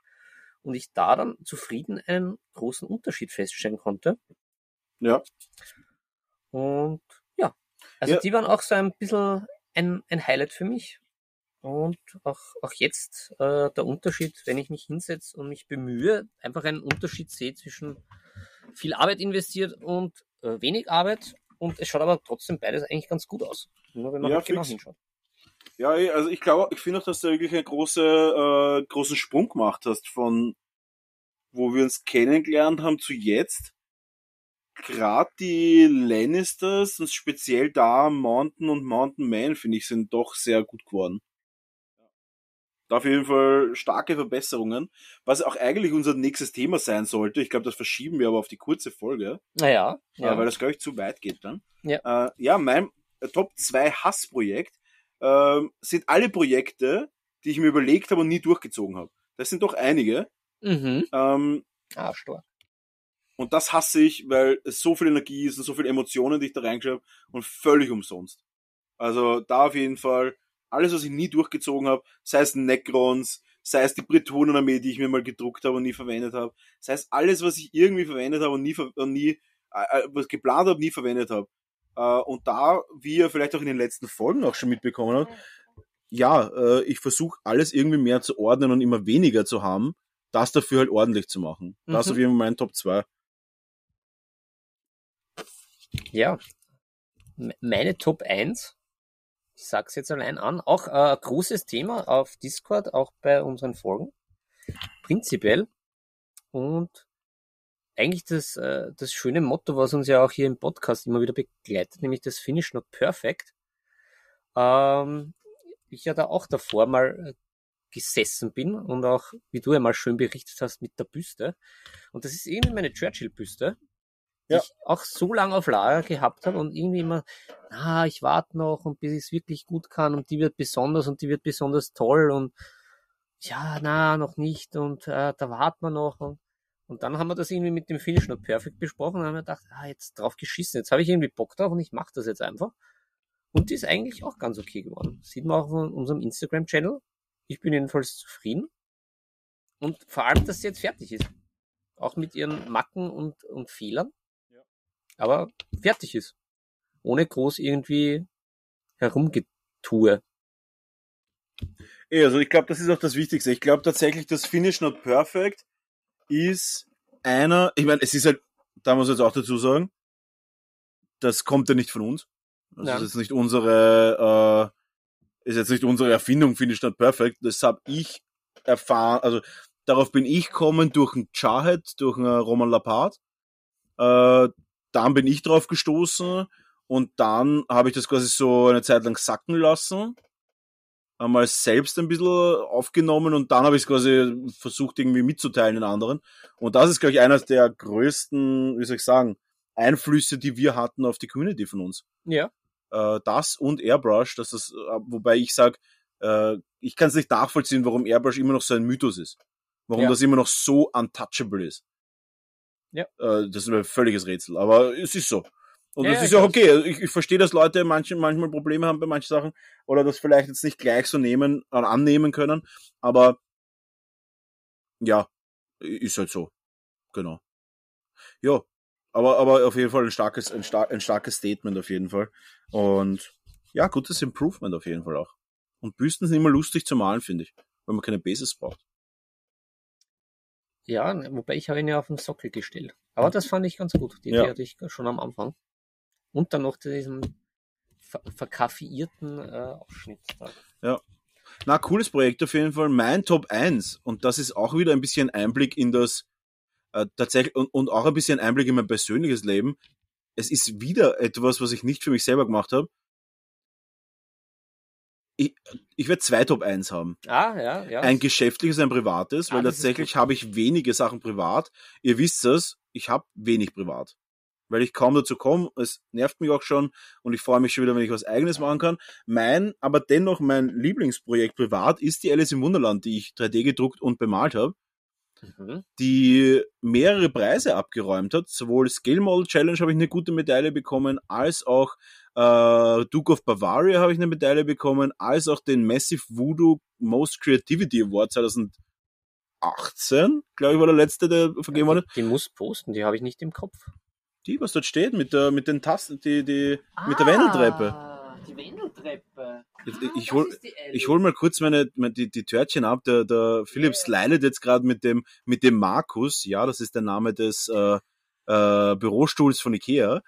Speaker 2: Und ich da dann zufrieden einen großen Unterschied feststellen konnte.
Speaker 7: Ja.
Speaker 2: Und ja, also
Speaker 7: Ja.
Speaker 2: die waren auch so ein bisschen ein, ein Highlight für mich. Und auch, auch jetzt äh, der Unterschied, wenn ich mich hinsetze und mich bemühe, einfach einen Unterschied sehe zwischen viel Arbeit investiert und äh, wenig Arbeit. Und es schaut aber trotzdem beides eigentlich ganz gut aus. Nur wenn man
Speaker 7: Ja,
Speaker 2: halt genau hinschaut.
Speaker 7: Ja, eh, also ich glaube, ich finde auch, dass du wirklich einen große, äh, großen Sprung gemacht hast von wo wir uns kennengelernt haben zu jetzt, gerade die Lannisters und speziell da Mountain und Mountain Man, finde ich, sind doch sehr gut geworden. Da auf jeden Fall starke Verbesserungen, was auch eigentlich unser nächstes Thema sein sollte. Ich glaube, das verschieben wir aber auf die kurze Folge,
Speaker 2: Naja,
Speaker 7: äh,
Speaker 2: ja.
Speaker 7: weil das, glaube ich, zu weit geht dann.
Speaker 2: Ja.
Speaker 7: Äh, ja, mein äh, Top 2 Hassprojekt ähm, sind alle Projekte, die ich mir überlegt habe und nie durchgezogen habe. Das sind doch einige.
Speaker 2: Mhm.
Speaker 7: Ähm,
Speaker 2: Ah, stark.
Speaker 7: und das hasse ich, weil es so viel Energie ist und so viele Emotionen, die ich da reingeschrieben habe und völlig umsonst. Also da auf jeden Fall alles, was ich nie durchgezogen habe, sei es Necrons, sei es die Bretonenarmee, die ich mir mal gedruckt habe und nie verwendet habe, sei es alles, was ich irgendwie verwendet habe und nie, und nie äh, äh, was geplant habe, nie verwendet habe. Äh, und da, wie ihr vielleicht auch in den letzten Folgen auch schon mitbekommen habt, ja, äh, ich versuche alles irgendwie mehr zu ordnen und immer weniger zu haben, das dafür halt ordentlich zu machen. Das
Speaker 2: Mhm.
Speaker 7: auf jeden Fall mein Top 2.
Speaker 2: Ja. Me- Meine Top 1, ich sag's jetzt allein an, auch äh, ein großes Thema auf Discord, auch bei unseren Folgen. Prinzipiell. Und eigentlich das, äh, das schöne Motto, was uns ja auch hier im Podcast immer wieder begleitet, nämlich das Finish Not Perfect. Ähm, ich ja da auch davor mal äh, gesessen bin und auch, wie du ja mal schön berichtet hast, mit der Büste. Und das ist irgendwie meine Churchill-Büste,
Speaker 7: Ja.
Speaker 2: ich auch so lange auf Lager gehabt habe und irgendwie immer, ah, ich warte noch und bis ich es wirklich gut kann und die wird besonders und die wird besonders toll und ja, na, noch nicht und äh, da warten wir noch und, und dann haben wir das irgendwie mit dem Finish Not Perfect besprochen und haben wir gedacht, ah, jetzt drauf geschissen, jetzt habe ich irgendwie Bock drauf und ich mache das jetzt einfach. Und die ist eigentlich auch ganz okay geworden. Sieht man auch auf unserem Instagram-Channel. Ich bin jedenfalls zufrieden. Und vor allem, dass sie jetzt fertig ist. Auch mit ihren Macken und, und Fehlern. Aber fertig ist. Ohne groß irgendwie herumgetue.
Speaker 7: Ja, also ich glaube, das ist auch das Wichtigste. Ich glaube tatsächlich, das Finish Not Perfect ist einer, ich meine, es ist halt, da muss ich jetzt auch dazu sagen, das kommt ja nicht von uns. Das
Speaker 2: Ja.
Speaker 7: ist jetzt nicht unsere, äh, ist jetzt nicht unsere Erfindung, Finish Not Perfect. Das habe ich erfahren, also darauf bin ich gekommen durch einen Jarhead, durch einen Roman Lapart. Äh, dann bin ich drauf gestoßen und dann habe ich das quasi so eine Zeit lang sacken lassen einmal selbst ein bisschen aufgenommen und dann habe ich es quasi versucht irgendwie mitzuteilen den anderen. Und das ist, glaube ich, einer der größten, wie soll ich sagen, Einflüsse, die wir hatten auf die Community von uns.
Speaker 2: Ja.
Speaker 7: Äh, das und Airbrush, das ist, äh, wobei ich sage, äh, ich kann es nicht nachvollziehen, warum Airbrush immer noch so ein Mythos ist. Warum
Speaker 2: Ja.
Speaker 7: das immer noch so untouchable ist.
Speaker 2: Ja.
Speaker 7: Äh, das ist mir ein völliges Rätsel, aber es ist so. Und
Speaker 2: Ja,
Speaker 7: das ist ja okay. Also Ich, ich verstehe, dass Leute manche, manchmal Probleme haben bei manchen Sachen oder das vielleicht jetzt nicht gleich so nehmen oder annehmen können, aber ja, ist halt so. Genau. Ja, aber, aber auf jeden Fall ein starkes, ein, star ein starkes Statement auf jeden Fall. Und ja, gutes Improvement auf jeden Fall auch. Und Büsten sind immer lustig zu malen, finde ich, weil man keine Basis braucht.
Speaker 2: Ja, wobei ich habe ihn ja auf den Sockel gestellt. Aber das fand ich ganz gut. Die
Speaker 7: Ja.
Speaker 2: Idee hatte ich schon am Anfang. Und dann noch diesen ver verkaffeierten äh, Ausschnitt. Da.
Speaker 7: Ja. Na, cooles Projekt auf jeden Fall. Mein Top 1. Und das ist auch wieder ein bisschen Einblick in das, äh, tatsächlich, und, und auch ein bisschen Einblick in mein persönliches Leben. Es ist wieder etwas, was ich nicht für mich selber gemacht habe. Ich, ich werde zwei Top 1 haben.
Speaker 2: Ah, ja, ja.
Speaker 7: Ein geschäftliches, ein privates,
Speaker 2: Ah,
Speaker 7: weil tatsächlich habe ich wenige Sachen privat. Ihr wisst es, ich habe wenig privat. Weil ich kaum dazu komme, es nervt mich auch schon und ich freue mich schon wieder, wenn ich was eigenes machen kann. Mein, aber dennoch mein Lieblingsprojekt privat ist die Alice im Wunderland, die ich 3D gedruckt und bemalt habe,
Speaker 2: Mhm.
Speaker 7: die mehrere Preise abgeräumt hat. Sowohl Scale Model Challenge habe ich eine gute Medaille bekommen, als auch äh, Duke of Bavaria habe ich eine Medaille bekommen, als auch den Massive Voodoo Most Creativity Award 2018, glaube ich, war der letzte, der vergeben wurde.
Speaker 2: Die muss posten, die habe ich nicht im Kopf.
Speaker 7: Die, was dort steht, mit, der, mit den Tasten, die, die, mit der Wendeltreppe.
Speaker 2: Ah, die Wendeltreppe.
Speaker 7: Ich, ich hol, ich hol mal kurz meine, meine die, die Törtchen ab. Der, der Philipp slidet jetzt gerade mit dem, mit dem Markus, ja, das ist der Name des äh, äh, Bürostuhls von Ikea.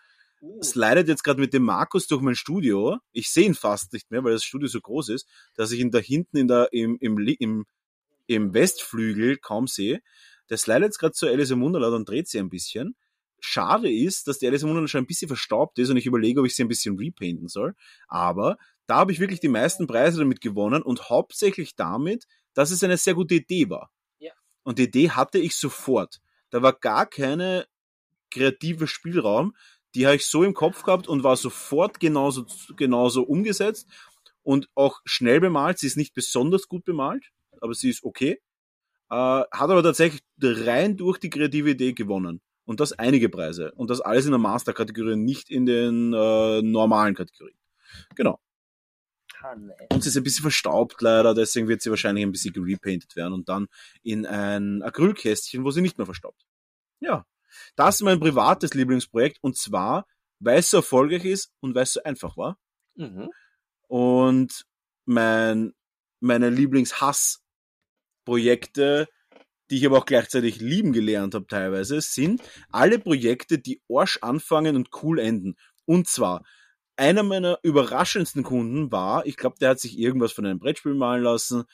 Speaker 7: Slidet jetzt gerade mit dem Markus durch mein Studio. Ich sehe ihn fast nicht mehr, weil das Studio so groß ist, dass ich ihn da hinten in der, im, im, im, im Westflügel kaum sehe. Der slidet jetzt gerade zur Alice im Wunderland und dreht sie ein bisschen. Schade ist, dass die Alice im Wunderland schon ein bisschen verstaubt ist und ich überlege, ob ich sie ein bisschen repainten soll. Aber da habe ich wirklich die meisten Preise damit gewonnen und hauptsächlich damit, dass es eine sehr gute Idee war.
Speaker 2: Ja.
Speaker 7: Und die Idee hatte ich sofort. Da war gar keine kreative Spielraum. Die habe ich so im Kopf gehabt und war sofort genauso, genauso umgesetzt und auch schnell bemalt. Sie ist nicht besonders gut bemalt, aber sie ist okay. Äh, hat aber tatsächlich rein durch die kreative Idee gewonnen. Und das einige Preise. Und das alles in der Master-Kategorie, nicht in den äh, normalen Kategorien. Genau. Und sie ist ein bisschen verstaubt leider, deswegen wird sie wahrscheinlich ein bisschen gerepainted werden und dann in ein Acrylkästchen, wo sie nicht mehr verstaubt. Ja. Das ist mein privates Lieblingsprojekt und zwar, weil es so erfolgreich ist und weil es so einfach war.
Speaker 2: Mhm.
Speaker 7: Und mein, meine Lieblingshassprojekte, die ich aber auch gleichzeitig lieben gelernt habe teilweise, sind alle Projekte, die Arsch anfangen und cool enden. Und zwar, einer meiner überraschendsten Kunden war, ich glaube, der hat sich irgendwas von einem Brettspiel malen lassen,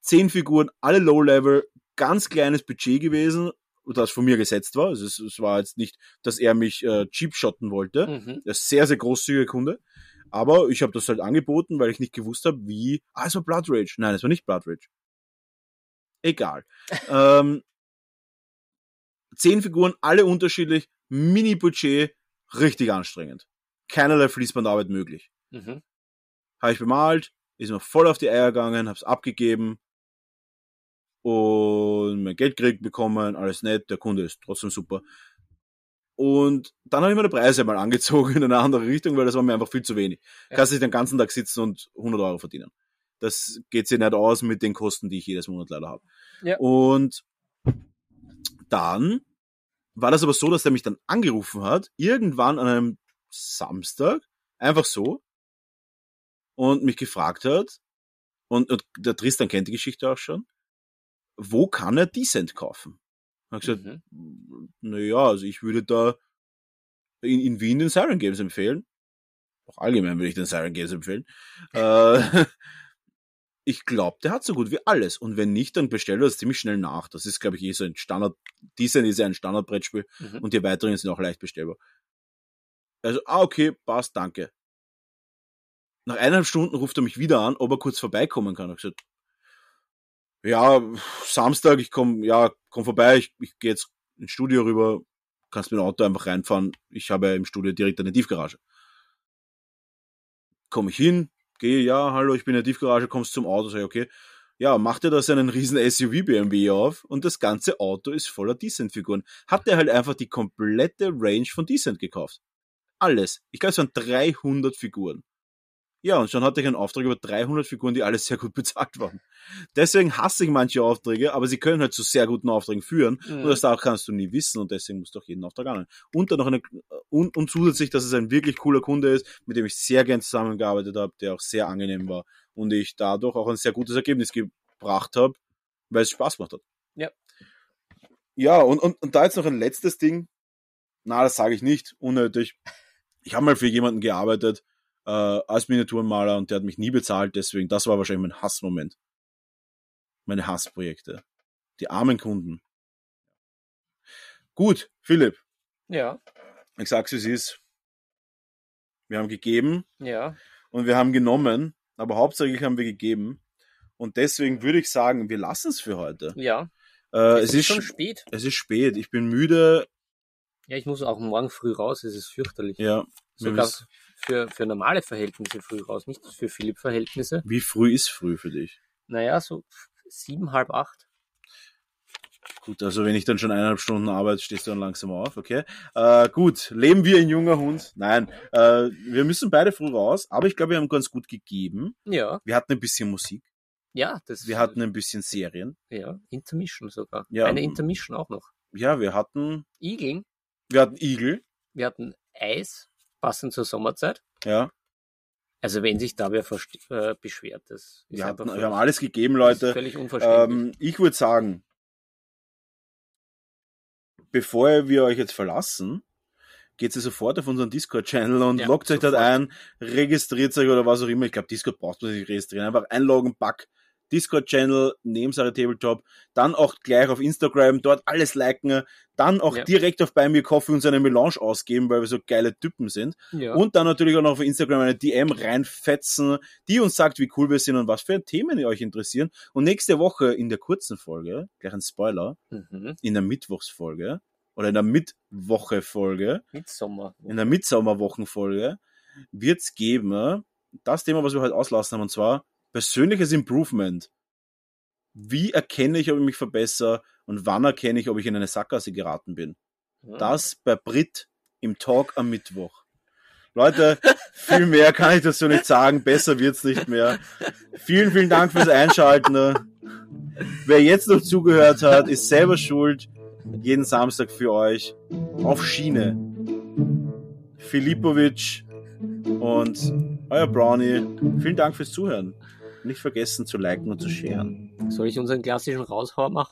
Speaker 7: zehn Figuren, alle Low-Level, ganz kleines Budget gewesen, das von mir gesetzt war. Also es, es war jetzt nicht, dass er mich äh, cheap shotten wollte.
Speaker 2: Mhm.
Speaker 7: Der ist sehr, sehr großzügiger Kunde. Aber ich habe das halt angeboten, weil ich nicht gewusst habe, wie. Ah, es war Blood Rage. Nein, es war nicht Blood Rage. Egal. ähm, zehn Figuren, alle unterschiedlich, Mini-Budget, richtig anstrengend. Keinerlei Fließbandarbeit möglich.
Speaker 2: Mhm.
Speaker 7: Habe ich bemalt, ist mir voll auf die Eier gegangen, hab's abgegeben und mein Geld gekriegt bekommen, alles nett, der Kunde ist trotzdem super. Und dann habe ich meine Preise mal angezogen in eine andere Richtung, weil das war mir einfach viel zu wenig.
Speaker 2: Ja.
Speaker 7: Kannst nicht den ganzen Tag sitzen und 100 Euro verdienen. Das geht sich nicht aus mit den Kosten, die ich jedes Monat leider habe.
Speaker 2: Ja.
Speaker 7: Und dann war das aber so, dass er mich dann angerufen hat, irgendwann an einem Samstag, einfach so, und mich gefragt hat, und, und der Tristan kennt die Geschichte auch schon, wo kann er Decent kaufen? Ich habe gesagt,
Speaker 2: Mhm.
Speaker 7: naja, also ich würde da in, in Wien den Siren Games empfehlen. Auch allgemein würde ich den Siren Games empfehlen. Äh, [LAUGHS] [LAUGHS] ich glaube, der hat so gut wie alles. Und wenn nicht, dann bestellt er das ziemlich schnell nach. Das ist, glaube ich, eh so ein Standard. Decent ist ja ein Standardbrettspiel
Speaker 2: Mhm.
Speaker 7: und die weiteren sind auch leicht bestellbar. Also, ah, okay, passt, danke. Nach eineinhalb Stunden ruft er mich wieder an, ob er kurz vorbeikommen kann. Ich gesagt, ja, Samstag, ich komm, ja, komm vorbei, ich, ich gehe jetzt ins Studio rüber, kannst mit dem Auto einfach reinfahren. Ich habe im Studio direkt eine Tiefgarage. Komm ich hin, gehe, ja, hallo, ich bin in der Tiefgarage, kommst zum Auto, sag ich, okay. Ja, macht er da seinen riesen SUV BMW auf und das ganze Auto ist voller Decent-Figuren. Hat er halt einfach die komplette Range von Decent gekauft. Alles. Ich glaube, es waren 300 Figuren. Ja, und schon hatte ich einen Auftrag über 300 Figuren, die alle [LAUGHS] sehr gut bezahlt waren. Deswegen hasse ich manche Aufträge, aber sie können halt zu sehr guten Aufträgen führen.
Speaker 2: Mhm.
Speaker 7: Und das da kannst du nie wissen und deswegen musst du auch jeden Auftrag annehmen. Und dann noch eine, und, und zusätzlich, dass es ein wirklich cooler Kunde ist, mit dem ich sehr gern zusammengearbeitet habe, der auch sehr angenehm war und ich dadurch auch ein sehr gutes Ergebnis gebracht habe, weil es Spaß gemacht hat.
Speaker 2: Ja.
Speaker 7: Ja, und, und, und da jetzt noch ein letztes Ding. Na, das sage ich nicht, unnötig. Ich habe mal für jemanden gearbeitet, äh, als Miniaturenmaler und der hat mich nie bezahlt, deswegen, das war wahrscheinlich mein Hassmoment. Meine Hassprojekte. Die armen Kunden. Gut, Philipp,
Speaker 2: Ja,
Speaker 7: ich sag's es ist. Wir haben gegeben
Speaker 2: ja.
Speaker 7: und wir haben genommen, aber hauptsächlich haben wir gegeben. Und deswegen würde ich sagen, wir lassen es für heute.
Speaker 2: Ja.
Speaker 7: Äh,
Speaker 2: Es
Speaker 7: es,
Speaker 2: ist schon spät.
Speaker 7: Es ist spät. Ich bin müde.
Speaker 2: Ja, ich muss auch morgen früh raus, es ist fürchterlich.
Speaker 7: Ja.
Speaker 2: Sogar für, für normale Verhältnisse früh raus, nicht für Philipp-Verhältnisse.
Speaker 7: Wie früh ist früh für dich?
Speaker 2: Naja, so sieben, halb acht.
Speaker 7: Gut, also wenn ich dann schon eineinhalb Stunden arbeite, stehst du dann langsam auf, okay? Äh, gut, leben wir ein junger Hund? Nein, äh, wir müssen beide früh raus, aber ich glaube, wir haben ganz gut gegeben.
Speaker 2: Ja,
Speaker 7: Wir hatten ein bisschen Musik,
Speaker 2: ja, das.
Speaker 7: wir hatten ein bisschen Serien.
Speaker 2: ja, Intermission sogar.
Speaker 7: Ja.
Speaker 2: Eine Intermission auch noch.
Speaker 7: Ja, wir hatten,
Speaker 2: Igeln,
Speaker 7: wir hatten Igel,
Speaker 2: wir hatten Eis, passend zur Sommerzeit.
Speaker 7: ja.
Speaker 2: Also wenn sich da wer äh, beschwert, das ist einfach
Speaker 7: wir haben alles gegeben, Leute.
Speaker 2: Völlig unverständlich.
Speaker 7: Ähm, ich würde sagen, bevor wir euch jetzt verlassen, geht ihr sofort auf unseren Discord-Channel und
Speaker 2: Ja,
Speaker 7: loggt euch dort ein, registriert euch oder was auch immer. Ich glaube, Discord braucht man sich registrieren. Einfach einloggen, pack, Discord-Channel, neben Sarah Tabletop, dann auch gleich auf Instagram, dort alles liken, dann auch
Speaker 2: Ja.
Speaker 7: direkt auf bei mir Coffee uns eine Melange ausgeben, weil wir so geile Typen sind.
Speaker 2: Ja.
Speaker 7: Und dann natürlich auch noch auf Instagram eine DM reinfetzen, die uns sagt, wie cool wir sind und was für Themen euch interessieren. Und nächste Woche in der kurzen Folge, gleich ein Spoiler,
Speaker 2: Mhm.
Speaker 7: in der Mittwochsfolge oder in der Mittwoche-Folge, in der Mitsommerwochenfolge, wird's geben, das Thema, was wir heute auslassen haben, und zwar persönliches Improvement. Wie erkenne ich, ob ich mich verbessere und wann erkenne ich, ob ich in eine Sackgasse geraten bin? Das bei Brit im Talk am Mittwoch. Leute, viel mehr kann ich dazu nicht sagen. Besser wird's nicht mehr. Vielen, vielen Dank fürs Einschalten. Wer jetzt noch zugehört hat, ist selber schuld. Jeden Samstag für euch auf Schiene. Filipovic und euer Brownie. Vielen Dank fürs Zuhören. Nicht vergessen zu liken und zu sharen.
Speaker 2: Soll ich unseren klassischen Raushauer machen?